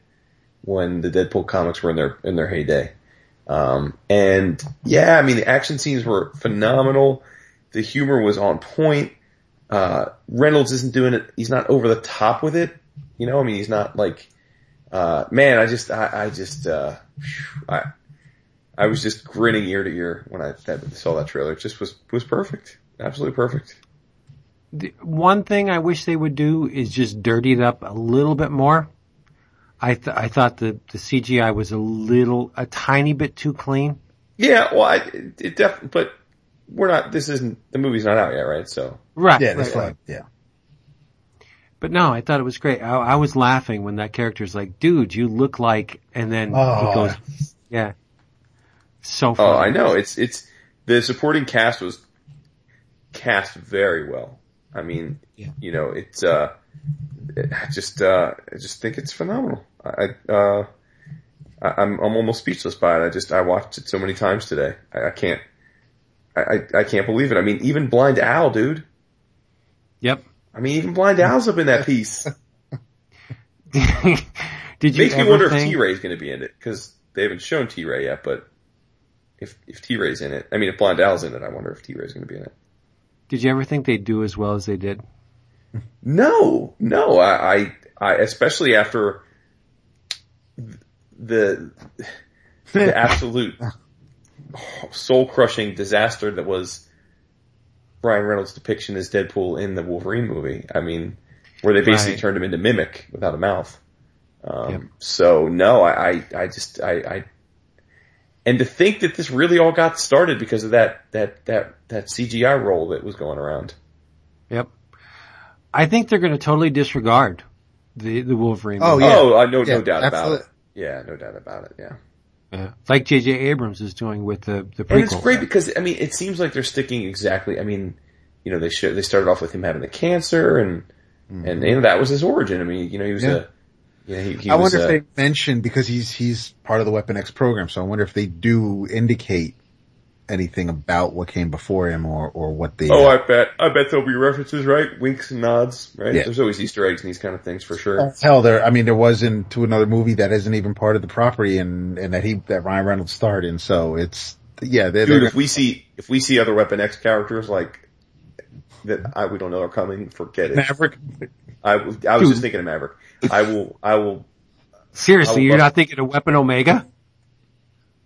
when the Deadpool comics were in their in their heyday. Um, and yeah, I mean the action scenes were phenomenal. The humor was on point. Uh, Reynolds isn't doing it. He's not over the top with it. You know, I mean, he's not like, uh, man, I just, I, I just, uh, I, I was just grinning ear to ear when I saw that trailer. It just was, was perfect. Absolutely perfect. The one thing I wish they would do is just dirty it up a little bit more. I th- I thought the the CGI was a little a tiny bit too clean. Yeah, well, I, it, it definitely, but we're not, this isn't, the movie's not out yet, right? So, Right. Yeah, that's right, right. Yeah. But no, I thought it was great. I, I was laughing when that character's like, dude, you look like, and then Oh. he goes, yeah. So oh. I know, it's, it's, the supporting cast was cast very well. I mean, Yeah. you know, it's, uh, I just, uh, I just think it's phenomenal. I, uh, I'm, I'm almost speechless by it. I just, I watched it so many times today. I, I can't, I, I, can't believe it. I mean, even Blind Al, dude. Yep. I mean, even Blind Al's up in that piece. *laughs* *laughs* Did you Makes me wonder if think, T-Ray's gonna be in it, cause they haven't shown T-Ray yet, but if, if T-Ray's in it, I mean, if Blind Al's in it, I wonder if T-Ray's gonna be in it. did you ever think they'd do as well as they did? *laughs* No, no, I, I, I especially after the, the absolute *laughs* soul crushing disaster that was Ryan Reynolds' depiction as Deadpool in the Wolverine movie. I mean, where they basically Right. turned him into Mimic without a mouth. Um, Yep. so no, I, I, I just, I, I, and to think that this really all got started because of that, that, that, that CGI role that was going around. Yep. I think they're going to totally disregard the the Wolverine. Oh, movie. yeah. Oh, I no, Yeah, no doubt about it. Yeah, no doubt about it. Yeah. Yeah. like J.J. Abrams is doing with the the And it's great because I mean, it seems like they're sticking exactly. I mean, you know, they show, they started off with him having the cancer, and mm-hmm. and you know that was his origin. I mean, you know, he was Yeah. a, you know, he, he I was wonder a, if they mention because he's he's part of the Weapon X program, so I wonder if they do indicate anything about what came before him or or what the Oh, uh, I bet, I bet there'll be references, right? Winks and nods, right? Yeah. There's always Easter eggs and these kind of things for sure. hell there. I mean, there was into another movie that isn't even part of the property, and and that he that Ryan Reynolds starred in. So it's yeah, they're, Dude, they're if we see if we see other Weapon X characters like that I, we don't know are coming, forget it. Maverick. I, I was just thinking of Maverick. I will, I will, Seriously, I would you're love- not thinking of Weapon Omega?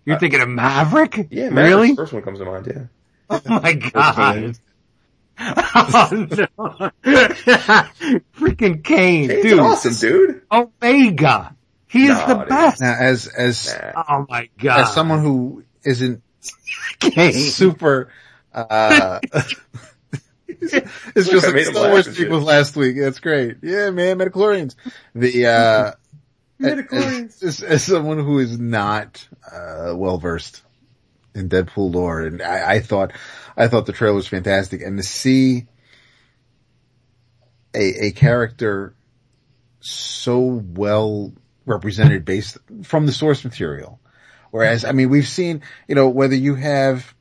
You're thinking of Maverick? yeah, Maverick's really? the first one comes to mind, yeah. *laughs* Oh my god. Kane. *laughs* oh no. *laughs* Freaking Kane, Kane's dude. awesome, dude. Omega. He is No, the dude. best. Now, as as Nah. Oh my god. as someone who isn't Kane. super. Uh, it's just I like made him Star Wars and sequel last week. That's great. Yeah, man, Metachlorians. The uh, *laughs* Midichlorians. as, as someone who is not uh, well versed in Deadpool lore, and I, I thought I thought the trailer was fantastic, and to see a a character so well represented based from the source material. Whereas, I mean, we've seen, you know, whether you have,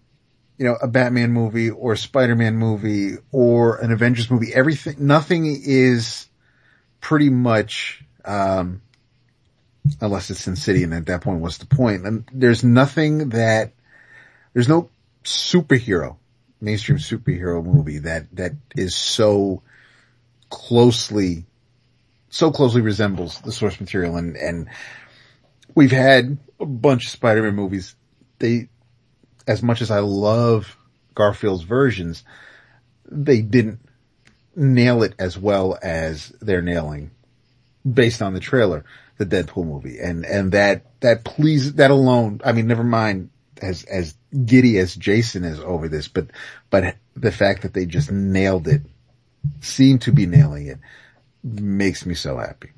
you know, a Batman movie or a Spider-Man movie or an Avengers movie, everything, nothing is pretty much, um, unless it's Sin City and at that point, what's the point? And there's nothing that, there's no superhero, mainstream superhero movie that, that is so closely, so closely resembles the source material and, and we've had a bunch of Spider-Man movies. They, as much as I love Garfield's versions, they didn't nail it as well as they're nailing based on the trailer, the Deadpool movie. And, and that, that please, that alone, I mean, never mind as, as giddy as Jason is over this, but, but the fact that they just nailed it, seem to be nailing it, makes me so happy.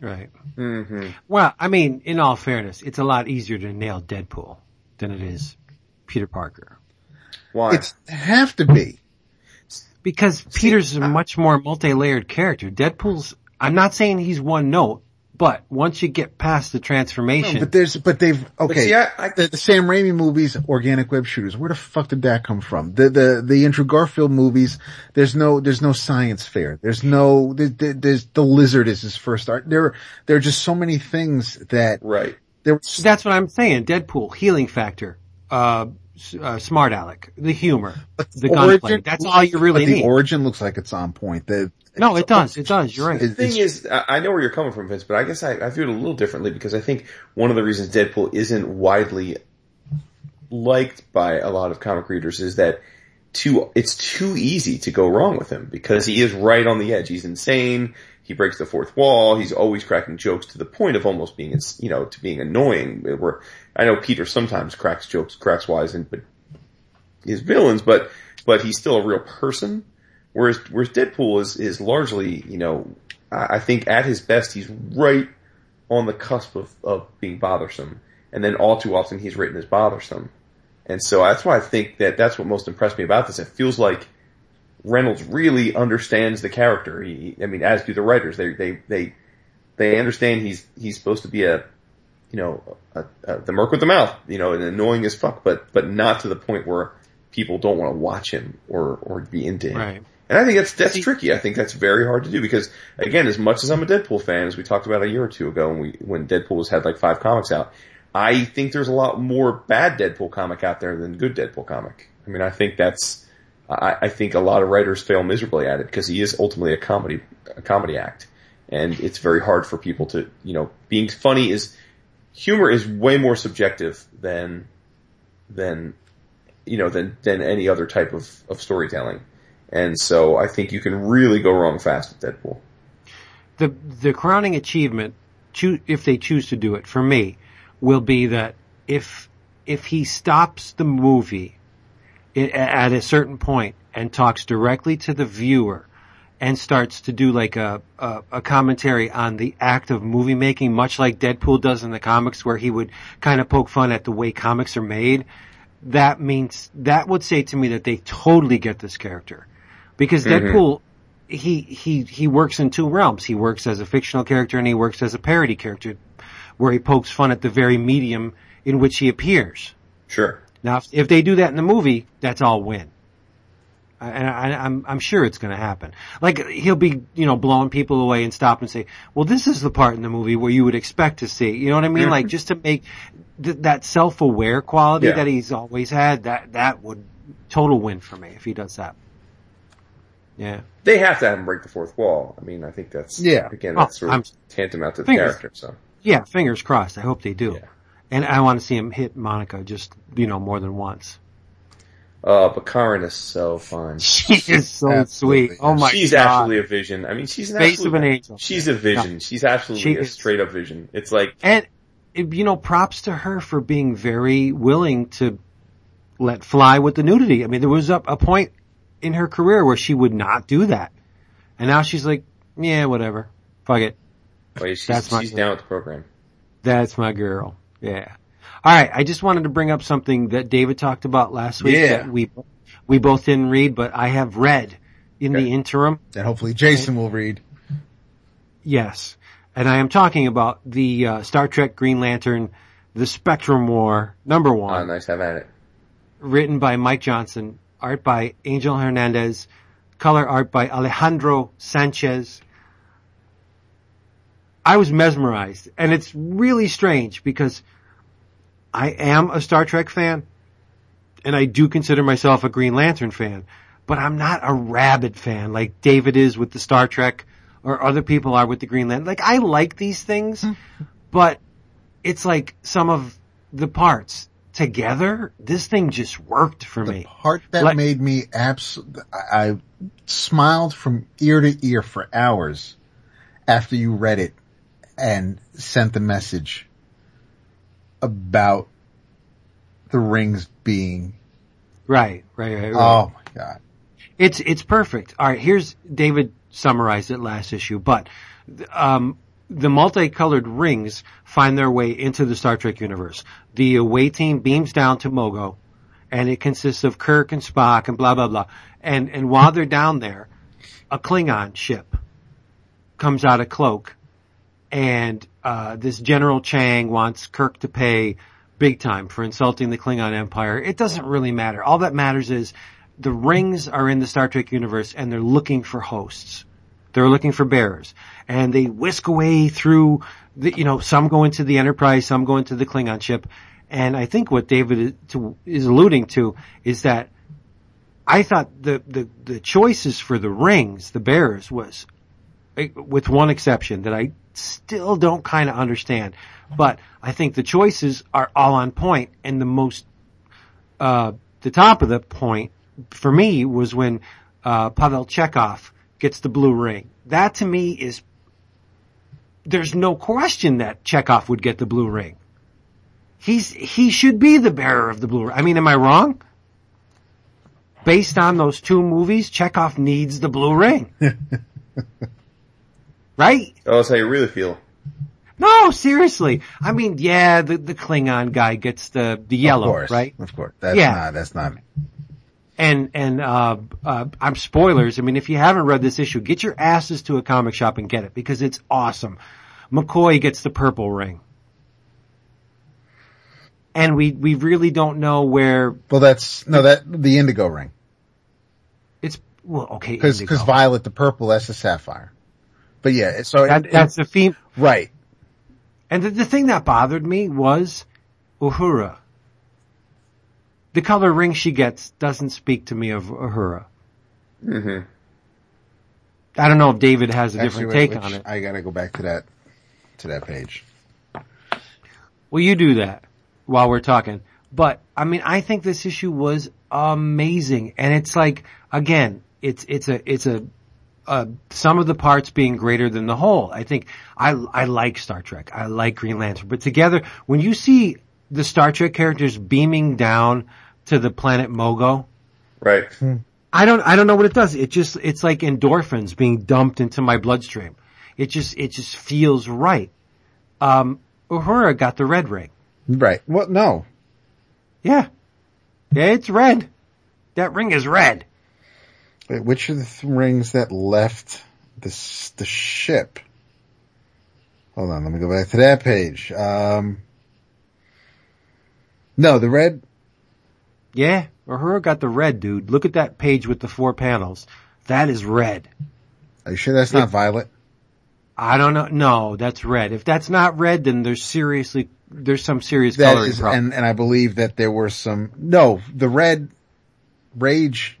Right. Mm-hmm. Well, I mean, in all fairness, it's a lot easier to nail Deadpool than it is Peter Parker. Why? It's have to be. Because Peter's a much more multi-layered character. Deadpool's, I'm not saying he's one note, but once you get past the transformation, But there's, but they've, okay. see, I- I- the, the Sam Raimi movies, organic web shooters, where the fuck did that come from? The, the, the Andrew Garfield movies, there's no, there's no science fair. There's no, there, there- there's, the lizard is his first art. There, there are just so many things that, right. there, that's what I'm saying. Deadpool, healing factor, uh, uh, smart aleck, the humor, the gunplay. That's all you really but the need. origin looks like it's on point. The, no, it does. It does. You're right. It- The thing is, I I know where you're coming from, Vince, but I guess I, I view it a little differently because I think one of the reasons Deadpool isn't widely liked by a lot of comic readers is that too, it's too easy to go wrong with him because he is right on the edge. He's insane. He breaks the fourth wall. He's always cracking jokes to the point of almost being, you know, to being annoying. Where I know Peter sometimes cracks jokes, cracks wise, and but his villains, but but he's still a real person. Whereas whereas Deadpool is is largely, you know, I, think at his best he's right on the cusp of, of being bothersome, and then all too often he's written as bothersome, and so that's why I think that that's what most impressed me about this. It feels like Reynolds really understands the character. He, I mean, as do the writers. They they they they understand he's he's supposed to be a you know, a, a, the merc with the mouth, you know, and annoying as fuck, but, but not to the point where people don't want to watch him or, or be into him. Right. And I think that's, that's tricky. I think that's very hard to do because again, as much as I'm a Deadpool fan, as we talked about a year or two ago when we, when Deadpool was had like five comics out, I think there's a lot more bad Deadpool comic out there than good Deadpool comic. I mean, I think that's, I, I think a lot of writers fail miserably at it because he is ultimately a comedy, a comedy act. And it's very hard for people to, you know, being funny is, humor is way more subjective than than you know than than any other type of, of storytelling. And so I think you can really go wrong fast with Deadpool. the the crowning achievement, if they choose to do it, for me, will be that if if he stops the movie at a certain point and talks directly to the viewer and starts to do like a, a a commentary on the act of movie making, much like Deadpool does in the comics, where he would kind of poke fun at the way comics are made. That means that would say to me that they totally get this character because mm-hmm. Deadpool he he he works in two realms. He works as a fictional character and he works as a parody character, where he pokes fun at the very medium in which he appears. Sure. Now, if, if they do that in the movie, that's all win. And I, I'm I'm sure it's going to happen. Like he'll be you know blowing people away and stop and say, "Well, this is the part in the movie where you would expect to see." You know what I mean? Like just to make th- that self-aware quality Yeah. that he's always had. That that would total win for me if he does that. Yeah. They have to have him break the fourth wall. I mean, I think that's Yeah. Again, Oh, that's sort of I'm- tantamount to the Fingers- character. So Yeah, fingers crossed. I hope they do. Yeah. And I want to see him hit Monica just, you know, more than once. Uh, but Karen is so fun. *laughs* She is so Absolutely. sweet. Oh my she's god. She's actually a vision. I mean, she's an Face absolute, of an angel. She's a vision. She's absolutely She a is. straight up vision. It's like, And, it- you know, props to her for being very willing to let fly with the nudity. I mean, there was a, a point in her career where she would not do that. And now she's like, yeah, whatever. Fuck it. wait, she's, That's my- she's down with the program. That's my girl. Yeah. All right. I just wanted to bring up something that David talked about last week Yeah. that we, we both didn't read, but I have read in Okay. the interim. And hopefully Jason will read. Yes. And I am talking about the uh, Star Trek Green Lantern, the Spectrum War, number one. Oh, nice. To have at it. written by Mike Johnson, art by Angel Hernandez, color art by Alejandro Sanchez. I was mesmerized and it's really strange because I am a Star Trek fan and I do consider myself a Green Lantern fan, but I'm not a rabid fan like David is with the Star Trek or other people are with the Green Lantern. Like I like these things, hmm. but it's like some of the parts together. This thing just worked for The me. part that Like- made me abs, I, I smiled from ear to ear for hours after you read it and sent the message about the rings being, Right, right, right, right. oh my God. It's it's perfect. All right, here's David summarized it last issue, but um, the multicolored rings find their way into the Star Trek universe. The away team beams down to Mogo, and it consists of Kirk and Spock and blah blah blah. And and while they're down there, a Klingon ship comes out of cloak, and uh, this General Chang wants Kirk to pay big time for insulting the Klingon Empire. It doesn't really matter. All that matters is the rings are in the Star Trek universe and they're looking for hosts. They're looking for bearers. And they whisk away through the, you know, some go into the Enterprise, some go into the Klingon ship. And I think what David is, to, is alluding to is that I thought the, the, the choices for the rings, the bearers was, with one exception that I still don't kind of understand, but I think the choices are all on point and the most, uh, the top of the point for me was when, uh, Pavel Chekhov gets the blue ring. That to me is, there's no question that Chekhov would get the blue ring. He's, he should be the bearer of the blue ring. I mean, am I wrong? Based on those two movies, Chekhov needs the blue ring. *laughs* right? Oh, that's how you really feel. No, seriously. I mean, yeah, the, the Klingon guy gets the, the of yellow, course. right? Of course. That's Yeah. not, that's not, And, and, uh, uh, I'm spoilers. I mean, if you haven't read this issue, get your asses to a comic shop and get it because it's awesome. McCoy gets the purple ring. And we, we really don't know where well, that's, no, that, the indigo ring. it's, well, okay. Cause, indigo. cause violet, the purple, that's the sapphire. But yeah, so, that, that's the theme. right. And the, the thing that bothered me was Uhura. The color ring she gets doesn't speak to me of Uhura. hmm I don't know if David has a Actually, different take which- on it. I gotta go back to that, to that page. Well, you do that while we're talking. But I mean, I think this issue was amazing, and it's like again, it's it's a it's a uh, some of the parts being greater than the whole. I think I I like Star Trek. I like Green Lantern, but together, when you see the Star Trek characters beaming down to the planet Mogo, Right. I don't I don't know what it does. It just it's like endorphins being dumped into my bloodstream. It just it just feels right. Um, Uhura got the red ring. Right. Well, no. Yeah. Yeah, it's red. That ring is red. Wait, which are the th- rings that left the the ship? Hold on, let me go back to that page. Um, no, the red. Yeah, Uhura got the red, dude. Look at that page with the four panels. That is red. Are you sure that's not violet? I don't know. No, that's red. If that's not red, then there's seriously, there's some serious That coloring is, problem. and and I believe that there were some. No, the red rage,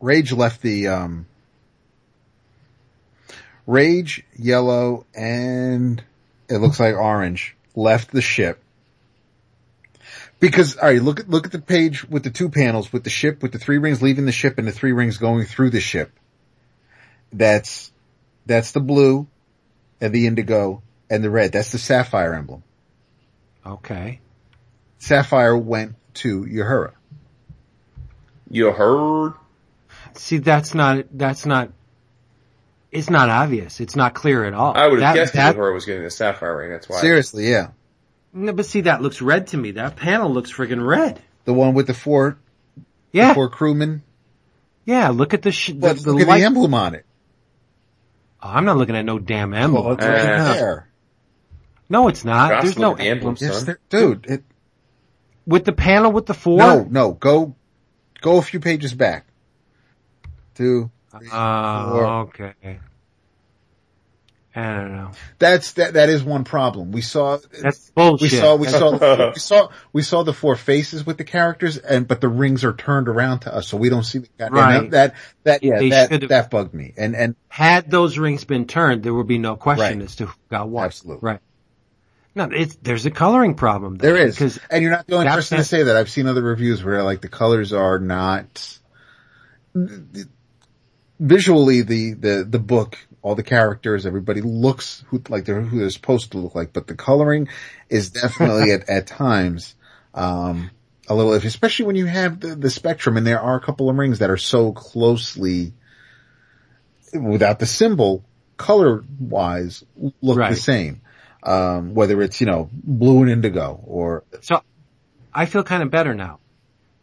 rage left the um Rage, Yellow, and it looks like Orange left the ship. Because, alright, look at, look at the page with the two panels, with the ship, with the three rings leaving the ship and the three rings going through the ship. That's, that's the blue and the indigo and the red. That's the sapphire emblem. Okay. Sapphire went to Uhura. You heard? See, that's not, that's not, it's not obvious. It's not clear at all. I would have That- guessed that, that Uhura was getting the sapphire ring. That's why. Seriously, yeah. No, but see, that looks red to me. That panel looks friggin' red. The one with the four, Yeah. four crewmen. Yeah, look at the, sh- the, the look at the emblem on it. Oh, I'm not looking at no damn emblem. Well, it's right Uh, there. no, it's not. Gosh, There's no the emblem, emblem. Yes, son. there, dude. It, With the panel with the four? no, no, go, go a few pages back. Two. three, Oh, four. okay. I don't know. That's, that, that is one problem. We saw, That's bullshit. we saw, we saw, we saw, we saw the four faces with the characters and, but the rings are turned around to us, so we don't see the, Right. that, that, yeah, They that, that bugged me. And, and had those rings been turned, there would be no question Right. as to who got what. Absolutely. Right. No, it's, there's a coloring problem. Though, There is, Because, and you're not the only person to say that. I've seen other reviews where like the colors are not visually the the the book, all the characters, everybody looks who like they're who they're supposed to look like, but the coloring is definitely *laughs* at at times um a little iffy, especially when you have the, the spectrum, and there are a couple of rings that are so closely without the symbol, color wise, look Right. the same. Um, whether it's, you know, blue and indigo or, so, I feel kind of better now.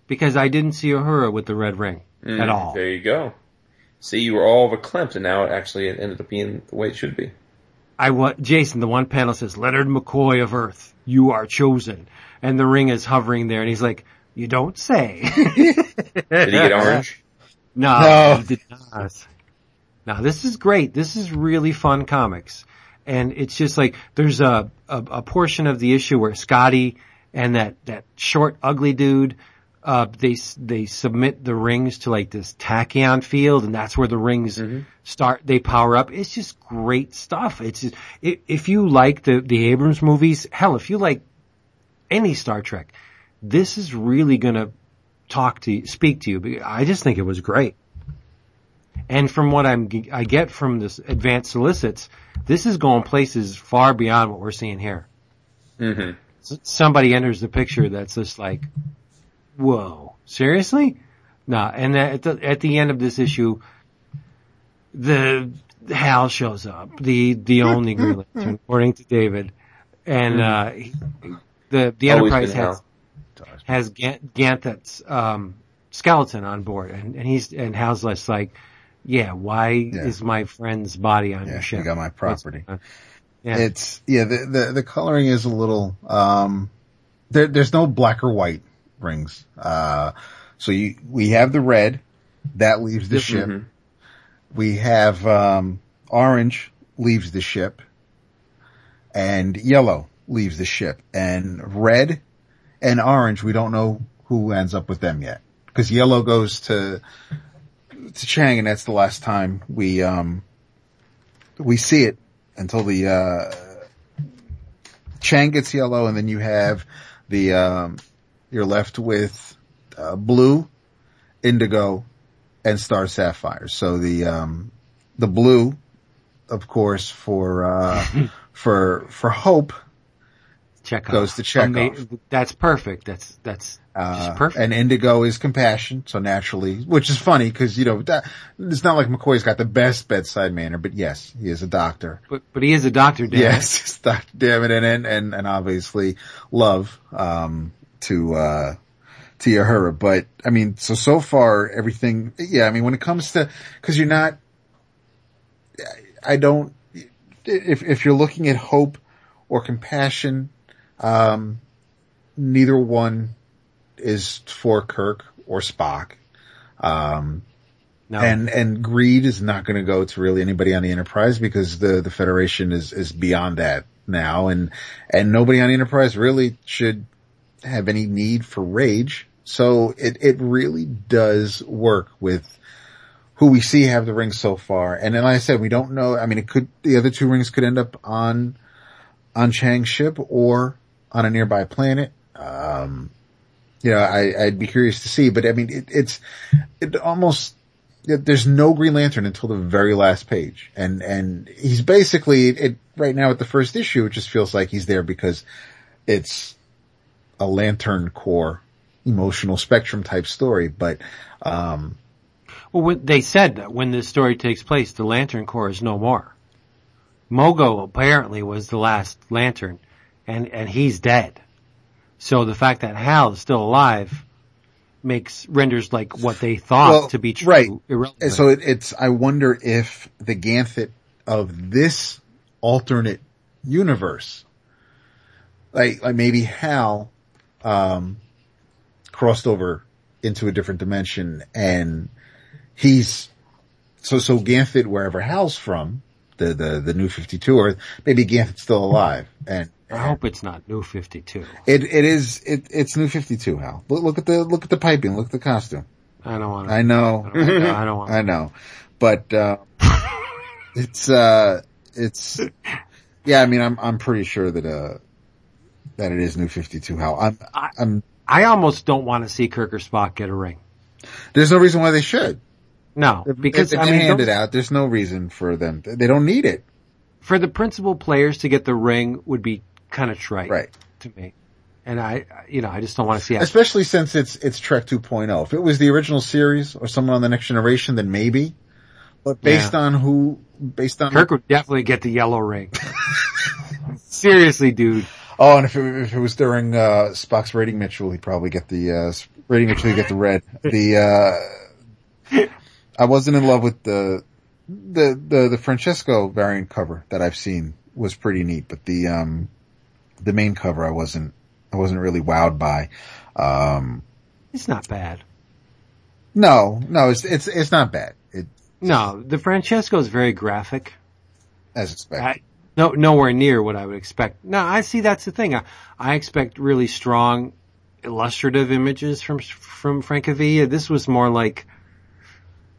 Because I didn't see Uhura with the red ring Mm, at all. There you go. See, you were all verklempt, and now it actually ended up being the way it should be. I want, Jason, the one panel says, Leonard McCoy of Earth, you are chosen. And the ring is hovering there and he's like, you don't say. *laughs* Did he get orange? *laughs* No, No. he did not. Now this is great. This is really fun comics. And it's just like, there's a, a, a portion of the issue where Scotty and that, that short ugly dude, uh, they, they submit the rings to like this tachyon field and that's where the rings start, they power up. It's just great stuff. It's just, i if you like the, the Abrams movies, hell, if you like any Star Trek, this is really gonna talk to you, speak to you. I just think it was great. And from what I'm, I get from this advanced solicits, this is going places far beyond what we're seeing here. hmm S- Somebody enters the picture that's just like, whoa, seriously? No, and at the, at the end of this issue, the Hal shows up, the, the *laughs* only Green Lantern, according to David. And, uh, he- the, the Always Enterprise has, Hal. has Gan- Ganthet's, um, skeleton on board and, and he's, and Hal's just like, yeah, why Yeah. is my friend's body on yeah, your ship? you got my property. What's- Yeah. It's, yeah, the, the, the coloring is a little, um, there, there's no black or white rings. Uh, so you, we have the red, that leaves the ship. Mhm. We have, um, orange leaves the ship and yellow leaves the ship and red and orange, we don't know who ends up with them yet. Cause yellow goes to, to Chang and that's the last time we, um, we see it until the, uh, Chang gets yellow and then you have the, um, you're left with, uh, blue, indigo, and star sapphire. So the, um, the blue, of course, for, uh, *laughs* for, for hope, Chekhov. goes to Chekhov. Ama- That's perfect. That's, that's uh, just perfect. and indigo is compassion. So naturally, which is funny because, you know, that, it's not like McCoy's got the best bedside manner, but yes, he is a doctor. but, but he is a doctor, Dan. Yes, Dr. David and, and, and, and obviously love, um, to, uh, to Uhura. But I mean, so, so far everything, yeah, I mean, when it comes to, cause you're not, I don't, if, if you're looking at hope or compassion, um, neither one is for Kirk or Spock. Um, No. and and greed is not going to go to really anybody on the Enterprise because the the Federation is is beyond that now, and and nobody on the Enterprise really should have any need for rage. So it it really does work with who we see have the rings so far. And then like I said, we don't know, I mean, it could, the other two rings could end up on, on Chang's ship or on a nearby planet. Um, you know, I, I'd be curious to see, but I mean, it, it's, it almost, there's no Green Lantern until the very last page. And, and he's basically, it, right now at the first issue, it just feels like he's there because it's a Lantern core emotional spectrum type story. But, um, Well, they said that when this story takes place, the Lantern Corps is no more. Mogo apparently was the last Lantern, and and he's dead. So the fact that Hal is still alive makes renders like what they thought Well, to be true right. irrelevant. And so it, it's, I wonder if the Ganthet of this alternate universe, like, like maybe Hal, um, crossed over into a different dimension and he's, so, so Ganthet, wherever Hal's from, the, the, the new 52 Earth, maybe Ganthet's still alive and, I hope it's not New Fifty Two. it, it is, it, it's new 52, Hal. Look, look at the, look at the piping, look at the costume. I don't want to. I know. I don't, I don't want. *laughs* I know, but uh, *laughs* it's uh, it's yeah. I mean, I'm I'm pretty sure that uh that it is New Fifty Two. How I'm I- I'm I almost don't want to see Kirk or Spock get a ring. there's no reason why they should No, because if I they mean, hand it out. There's no reason for them. They don't need it. for the principal players to get the ring would be kind of trite, Right. To me, and I, you know, I just don't want to see it. Especially since it's it's Trek 2.0. If it was the original series or someone on the Next Generation, then maybe. But based Yeah. on who, based on Kirk would definitely get the yellow ring. *laughs* Seriously, dude. Oh, and if it, if it was during uh, Spock's rating ritual, he'd probably get the uh, rating ritual. He'd get the red. The uh, I wasn't in love with the the the the Francesco variant cover that I've seen was pretty neat, but the um the main cover I wasn't I wasn't really wowed by. Um, It's not bad. no, no, it's it's it's not bad. It No, the Francesco is very graphic. as expected. No, nowhere near what I would expect. No, I see that's the thing. I, I expect really strong illustrative images from from Francavilla. This was more like,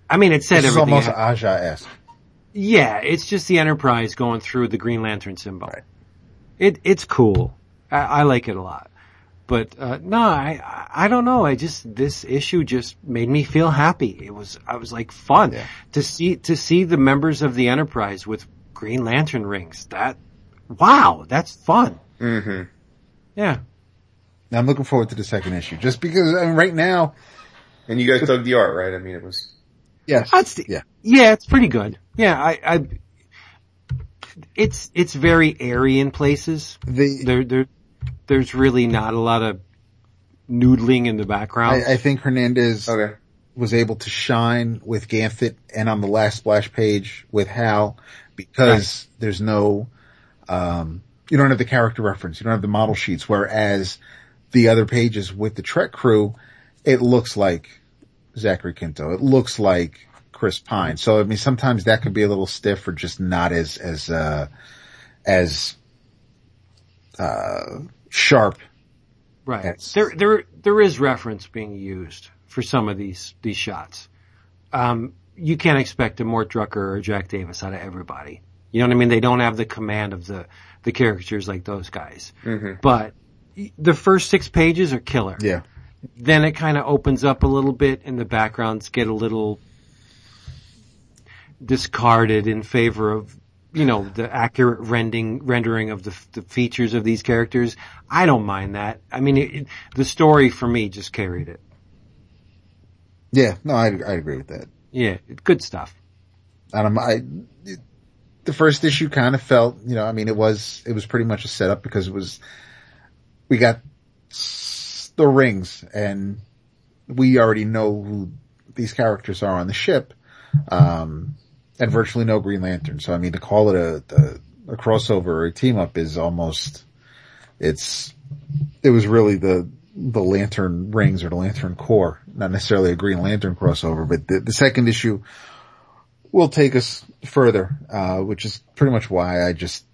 I mean, it said this is everything. almost Aja-esque. yeah, it's just the Enterprise going through the Green Lantern symbol. Right. It it's cool. I, I like it a lot. But uh, no, I I I don't know. I just this issue just made me feel happy. It was I was like fun Yeah. to see to see the members of the Enterprise with Green Lantern rings. That wow, that's fun. Mm-hmm. Yeah. I'm looking forward to the second issue, just because I mean, right now, And you guys dug the art, right? I mean, it was. yes, That's yeah. yeah, it's pretty good. Yeah, I, I it's it's very airy in places. The There there there's really not a lot of noodling in the background. I, I think Hernandez Okay. was able to shine with Ganthet and on the last splash page with Hal because there's no, um, you don't have the character reference. You don't have the model sheets. Whereas the other pages with the Trek crew, it looks like Zachary Quinto. It looks like Chris Pine. So I mean, sometimes that could be a little stiff or just not as, as, uh, as, uh, sharp. Right. There, there, there is reference being used for some of these, these shots. Um, you can't expect a Mort Drucker or Jack Davis out of everybody. You know what I mean? They don't have the command of the, the caricatures like those guys. Mhm. But the first six pages are killer. Yeah. Then it kind of opens up a little bit and the backgrounds get a little discarded in favor of, you know, the accurate rendering, rendering of the, the features of these characters. I don't mind that. I mean, it, it, the story for me just carried it. Yeah. No, I, I agree with that. Yeah, good stuff. And I, it- the first issue kind of felt, you know, I mean, it was, it was pretty much a setup because it was, we got the rings and we already know who these characters are on the ship. Um, and virtually no Green Lantern. So I mean, to call it a, a, a crossover or a team up is almost, it's, it was really the, the Lantern rings or the Lantern Corps, not necessarily a Green Lantern crossover, but the, the second issue will take us further, uh, which is pretty much why I just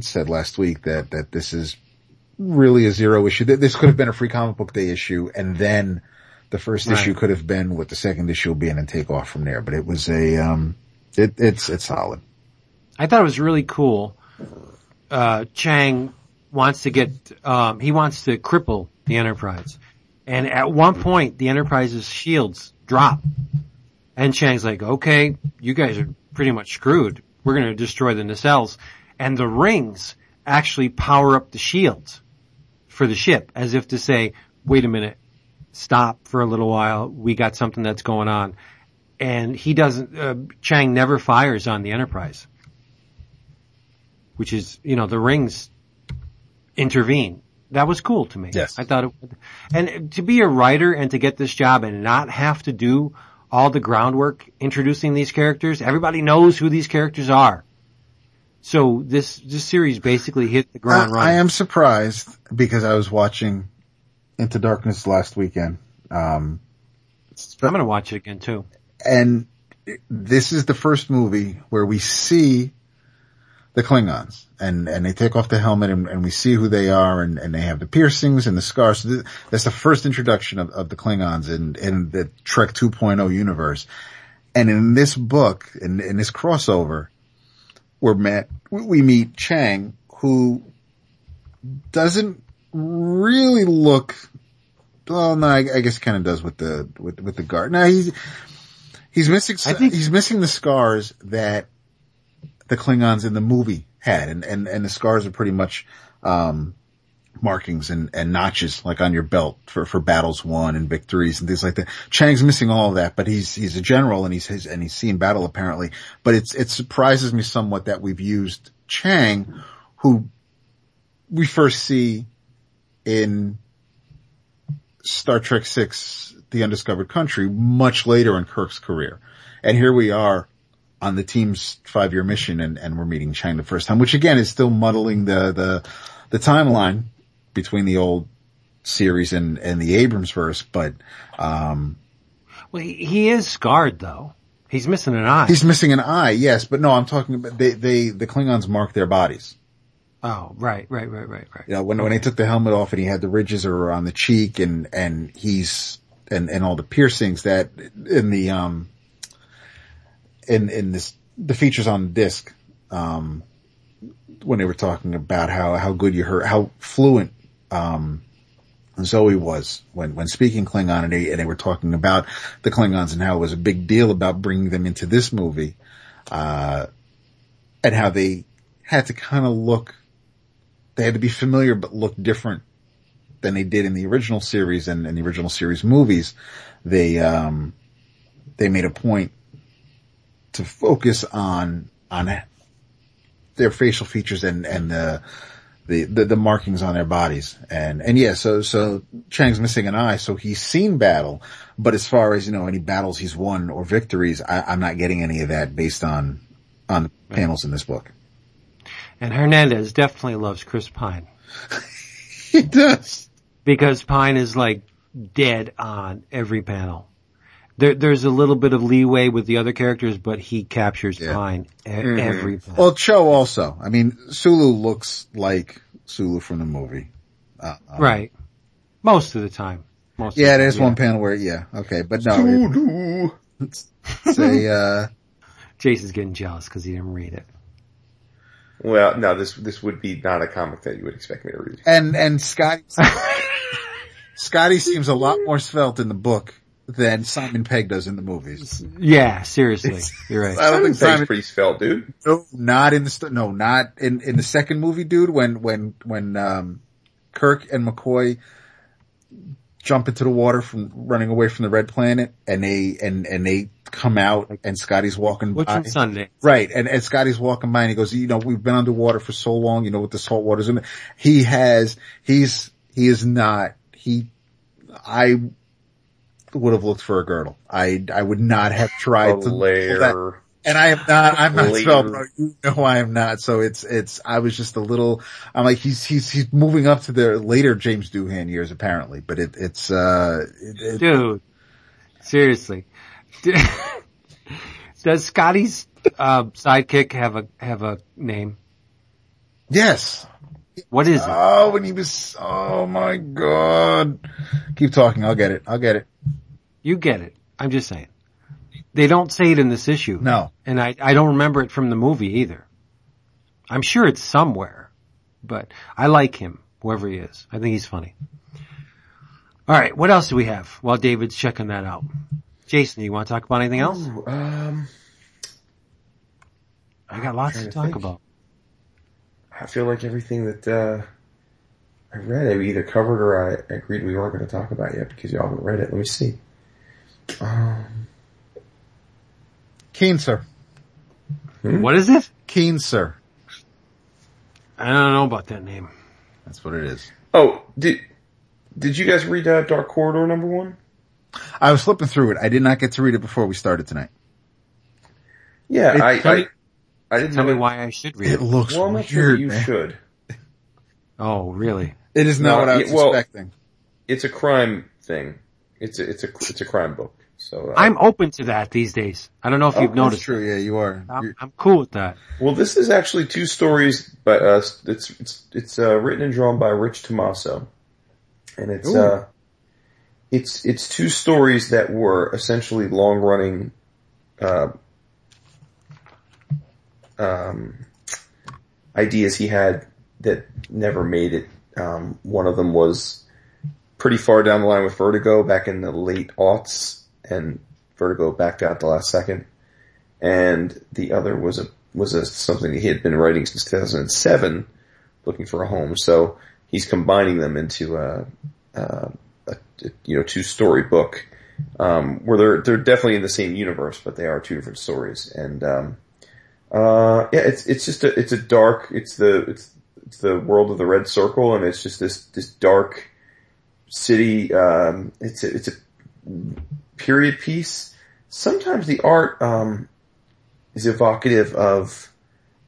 said last week that, that this is really a zero issue. This could have been a free comic book day issue and then the first Right. issue could have been, what the second issue will be, and then take off from there. But it was a, um, it, it's, it's solid. I thought it was really cool. Uh, Chang wants to get, um, he wants to cripple the Enterprise. And at one point, the Enterprise's shields drop. And Chang's like, okay, you guys are pretty much screwed. We're going to destroy the nacelles. And the rings actually power up the shields for the ship as if to say, wait a minute, stop for a little while. We got something that's going on. And he doesn't, uh, Chang never fires on the Enterprise which is, you know, the rings intervene. That was cool to me. Yes. I thought it, and to be a writer and to get this job and not have to do all the groundwork introducing these characters, everybody knows who these characters are. So this, this series basically hit the ground running. I am surprised because I was watching Into Darkness last weekend. Um, I'm gonna watch it again too. and this is the first movie where we see the Klingons and, and they take off the helmet and, and we see who they are and, and they have the piercings and the scars. So th- that's the first introduction of, of the Klingons in, in the Trek 2.0 universe. And in this book, in, in this crossover, we're met, we meet Chang who doesn't really look, well, no, I, I guess kind of does with the, with, with the guard. Now he's, he's missing, I think- he's missing the scars that the Klingons in the movie had, and and and the scars are pretty much um, markings and and notches like on your belt for for battles won and victories and things like that. Chang's missing all of that, but he's he's a general and he's, and he's seen battle apparently. But it's it surprises me somewhat that we've used Chang, who we first see in Star Trek Six: The Undiscovered Country much later in Kirk's career, and here we are on the team's five year mission and, and we're meeting Chang the first time, which again is still muddling the, the, the timeline between the old series and, and the Abrams verse, but, um, Well, he, he is scarred though. He's missing an eye. he's missing an eye, yes, but no, I'm talking about, they, they, the Klingons mark their bodies. oh, right, right, right, right, right. You know, when, when they took the helmet off and he had the ridges or on the cheek and, and he's, and, and all the piercings that in the, um, in, in this, the features on the disc, um, when they were talking about how, how good you heard, how fluent, um, Zoe was when, when speaking Klingon and they, and they were talking about the Klingons and how it was a big deal about bringing them into this movie, uh, and how they had to kind of look, they had to be familiar but look different than they did in the original series and, in the original series movies. They, um, they made a point to focus on, on their facial features and, and the, the, the, the markings on their bodies. And, and yeah, so, so Chang's missing an eye, so he's seen battle, but as far as, you know, any battles he's won or victories, I, I'm not getting any of that based on, on the panels in this book. And Hernandez definitely loves Chris Pine. *laughs* He does. because Pine is like dead on every panel. There, there's a little bit of leeway with the other characters, but he captures Yeah. Pine e- every panel. Well, Cho also. I mean, Sulu looks like Sulu from the movie. Uh, uh, right. Most of the time. Most Yeah, of the there's time, one panel where, yeah, okay, but no. it- It's a, uh, *laughs* Jason's getting jealous because he didn't read it. Well, no, this this would be not a comic that you would expect me to read. and, and Scotty, *laughs* Scotty seems a lot more svelte in the book than Simon Pegg does in the movies. Yeah, seriously. You're right. I don't think Simon's Simon, pretty svelte, dude. no, not in the, no, not in, in the second movie, dude, when, when, when, um, Kirk and McCoy jump into the water from running away from the red planet and they, and, and they come out and Scotty's walking Which by. on Sunday? Right. And, and Scotty's walking by and he goes, you know, we've been underwater for so long, you know, with the salt waters in it. He has, he's, he is not, he, I would have looked for a girdle. I, I would not have tried to. pull that- layer. And I am not, I'm not bro. You know I am not. So it's, it's, I was just a little, I'm like, he's, he's, he's moving up to the later James Doohan years apparently, but it, it's, uh, it, it, Dude. Seriously. *laughs* Does Scotty's, uh, sidekick have a, have a name? yes. What is it? Oh, when he was, oh my god. Keep talking. I'll get it. I'll get it. You get it. I'm just saying. They don't say it in this issue. No. And I, I don't remember it from the movie either. I'm sure it's somewhere, but I like him, whoever he is. I think he's funny. All right. What else do we have while David's checking that out? Jason, you want to talk about anything else? Um, I got lots to to talk about. I feel like everything that uh, I read, I either covered or I agreed we weren't going to talk about yet because y'all haven't read it. Let me see. Um, Keenser. What is it? Keenser. I don't know about that name. That's what it is. oh, did did you guys read uh, Dark Corridor number one? I was flipping through it. I did not get to read it before we started tonight. Yeah, It- I, tell I, me- I didn't Tell know me why I should read It it. looks Well, I'm sure weird, you man. should. Oh, really? It is not No, what I was yeah, well- expecting. It's a crime thing. It's a it's a it's a crime book. So uh, I'm open to that these days. I don't know if Oh, you've noticed. That's true. Yeah, you are. I'm, I'm cool with that. Well, this is actually two stories, but uh, it's it's it's uh, written and drawn by Rich Tommaso, and it's Ooh. uh, it's it's two stories that were essentially long running, uh, um, ideas he had that never made it. Um, one of them was pretty far down the line with Vertigo back in the late aughts, and Vertigo backed out the last second and the other was a was a something he had been writing since 2007, looking for a home. So he's combining them into a, a, a you know two story book um, where they're they're definitely in the same universe, but they are two different stories. And um, uh, yeah, it's it's just a it's a dark it's the it's it's the world of the red circle, and it's just this this dark city. Um, it's a, it's a period piece. Sometimes the art um, is evocative of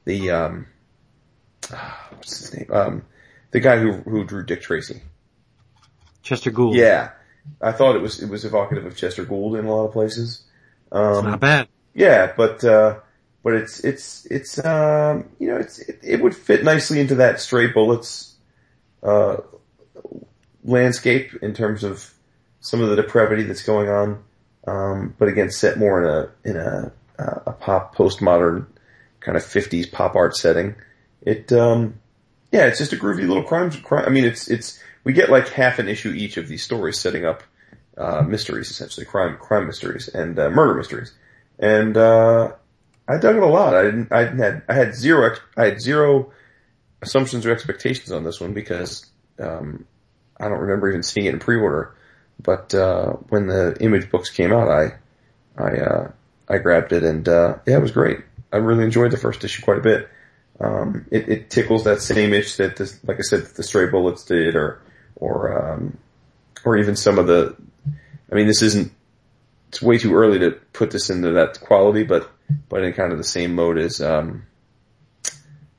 the um, what's his name? Um, the guy who who drew Dick Tracy. Chester Gould. Yeah, I thought it was it was evocative of Chester Gould in a lot of places. It's Um, not bad. yeah, but uh, but it's it's it's um, you know it's it, it would fit nicely into that Stray Bullets uh, landscape in terms of some of the depravity that's going on. Um, but again, set more in a in a uh, a pop postmodern kind of fifties pop art setting. It um, yeah, it's just a groovy little crime. crime. I mean, it's it's we get like half an issue each of these stories setting up uh, mysteries, essentially crime crime mysteries and uh, murder mysteries. And uh, I dug it a lot. I didn't. I didn't had. I had zero. I had zero assumptions or expectations on this one because um, I don't remember even seeing it in pre-order. But uh, when the image books came out, I I uh, I grabbed it and uh, yeah, it was great. I really enjoyed the first issue quite a bit. Um, it, it tickles that same itch that this, like I said, the Stray Bullets did, or or um, or even some of the. I mean, this isn't. It's way too early to put this into that quality, but but in kind of the same mode as. Um,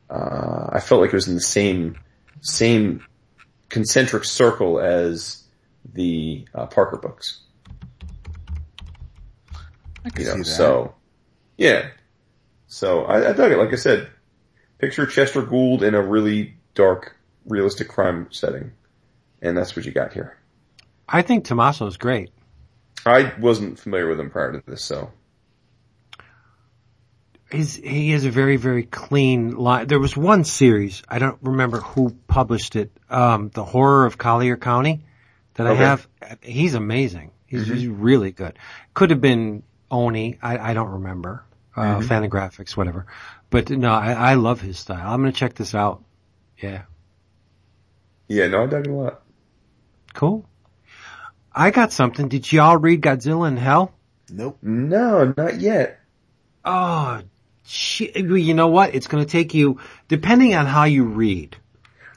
uh, I felt like it was in the same same concentric circle as the uh, Parker books. I can You know, see that. so yeah. So I, I dug it. Like I said, picture Chester Gould in a really dark, realistic crime setting, and that's what you got here. I think Tommaso is great. I wasn't familiar with him prior to this, so He's, he has a very, very clean line. There was one series, I don't remember who published it, um, The Horror of Collier County that I have. He's amazing. He's, he's really good. Could have been Oni, I, I don't remember. Uh, Fantagraphics, whatever. But no, I, I love his style. I'm gonna check this out. Yeah. yeah, no, I dug it a lot. Cool. I got something. Did y'all read Godzilla in Hell? Nope. No, not yet. Oh, shit. You know what? It's gonna take you, depending on how you read.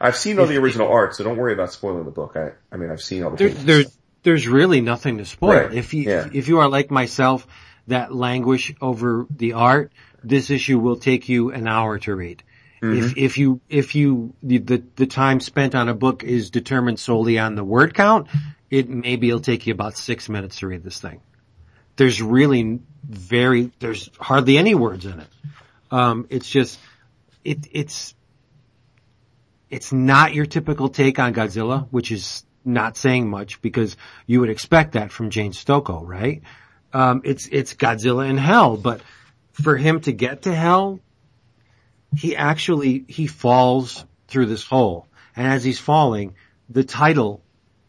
I've seen all the original art, so don't worry about spoiling the book. I, I mean, I've seen all the there, there, there's really nothing to spoil. Right, If you, yeah. if you are like myself that languish over the art, this issue will take you an hour to read. Mm-hmm. If, if you, if you, the, the, the time spent on a book is determined solely on the word count, it maybe it'll take you about six minutes to read this thing. There's really very, there's hardly any words in it. Um, it's just, it, it's, it's not your typical take on Godzilla, which is not saying much because you would expect that from James Stokoe, right? Um, it's, it's Godzilla in hell, but for him to get to hell, he actually, he falls through this hole. And as he's falling, the title,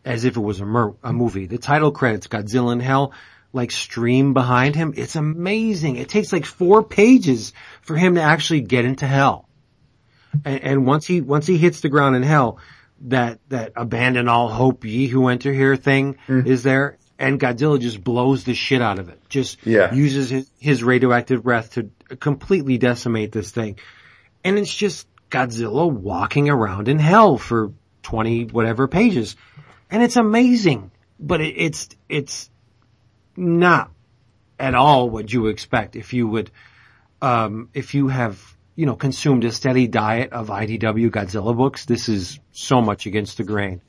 as if it was a, mer- a movie, the title credits Godzilla in hell, like stream behind him. It's amazing. It takes like four pages for him to actually get into hell. And, and once he, once he hits the ground in hell, that, that abandon all hope ye who enter here thing mm. is there. And Godzilla just blows the shit out of it. Just Yeah. uses his, his radioactive breath to completely decimate this thing. And it's just Godzilla walking around in hell for 20 whatever pages. And it's amazing. But it, it's, it's not at all what you expect if you would, um, if you have, you know, consumed a steady diet of IDW Godzilla books. This is so much against the grain.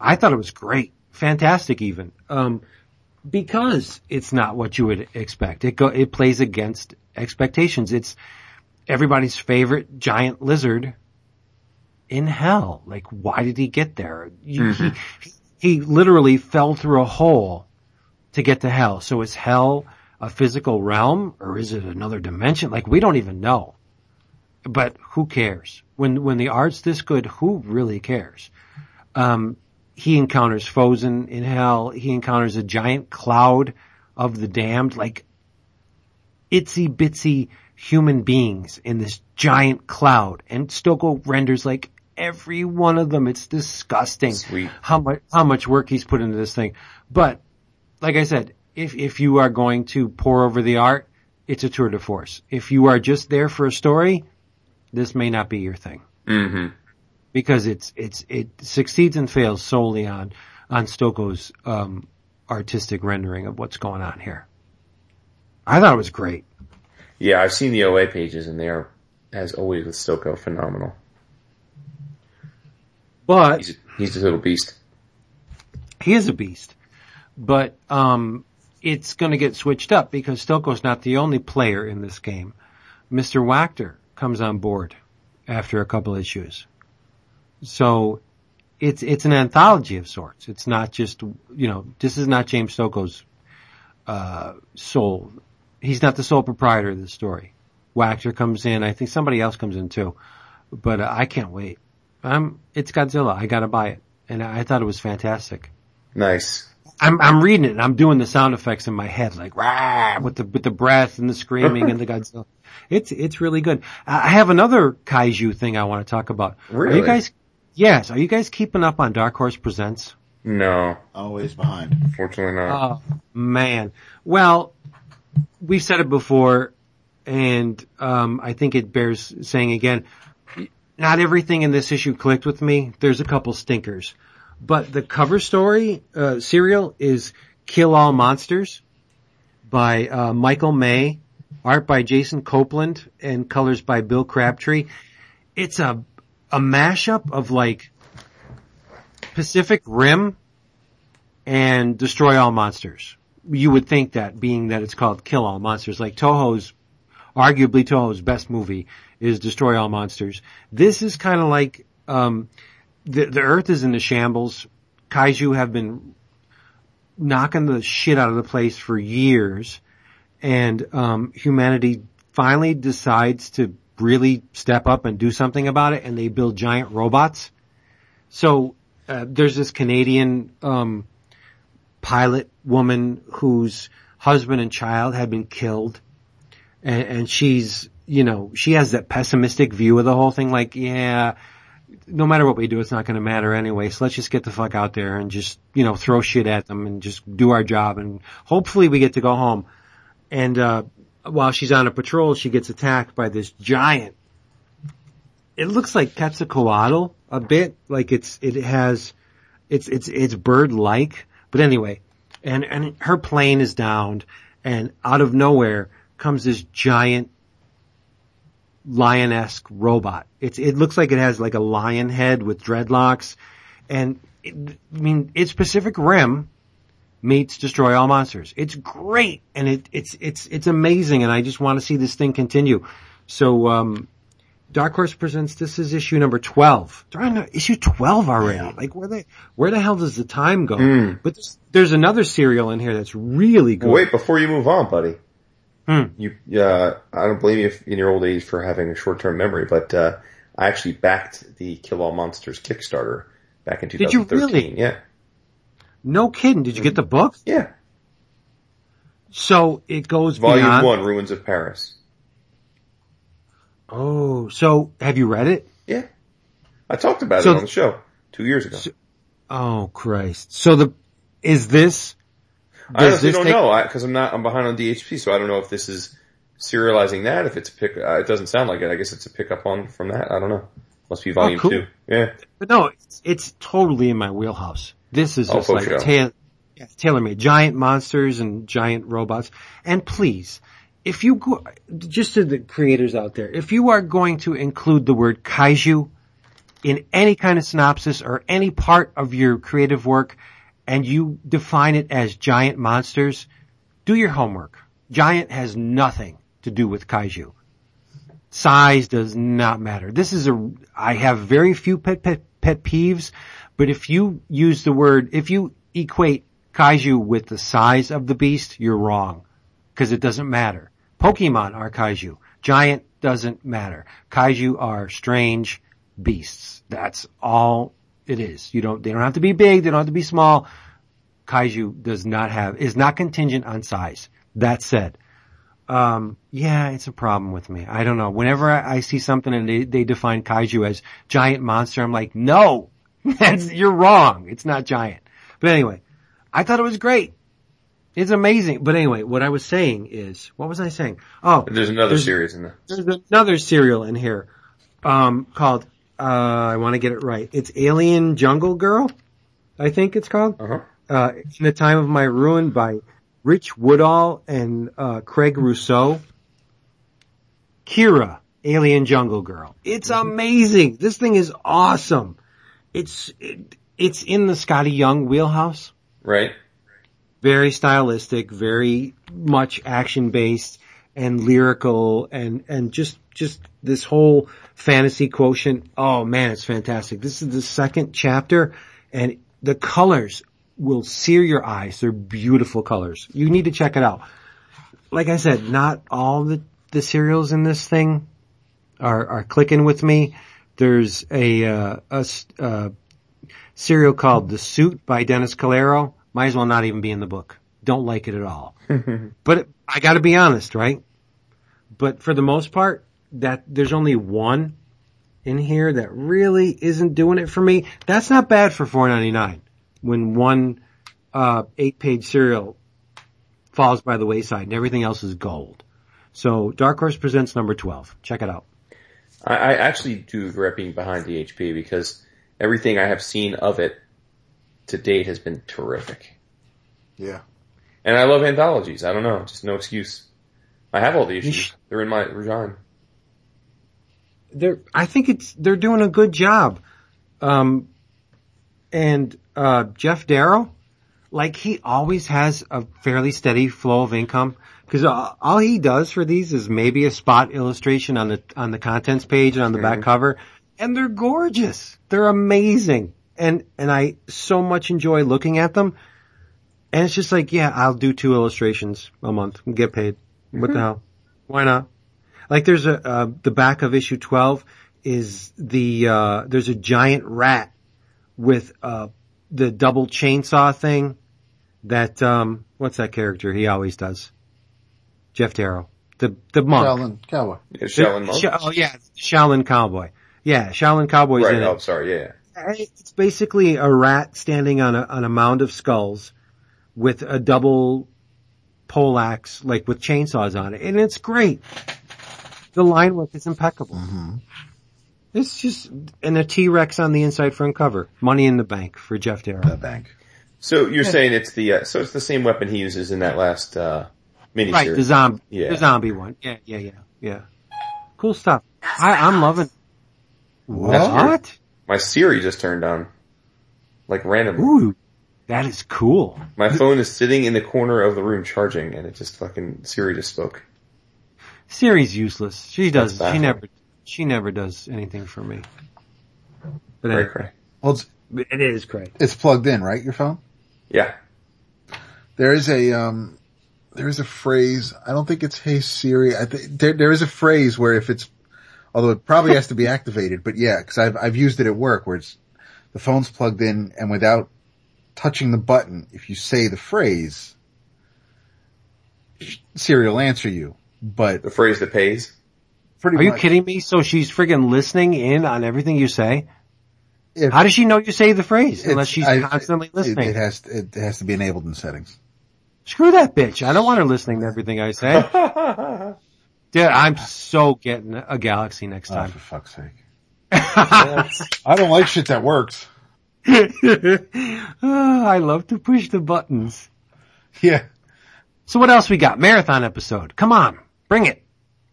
I thought it was great. Fantastic even. Um, because it's not what you would expect. It go, it plays against expectations. It's everybody's favorite giant lizard in hell. Like, why did he get there? You, he, he literally fell through a hole to get to hell. So is hell a physical realm or is it another dimension? Like, we don't even know. But who cares? When, when the art's this good, who really cares? Um, he encounters foes in, in hell. He encounters a giant cloud of the damned, like itsy bitsy human beings in this giant cloud. And Stokoe renders like every one of them. It's disgusting Sweet. how much, how much work he's put into this thing. But like I said, if, if you are going to pour over the art, it's a tour de force. If you are just there for a story, this may not be your thing hmm because it's it's it succeeds and fails solely on on Stokoe's um, artistic rendering of what's going on here. I thought it was great. Yeah, I've seen the OA pages and they are, as always with Stokoe, phenomenal. But He's a, he's a little beast. he is a beast. But um, it's going to get switched up because Stokoe's not the only player in this game. Mr. Wachter comes on board after a couple issues. So it's it's an anthology of sorts. It's not just you know this is not James Stokoe's uh, sole. He's not the sole proprietor of the story. Wachter comes in. I think somebody else comes in too. But uh, I can't wait. I'm it's Godzilla. I got to buy it, and I thought it was fantastic. Nice. I'm I'm reading it and I'm doing the sound effects in my head like rah with the with the breath and the screaming and the *laughs* Godzilla. It's it's really good. I I have another kaiju thing I want to talk about. Are Really? you guys? Yes. Are you guys keeping up on Dark Horse Presents? No, Always behind. fortunately not. Oh man. Well, we've said it before, and um, I think it bears saying again. Not everything in this issue clicked with me. There's a couple stinkers, but the cover story uh, serial is "Kill All Monsters" by uh, Michael May, art by Jason Copland, and colors by Bill Crabtree. It's a a mashup of like Pacific Rim and destroy all monsters. You would think that being that it's called kill all monsters, like Toho's, arguably Toho's best movie is destroy all monsters. This is kind of like, um, the, the earth is in the shambles. Kaiju have been knocking the shit out of the place for years and, um, humanity finally decides to really step up and do something about it and they build giant robots. So, uh, there's this Canadian, um, pilot woman whose husband and child had been killed and, and she's, you know, she has that pessimistic view of the whole thing like, yeah, no matter what we do, it's not going to matter anyway. So let's just get the fuck out there and just, you know, throw shit at them and just do our job and hopefully we get to go home. And, uh, while she's on a patrol, she gets attacked by this giant. It looks like Quetzalcoatl a bit, like it's, it has, it's, it's, it's bird-like. But anyway, and, and her plane is downed and out of nowhere comes this giant lion-esque robot. It's, it looks like it has like a lion head with dreadlocks and it, I mean, it's Pacific Rim meets Destroy All Monsters. It's great and it, it's, it's, it's amazing and I just want to see this thing continue. So, um, Dark Horse presents. This is issue number twelve. They're on issue twelve already. Yeah. Like where they, where the hell does the time go? Hmm. But there's, there's another serial in here that's really good. Wait, before you move on, buddy. Hmm. You, uh, I don't blame you in your old age for having a short-term memory, but uh, I actually backed the Kill All Monsters Kickstarter back in 2013. Did you really? Yeah, No kidding. Did you get the book? yeah. So it goes Volume beyond. one, Ruins of Paris. Oh, so have you read it? Yeah, I talked about So- it on the show two years ago. Oh Christ! So the is this? I honestly don't take- know because I'm not I'm behind on DHP, so I don't know if this is serializing that. If it's a pick, uh, it doesn't sound like it. I guess it's a pickup on from that. I don't know. Must be volume Oh, cool. two. Yeah. But no, it's, it's totally in my wheelhouse. This is Oh, just like tail, yeah, tailor made. Giant monsters and giant robots. And please, if you go, just to the creators out there, if you are going to include the word kaiju in any kind of synopsis or any part of your creative work and you define it as giant monsters, do your homework. Giant has nothing to do with kaiju. Size does not matter. This is a, I have very few pet, pet, pet peeves, but if you use the word, if you equate kaiju with the size of the beast, you're wrong. Cause it doesn't matter. Pokemon are kaiju. Giant doesn't matter. Kaiju are strange beasts. That's all it is. You don't, they don't have to be big, they don't have to be small. Kaiju does not have, is not contingent on size. That said, um, yeah, it's a problem with me. I don't know. Whenever I, I see something and they, they define kaiju as giant monster, I'm like, no, *laughs* that's, you're wrong. It's not giant. But anyway, I thought it was great. It's amazing. But anyway, what I was saying is, what was I saying? Oh, There's another There's- series in there. there's another serial in here, um, called, uh, I want to get it right. It's Alien Jungle Girl. I think it's called. Uh huh. Uh, in the Time of My Ruin by Rich Woodall and, uh, Craig Rousseau. Kira, Alien Jungle Girl. It's amazing. This thing is awesome. It's, it, it's in the Skottie Young wheelhouse Right. very stylistic, very much action based and lyrical and, and just, just this whole fantasy quotient. Oh man, it's fantastic. This is the second chapter and the colors will sear your eyes. They're beautiful colors. You need to check it out. Like I said, not all the, the serials in this thing are, are clicking with me. There's a, uh, a, uh, serial called The Suit by Dennis Calero. Might as well not even be in the book. Don't like it at all. *laughs* but it, I gotta be honest, right? But for the most part, that there's only one in here that really isn't doing it for me. That's not bad for four ninety nine. When one uh, eight page serial falls by the wayside and everything else is gold. So Dark Horse presents number twelve. Check it out. I, I actually do regret being behind DHP because everything I have seen of it to date has been terrific. Yeah. And I love anthologies. I don't know, just no excuse. I have all the issues. They're in my regime. They're I think it's they're doing a good job. Um and uh Geof Darrow, like he always has a fairly steady flow of income because all he does for these is maybe a spot illustration on the on the contents page and on the back cover and they're gorgeous. They're amazing. And and I so much enjoy looking at them. And it's just like, yeah, I'll do two illustrations a month and get paid. What the hell? Why not? Like there's a, uh, the back of issue 12 is the, uh, there's a giant rat with, uh, the double chainsaw thing that, um, what's that character he always does? Geof Darrow. The, the monk. Shaolin Cowboy. Yeah, Shaolin Monk. Sha- oh yeah, Shaolin Cowboy. Yeah, Shaolin Cowboy's right, in it. oh, sorry, yeah. It's basically a rat standing on a on a mound of skulls with a double pole axe, like with chainsaws on it, and it's great. The line work is impeccable. It's just and a T Rex on the inside front cover. Money in the bank for Geof The bank. So you're saying it's the, uh, so it's the same weapon he uses in that last, uh, miniseries. Right, the zombie, Yeah. the zombie one. Yeah, yeah, yeah, yeah. Cool stuff. I, I'm loving. What? What? My Siri just turned on. Like randomly. Ooh, that is cool. My phone is sitting in the corner of the room charging and it just fucking, Siri just spoke. Siri's useless. She does. She never. she never does anything for me. But Cray, anyway, cray. Well, it's, it is great. it's plugged in, right? Your phone? Yeah. There is a, um, there is a phrase, I don't think it's Hey Siri, I think, there, there is a phrase where if it's, although it probably has to be activated, but yeah, cause I've, I've used it at work where it's, the phone's plugged in and without touching the button, if you say the phrase, Siri will answer you, but The phrase that pays. pretty Are you kidding me? So she's friggin' listening in on everything you say? if- How does she know you say the phrase unless she's I- constantly it- listening? It, has, it has to be enabled in settings. Screw that bitch. I don't want her listening to everything I say. *laughs* Dude, I'm so getting a Galaxy next Oh, time. for fuck's sake. *laughs* I don't like shit that works. Oh, *laughs* I love to push the buttons. Yeah. So what else we got? Marathon episode. Come on. Bring it.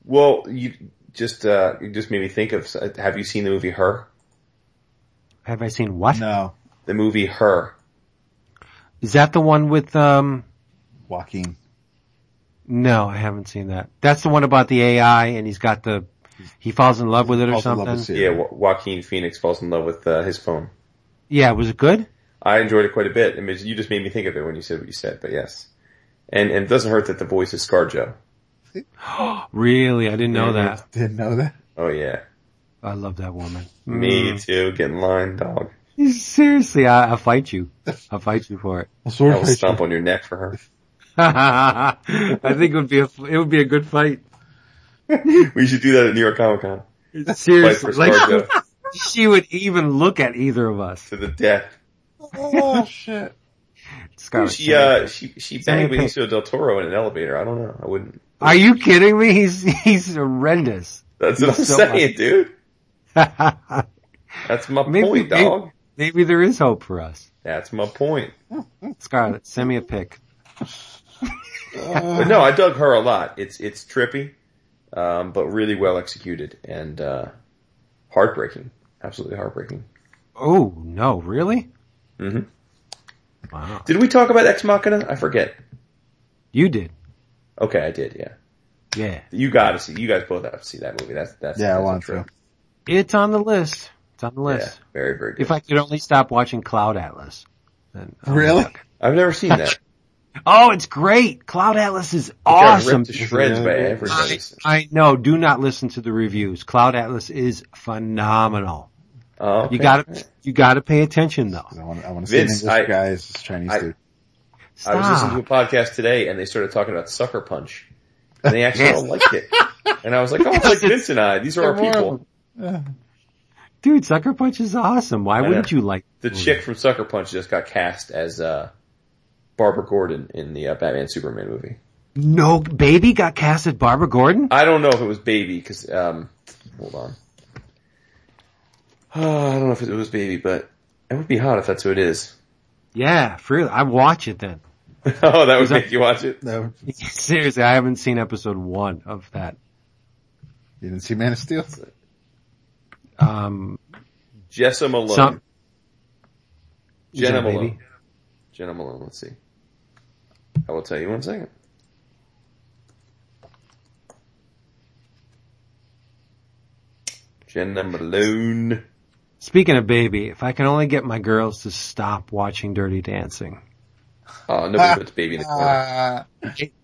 well, you just, uh, you just made me think of, have you seen the movie Her? Have I seen what? No. The movie Her. Is that the one with, um, Joaquin. no, I haven't seen that. That's the one about the AI and he's got the, he falls in love with it or Falls in love something. with Yeah, jo- Joaquin Phoenix falls in love with, uh, his phone. Yeah, was it good? I enjoyed it quite a bit. I mean, you just made me think of it when you said what you said, but yes. And, and it doesn't hurt that the voice is ScarJo. *gasps* Really? I didn't know Mhm. that. Didn't know that. Oh yeah. I love that woman. Me Mm. too, get in line, dog. Seriously, I, I'll fight you. I'll fight you for it. A sword I will fight. stomp on your neck for her. *laughs* I think it would be a, it would be a good fight. *laughs* We should do that at New York Comic Con. Seriously, like *laughs* she would even look at either of us. to the death. Oh shit. Scarlett She, uh, she, she Same banged thing. Benicio del Toro in an elevator. I don't know. I wouldn't. Are you kidding me? He's he's horrendous. That's what I'm So saying, dude. *laughs* That's my Maybe- point, maybe- dog. Maybe there is hope for us. That's my point. Scarlett, send me a pic. But no, I dug her a lot. It's, it's trippy, um, but really well executed and, uh, heartbreaking. Absolutely heartbreaking. Oh no, really? Mm-hmm. Wow, Did we talk about Ex Machina? I forget. you did. Okay, I did, yeah. Yeah, You gotta see, you guys both have to see that movie. That's, that's, Yeah, I that's a want to. it's on the list. It's on the Yeah, list. very, very good. If I could only stop watching Cloud Atlas. Then, oh, Really? fuck. I've never seen that. *laughs* Oh, it's great. Cloud Atlas is Got awesome. ripped to shreds by everybody. I know. Do not listen to the reviews. Cloud Atlas is phenomenal. Oh, okay. You gotta, you gotta pay attention though. I want, to see an Vince, English I- guy as Chinese I- dude. I was listening to a podcast today and they started talking about Sucker Punch. And they actually Yes. all liked it. And I was like, *laughs* oh, it's like Vince and I. These are our people. Dude, Sucker Punch is awesome. Why I wouldn't you like The chick from Sucker Punch just got cast as, uh, Barbara Gordon in the uh, Batman Superman movie. No, baby got cast as Barbara Gordon? I don't know if it was Baby, cause, um, hold on. Oh, *sighs* I don't know if it was Baby, but it would be hot if that's who it is. Yeah, freely. I watch it then. *laughs* oh, that would Is that- make you watch it? *laughs* No, *laughs* Seriously, I haven't seen episode one of that. you didn't see Man of Steel? Um, Jessa Malone. some, Jena Yeah, Malone. maybe. Jena Malone, let's see. I will tell you one second. Jena Malone. speaking of baby, if I can only get my girls to stop watching Dirty Dancing. Oh, nobody puts baby in the corner. Uh,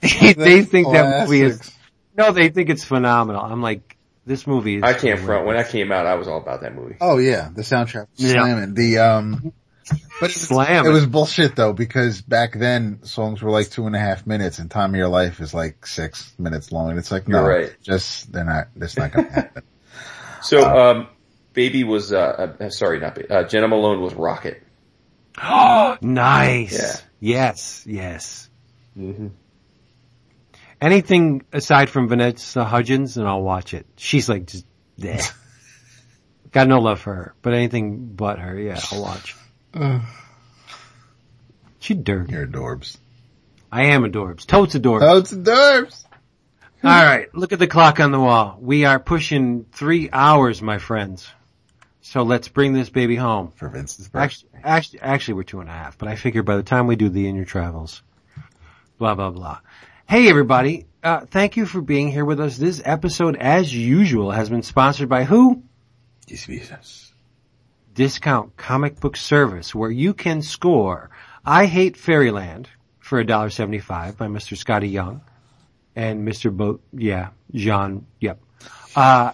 they, they think that movie is, no, they think it's phenomenal. I'm like, this movie is. I can't front. When I came out, I was all about that movie. Oh yeah, the soundtrack was Yeah. slamming. The um, but it was, Slam it it. was bullshit though because back then songs were like two and a half minutes, and "Time of Your Life" is like six minutes long, and it's like no, You're right. just they're not. That's not gonna happen. *laughs* So, um, baby was, uh, uh, sorry, not baby, uh, Jena Malone was Rocket. *gasps* nice. Yeah. Yes, yes. Mm-hmm. Anything aside from Vanessa Hudgens, and I'll watch it. She's like just, yeah. *laughs* Got no love for her, but anything but her, yeah, I'll watch. *sighs* She dirty. You're adorbs. I am adorbs. Totes adorbs. It's adorbs. All right, look at the clock on the wall. We are pushing three hours, my friends. So let's bring this baby home. For Vince's birthday. Actually, actually, actually, we're two and a half. But I figure by the time we do the in your travels, blah blah blah. Hey everybody, uh, thank you for being here with us. This episode, as usual, has been sponsored by who? Discount Comic Book Service, where you can score I Hate Fairyland for $1.75 by Mr. Skottie Young and Mr. Bo, yeah, Jean, yep. Uh,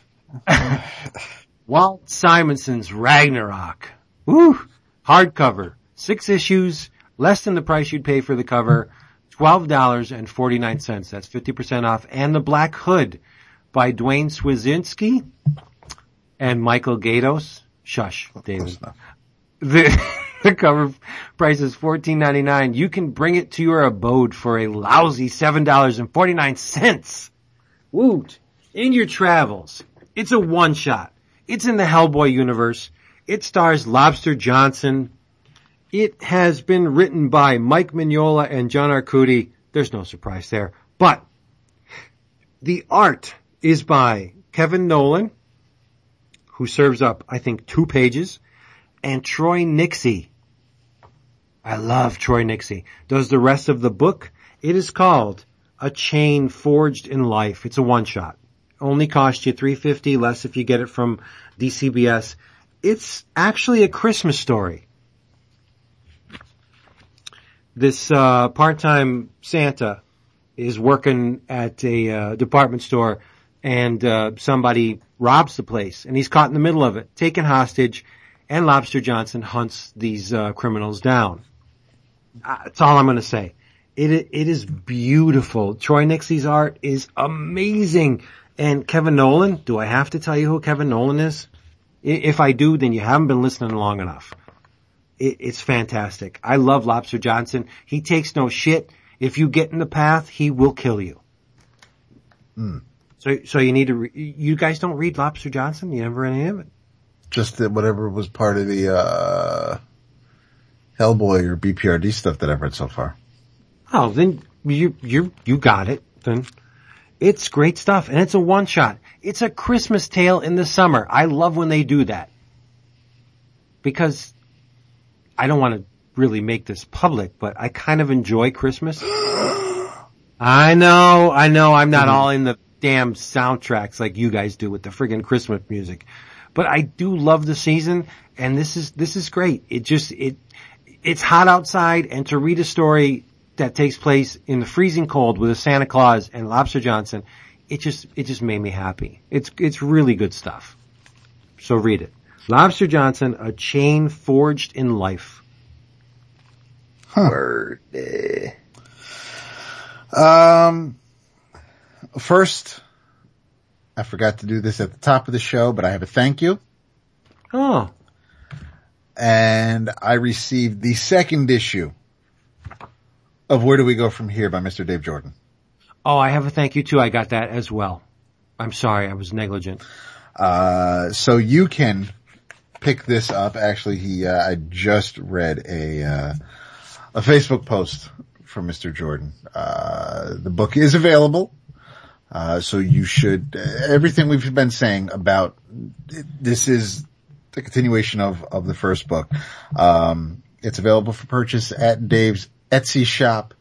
*laughs* *laughs* Walt Simonson's Ragnarok. Woo! Hardcover. Six issues, less than the price you'd pay for the cover. $12.49. That's 50% off. And The Black Hood by Duane Swierczynski and Michael Gaydos. Shush, David. The, *laughs* the cover price is $14.99. You can bring it to your abode for a lousy $7.49. Woot! In your travels. It's a one shot. It's in the Hellboy universe. It stars Lobster Johnson. It has been written by Mike Mignola and John Arcudi. There's no surprise there. But the art is by Kevin Nowlan, who serves up, I think, two pages, and Troy Nixey. I love Troy Nixey. Does the rest of the book. It is called A Chain Forged in Life. It's a one shot. Only cost you 350 less if you get it from DCBS. It's actually a Christmas story. This uh, part-time Santa is working at a uh, department store and uh, somebody robs the place and he's caught in the middle of it, taken hostage, and Lobster Johnson hunts these uh, criminals down. Uh, That's all I'm going to say. It it is beautiful. Troy Nixey's art is amazing, and Kevin Nowlan. Do I have to tell you who Kevin Nowlan is? If I do, then you haven't been listening long enough. It's fantastic. I love Lobster Johnson. He takes no shit. If you get in the path, he will kill you. So, so you need to. Re- you guys don't read Lobster Johnson. You never read any of it. Just that whatever was part of the, uh, Hellboy or BPRD stuff that I've read so far. Oh, then you you you got it. Then it's great stuff, and it's a one shot. It's a Christmas tale in the summer. I love when they do that because I don't want to really make this public, but I kind of enjoy Christmas. *gasps* I know, I know, I'm not mm-hmm. all in the damn soundtracks like you guys do with the friggin' Christmas music, but I do love the season, and this is this is great. It just it it's hot outside and to read a story that takes place in the freezing cold with a Santa Claus and Lobster Johnson, it just, it just made me happy. It's, it's really good stuff. So read it. Lobster Johnson, A Chain Forged in Life. Word. eh. Um, first, I forgot to do this at the top of the show, but I have a thank you. Oh, And I received the second issue of Where Do We Go From Here by Mr. Dave Jordan. oh, I have a thank you too. I got that as well. I'm sorry, I was negligent. Uh, so you can pick this up. Actually, he, uh, I just read a, uh, a Facebook post from Mr. Jordan. Uh, the book is available. Uh, so you should, everything we've been saying about, this is the continuation of, of the first book. Um, it's available for purchase at Dave's Etsy shop,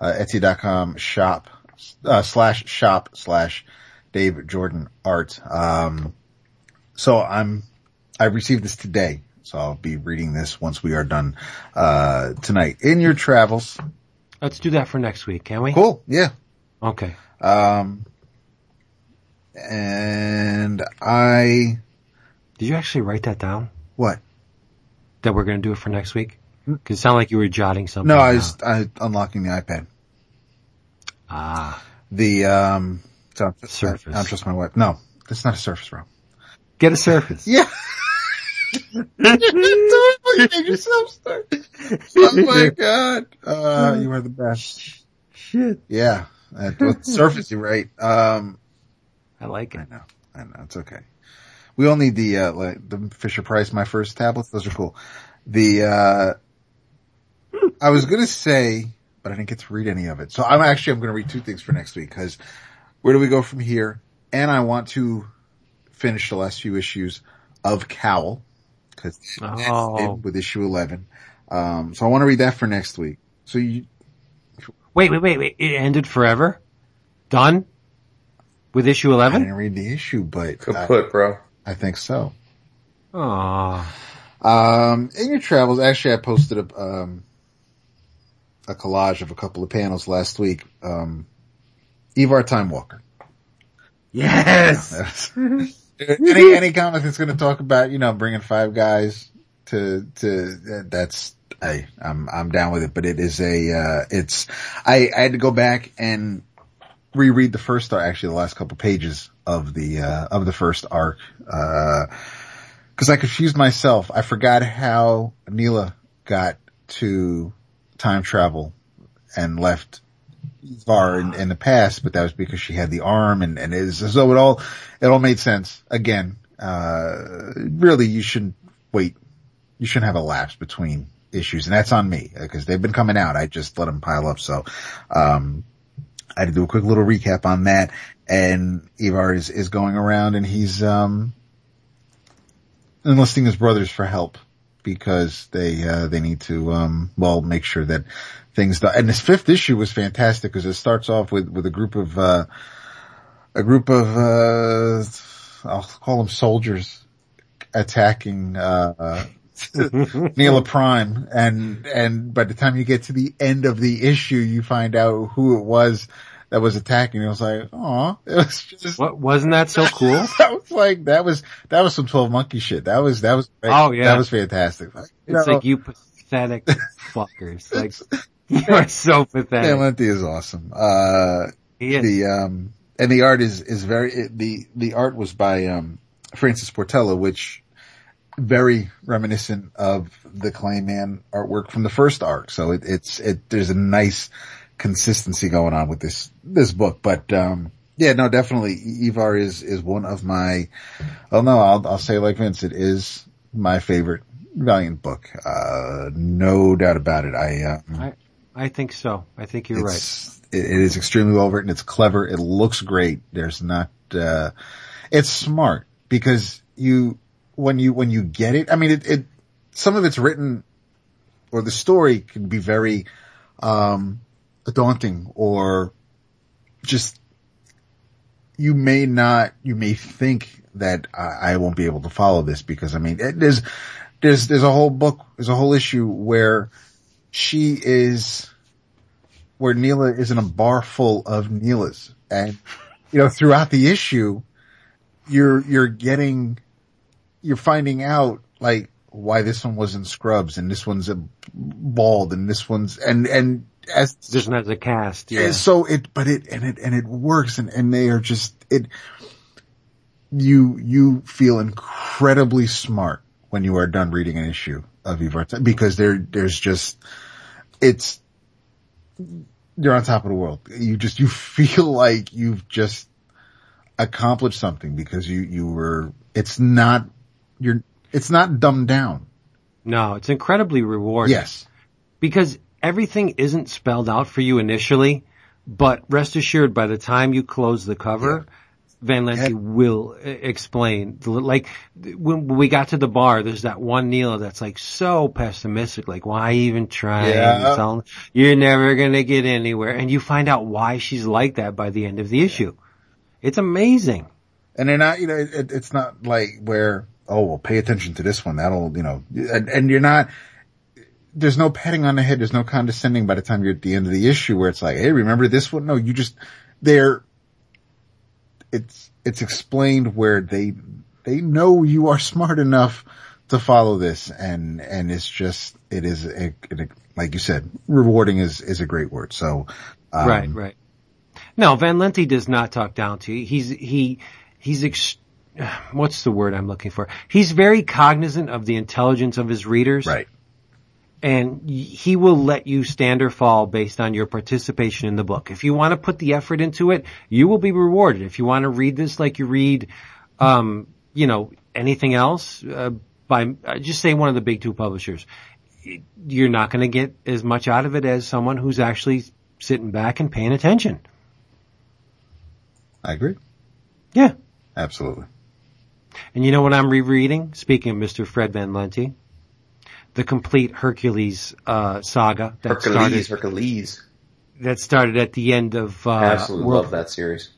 uh, etsy.com shop, uh, slash shop slash Dave Jordan art. Um, so I'm, I received this today. So I'll be reading this once we are done, uh, tonight. In your travels. Let's do that for next week, can we? Cool. Yeah. Okay. Um, and I, Did you actually write that down? what? That we're going to do it for next week? Cause it sounded like you were jotting something. No, I was, I unlocking the iPad. ah, The, um, so Surface. I, don't trust my wife. No, it's not a Surface, bro. get a surface. *laughs* Yeah. *laughs* totally made yourself start. Oh my *laughs* god. Uh, you are the best. Shit. Yeah. Uh, with Surface, you're right. Um, I like it. I know. I know. It's okay. We all need the, uh, like, the Fisher Price, my first tablets. Those are cool. The, uh, I was gonna say, but I didn't get to read any of it. So I'm actually, I'm gonna read two things for next week because where do we go from here? And I want to finish the last few issues of Cowl because Oh. with issue 11. Um, so I want to read that for next week. So you, Wait, wait, wait, wait. It ended forever? Done? With issue eleven. I didn't read the issue, but Good I, put, bro. I think so. Aw. Um, in your travels, actually, I posted a um, a collage of a couple of panels last week. Um, Ivar Time Walker. Yes! *laughs* any any comic that's going to talk about you know bringing five guys to to that's I I'm I'm down with it. But it is a uh, it's I I had to go back and reread the first arc, actually the last couple pages of the uh, of the first arc because I confused myself. I forgot how Neela got to time travel and left Var in, in the past, but that was because she had the arm and, and is, so it all, it all made sense. Again, uh, really you shouldn't wait. You shouldn't have a lapse between issues and that's on me because they've been coming out. I just let them pile up. So, um, I had to do a quick little recap on that and Ivar is, is going around and he's, um, enlisting his brothers for help because they, uh, they need to, um, well, make sure that things done. And this fifth issue was fantastic because it starts off with, with a group of, uh, a group of, uh, I'll call them soldiers attacking, uh, uh *laughs* Neela Prime and, and by the time you get to the end of the issue, you find out who it was that was attacking. It was like, oh, *laughs* it was just, What, wasn't that so cool? *laughs* that was like, that was, that was some 12 monkey shit. That was, that was, Oh, yeah. that was fantastic. Like, It's know, like you pathetic *laughs* fuckers. Like, you are so pathetic. Van Lente is awesome. Uh, He is. the, um, and the art is, is very, it, the, the art was by, um, Francis Portela, which very reminiscent of the Clayman artwork from the first arc. So it, it's, it, there's a nice consistency going on with this, this book. But, um, yeah, no, definitely Ivar is, is one of my, oh no, I'll, I'll say like Vince, it is my favorite Valiant book. Uh, no doubt about it. I, uh, I, I think so. I think you're right. it, it is extremely well written. It's clever. It looks great. There's not, uh, it's smart because you, when you, when you get it, I mean, it, it, some of it's written or the story can be very, um, daunting or just, you may not, you may think that I, I won't be able to follow this because I mean, it, there's, there's, there's a whole book, there's a whole issue where she is, where Neela is in a bar full of Neelas. And, you know, throughout the issue, you're, you're getting, you're finding out like why this one was in scrubs and this one's bald and this one's, and, and as, Just as a cast. Yeah. so it, but it, and it, and it works and, and they are just, it, you, you feel incredibly smart when you are done reading an issue of Ivar because there, there's just, it's, you're on top of the world. You just, you *laughs* feel like you've just accomplished something because you, you were, it's not, you're, it's not dumbed down. No, it's incredibly rewarding. Yes. because everything isn't spelled out for you initially, but rest assured by the time you close the cover, Van Lente Yeah. will e- explain. Like when we got to the bar, there's that one Neela that's like so pessimistic, like why even try? Yeah. You're never gonna get anywhere, and you find out why she's like that by the end of the issue. It's amazing. And they're not, you know, it, it's not like where, oh, well, pay attention to this one. That'll, you know, and, and you're not, there's no patting on the head. There's no condescending by the time you're at the end of the issue where it's like, hey, remember this one? No, you just, they're, it's, it's explained where they, they know you are smart enough to follow this and, and it's just, it is, a, it, like you said, rewarding is, is a great word. So, um, right, right. No, Van Lente does not talk down to you. He's he he's ex- what's the word I'm looking for? He's very cognizant of the intelligence of his readers, right. And he will let you stand or fall based on your participation in the book. If you want to put the effort into it, you will be rewarded. If you want to read this like you read, um, you know, anything else, uh, by uh, just say one of the big two publishers, you're not going to get as much out of it as someone who's actually sitting back and paying attention. I agree. Yeah. Absolutely. And you know what I'm rereading? Speaking of Mr. Fred Van Lente, the complete Hercules uh, saga that Hercules, started. Hercules. that started at the end of uh, Absolutely World- love that series.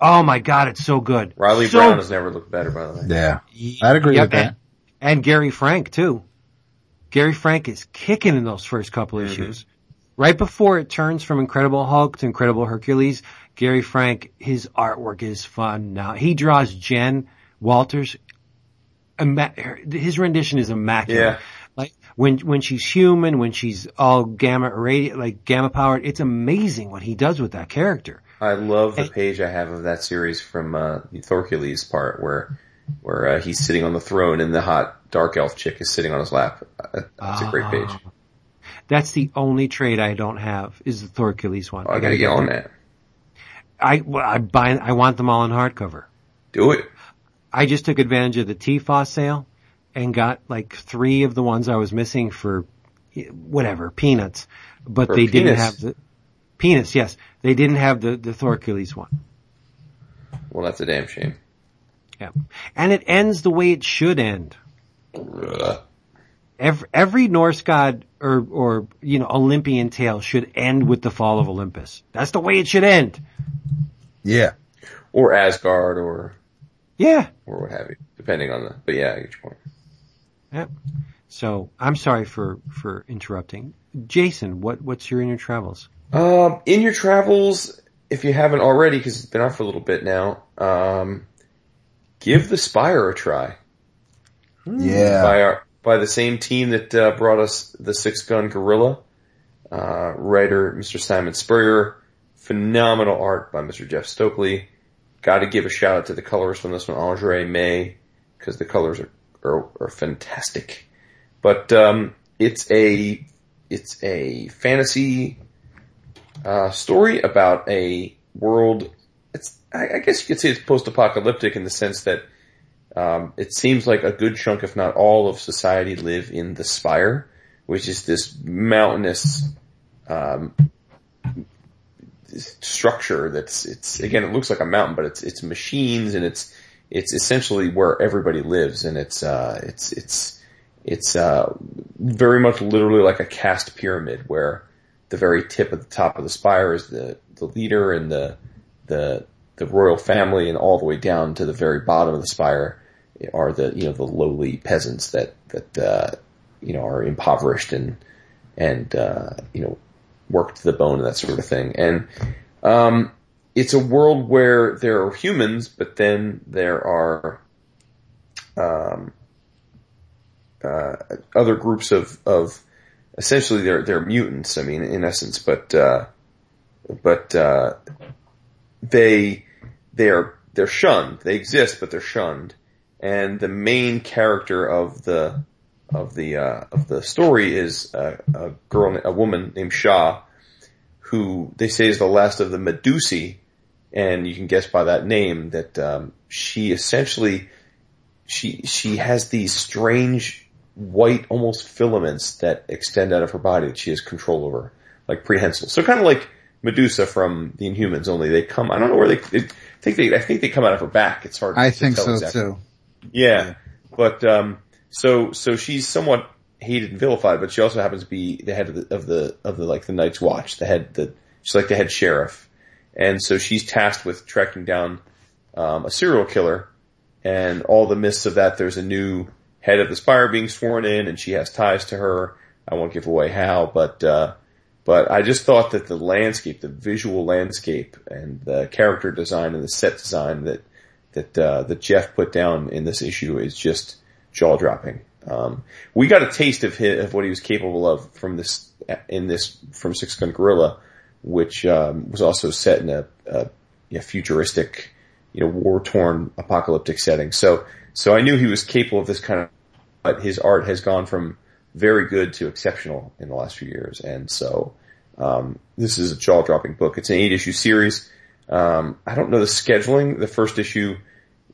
Oh my god, it's so good. Reilly So Brown has never looked better, by the way. Yeah. I'd agree Yep, with that. And, and Gary Frank too. Gary Frank is kicking in those first couple Mm-hmm. issues. Right before it turns from Incredible Hulk to Incredible Hercules, Gary Frank, his artwork is fun now. He draws Jen Walters. His rendition is immaculate. Yeah. When when she's human, when she's all gamma radi like gamma powered, it's amazing what he does with that character. I love the And- page I have of that series from uh, the Thorcules part where where uh, he's sitting on the throne and the hot dark elf chick is sitting on his lap. Uh, That's a great page. Ah. That's the only trade I don't have is the Thorcules one. Oh, I gotta get on that. I well, I buy I want them all in hardcover. Do it. I just took advantage of the TFOS sale and got like three of the ones I was missing for whatever peanuts, but For they didn't have the penis. Yes, they didn't have the the Thorcules one. Well, that's a damn shame. Yeah, and it ends the way it should end. Ugh. Every, every Norse god or or you know Olympian tale should end with the fall of Olympus. That's the way it should end. Yeah. Or Asgard or Yeah. or what have you, depending on the. But yeah, I get your point. Yep. So I'm sorry for for interrupting. Jason, what what's your in your travels? Um, in your travels, if you haven't already, because it's been out for a little bit now, um, give the Spire a try. Yeah. by our by the same team that uh, brought us the Six Gun Gorilla. Uh, writer Mr. Simon Spurrier, phenomenal art by Mr. Jeff Stokely. Got to give a shout out to the colorist on this one, Andre May, because the colors are, are are fantastic. But um, it's a it's a fantasy uh, story about a world. It's I, I guess you could say it's post-apocalyptic in the sense that um, it seems like a good chunk, if not all, of society live in the Spire, which is this mountainous um, structure. That's it's again, it looks like a mountain, but it's it's machines and it's it's essentially where everybody lives, and it's uh, it's it's it's uh, very much literally like a cast pyramid where the very tip at the top of the spire is the the leader and the the the royal family, and all the way down to the very bottom of the spire are the you know the lowly peasants that that uh, you know are impoverished and and uh, you know worked to the bone and that sort of thing. And um, it's a world where there are humans, but then there are um, uh, other groups of of essentially they're they're mutants. I mean, in essence, but uh, but uh, they they're they're shunned. They exist, but they're shunned. And the main character of the of the uh, of the story is a, a girl, a woman named Sha, who they say is the last of the Medusi, and you can guess by that name that um, she essentially she she has these strange white, almost filaments that extend out of her body that she has control over, like prehensile. So kind of like Medusa from the Inhumans, only they come. I don't know where they. they I think they. I think they come out of her back. It's hard. I to think so exactly. too. Yeah, but um, so so she's somewhat hated and vilified, but she also happens to be the head of the of the of the like the Night's Watch, the head the she's like the head sheriff, and so she's tasked with tracking down um, a serial killer, and all the myths of that. There's a new head of the Spire being sworn in, and she has ties to her. I won't give away how, but uh, but I just thought that the landscape, the visual landscape, and the character design and the set design that that uh, that Jeff put down in this issue is just jaw dropping. Um, we got a taste of his, of what he was capable of from this in this from Six Gun Gorilla, which um, was also set in a, a, a futuristic, you know, war torn apocalyptic setting. So so I knew he was capable of this kind of. But his art has gone from very good to exceptional in the last few years, and so um, this is a jaw dropping book. It's an eight issue series. Um, I don't know the scheduling. The first issue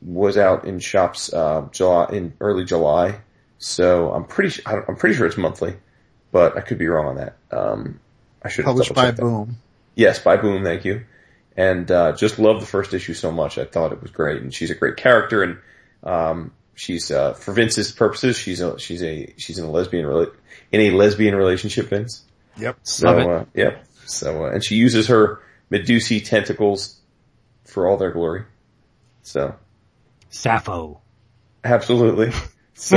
was out in shops uh, July in early July, so I'm pretty I'm pretty sure it's monthly, but I could be wrong on that. Um, I should have Published by double-checked that. Boom. Yes, by Boom, thank you. And uh, just loved the first issue so much. I thought it was great, and she's a great character, and um, she's uh, for Vince's purposes, she's a she's a she's in a lesbian rela- in a lesbian relationship, Vince. Yep. So Love it. uh, yeah, So, uh, and she uses her Medusa tentacles for all their glory. So, Sappho. absolutely. *laughs* So,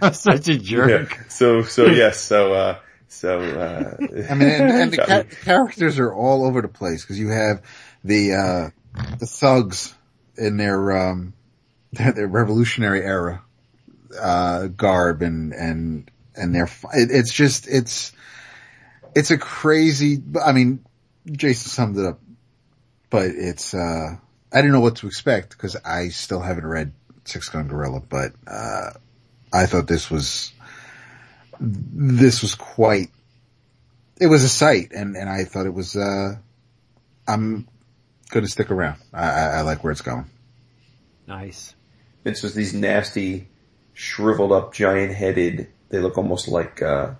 I'm such a jerk. yeah. So, so yes. So, uh, so, uh, I mean, and, and the *laughs* ca- characters are all over the place because you have the, uh, the thugs in their, um, their, their revolutionary era, uh, garb and, and, and their, it, it's just, it's, it's a crazy, I mean, Jason summed it up, but it's, uh, I didn't know what to expect because I still haven't read Six Gun Gorilla, but, uh, I thought this was, this was quite, it was a sight and, and I thought it was, uh, I'm going to stick around. I, I, I like where it's going. Nice. it's just these nasty, shriveled up, giant headed. They look almost like, uh,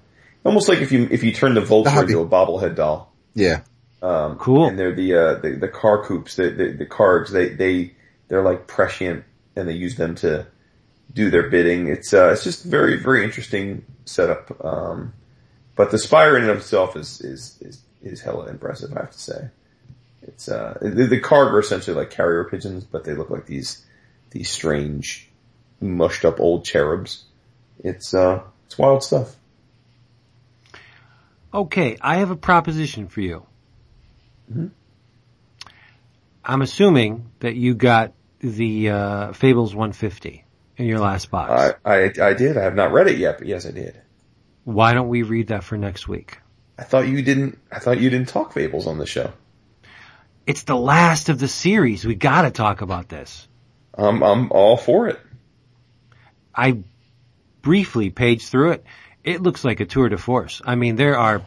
almost like if you if you turn the Vulture into a bobblehead doll. Yeah. Um, Cool. And they're the uh, the, the car coops, the, the the cards. They they they're like prescient, and they use them to do their bidding. It's uh, it's just very very interesting setup. Um, but the spire in and of itself is is is is hella impressive. I have to say. It's uh the, the carg are essentially like carrier pigeons, but they look like these these strange, mushed up old cherubs. It's uh it's wild stuff. Okay, I have a proposition for you. Mm-hmm. I'm assuming that you got the uh, Fables 150 in your last box. I, I I did. I have not read it yet, but yes, I did. Why don't we read that for next week? I thought you didn't. I thought you didn't talk fables on the show. It's the last of the series. We got to talk about this. I'm I'm all for it. I briefly paged through it. It looks like a tour de force. I mean, there are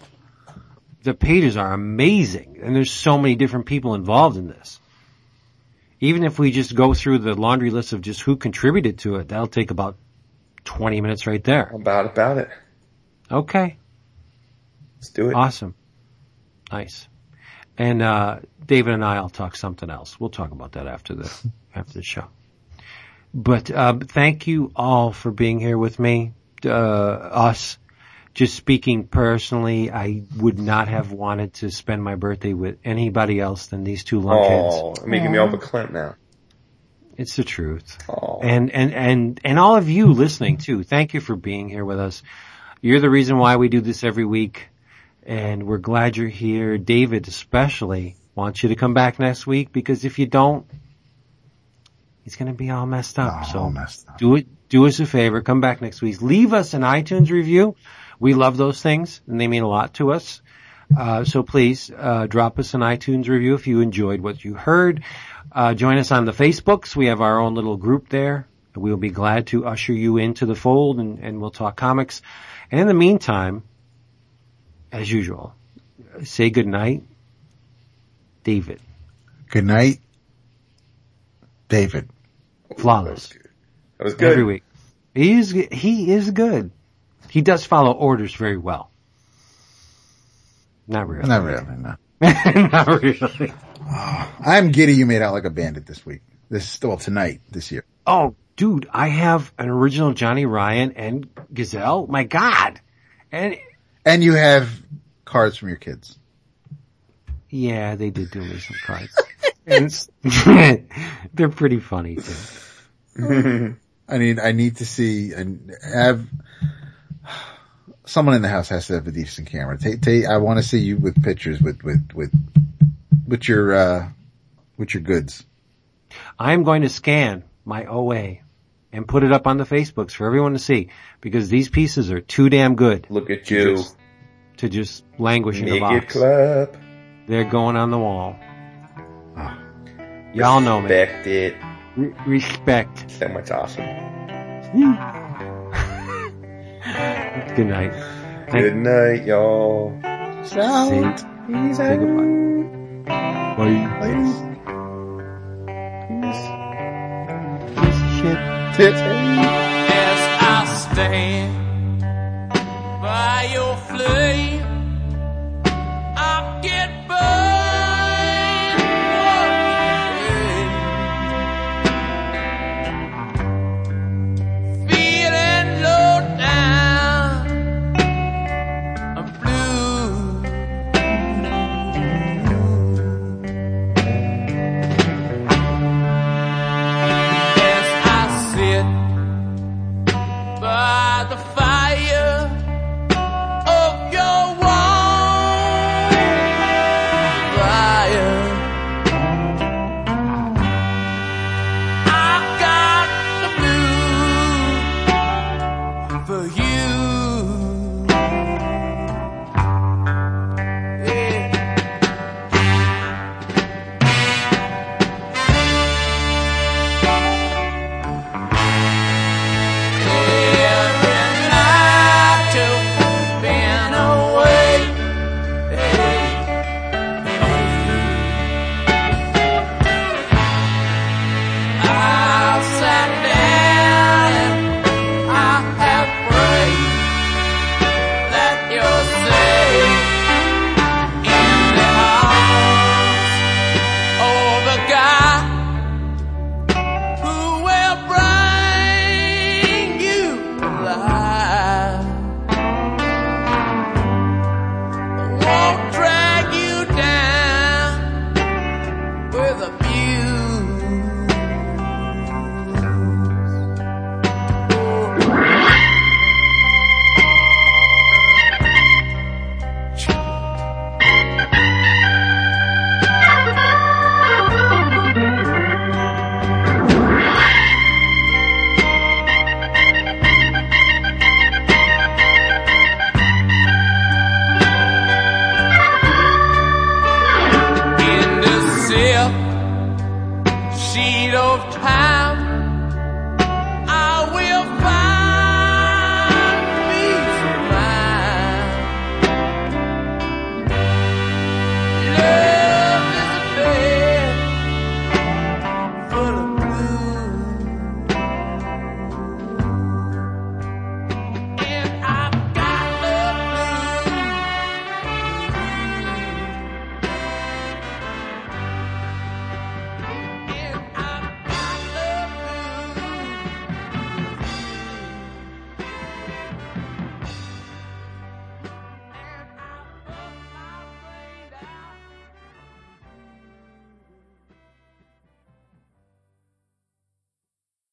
the pages are amazing, and there's so many different people involved in this. Even if we just go through the laundry list of just who contributed to it, that'll take about 20 minutes right there. About about it. Okay. Let's do it. Awesome. Nice. And, uh, David and I'll talk something else. We'll talk about that after the, *laughs* after the show. But, um, thank you all for being here with me. Uh, us. Just speaking personally, I would not have wanted to spend my birthday with anybody else than these two lunkheads. Oh, making me all verklempt now. It's the truth. Oh, And, and, and, and all of you listening too, thank you for being here with us. You're the reason why we do this every week. And we're glad you're here. David especially wants you to come back next week because if you don't, he's going to be all messed up. Oh, so messed up. do it, do us a favor. Come back next week. Leave us an iTunes review. We love those things and they mean a lot to us. Uh, so please, uh, drop us an iTunes review if you enjoyed what you heard. Uh, join us on the Facebooks. We have our own little group there. We'll be glad to usher you into the fold and, and we'll talk comics. And in the meantime, as usual, say good night, David. Good night, David. Flawless. that was good. Every week. He is, he is good. He does follow orders very well. Not really. Not really, no. *laughs* Not really. *sighs* I'm giddy you made out like a bandit this week. This, well, tonight, this year. Oh, dude, I have an original Johnny Ryan and Gazelle. My God. And And you have cards from your kids. yeah, they did do me some cards. *laughs* *laughs* They're pretty funny too. I need, I need to see and have someone in the house has to have a decent camera. Take, take, I want to see you with pictures with, with, with, with your, uh, with your goods. I'm going to scan my OA and put it up on the Facebooks for everyone to see because these pieces are too damn good Look at you. just- to just languish in a box. clap. They're going on the wall. Y'all know me. Respect it. Re- respect. That much awesome. Good night. Good night, y'all. Shout. Say, say goodbye. Bye. Ladies. Peace. Peace. Shit. Tits. As I stand by your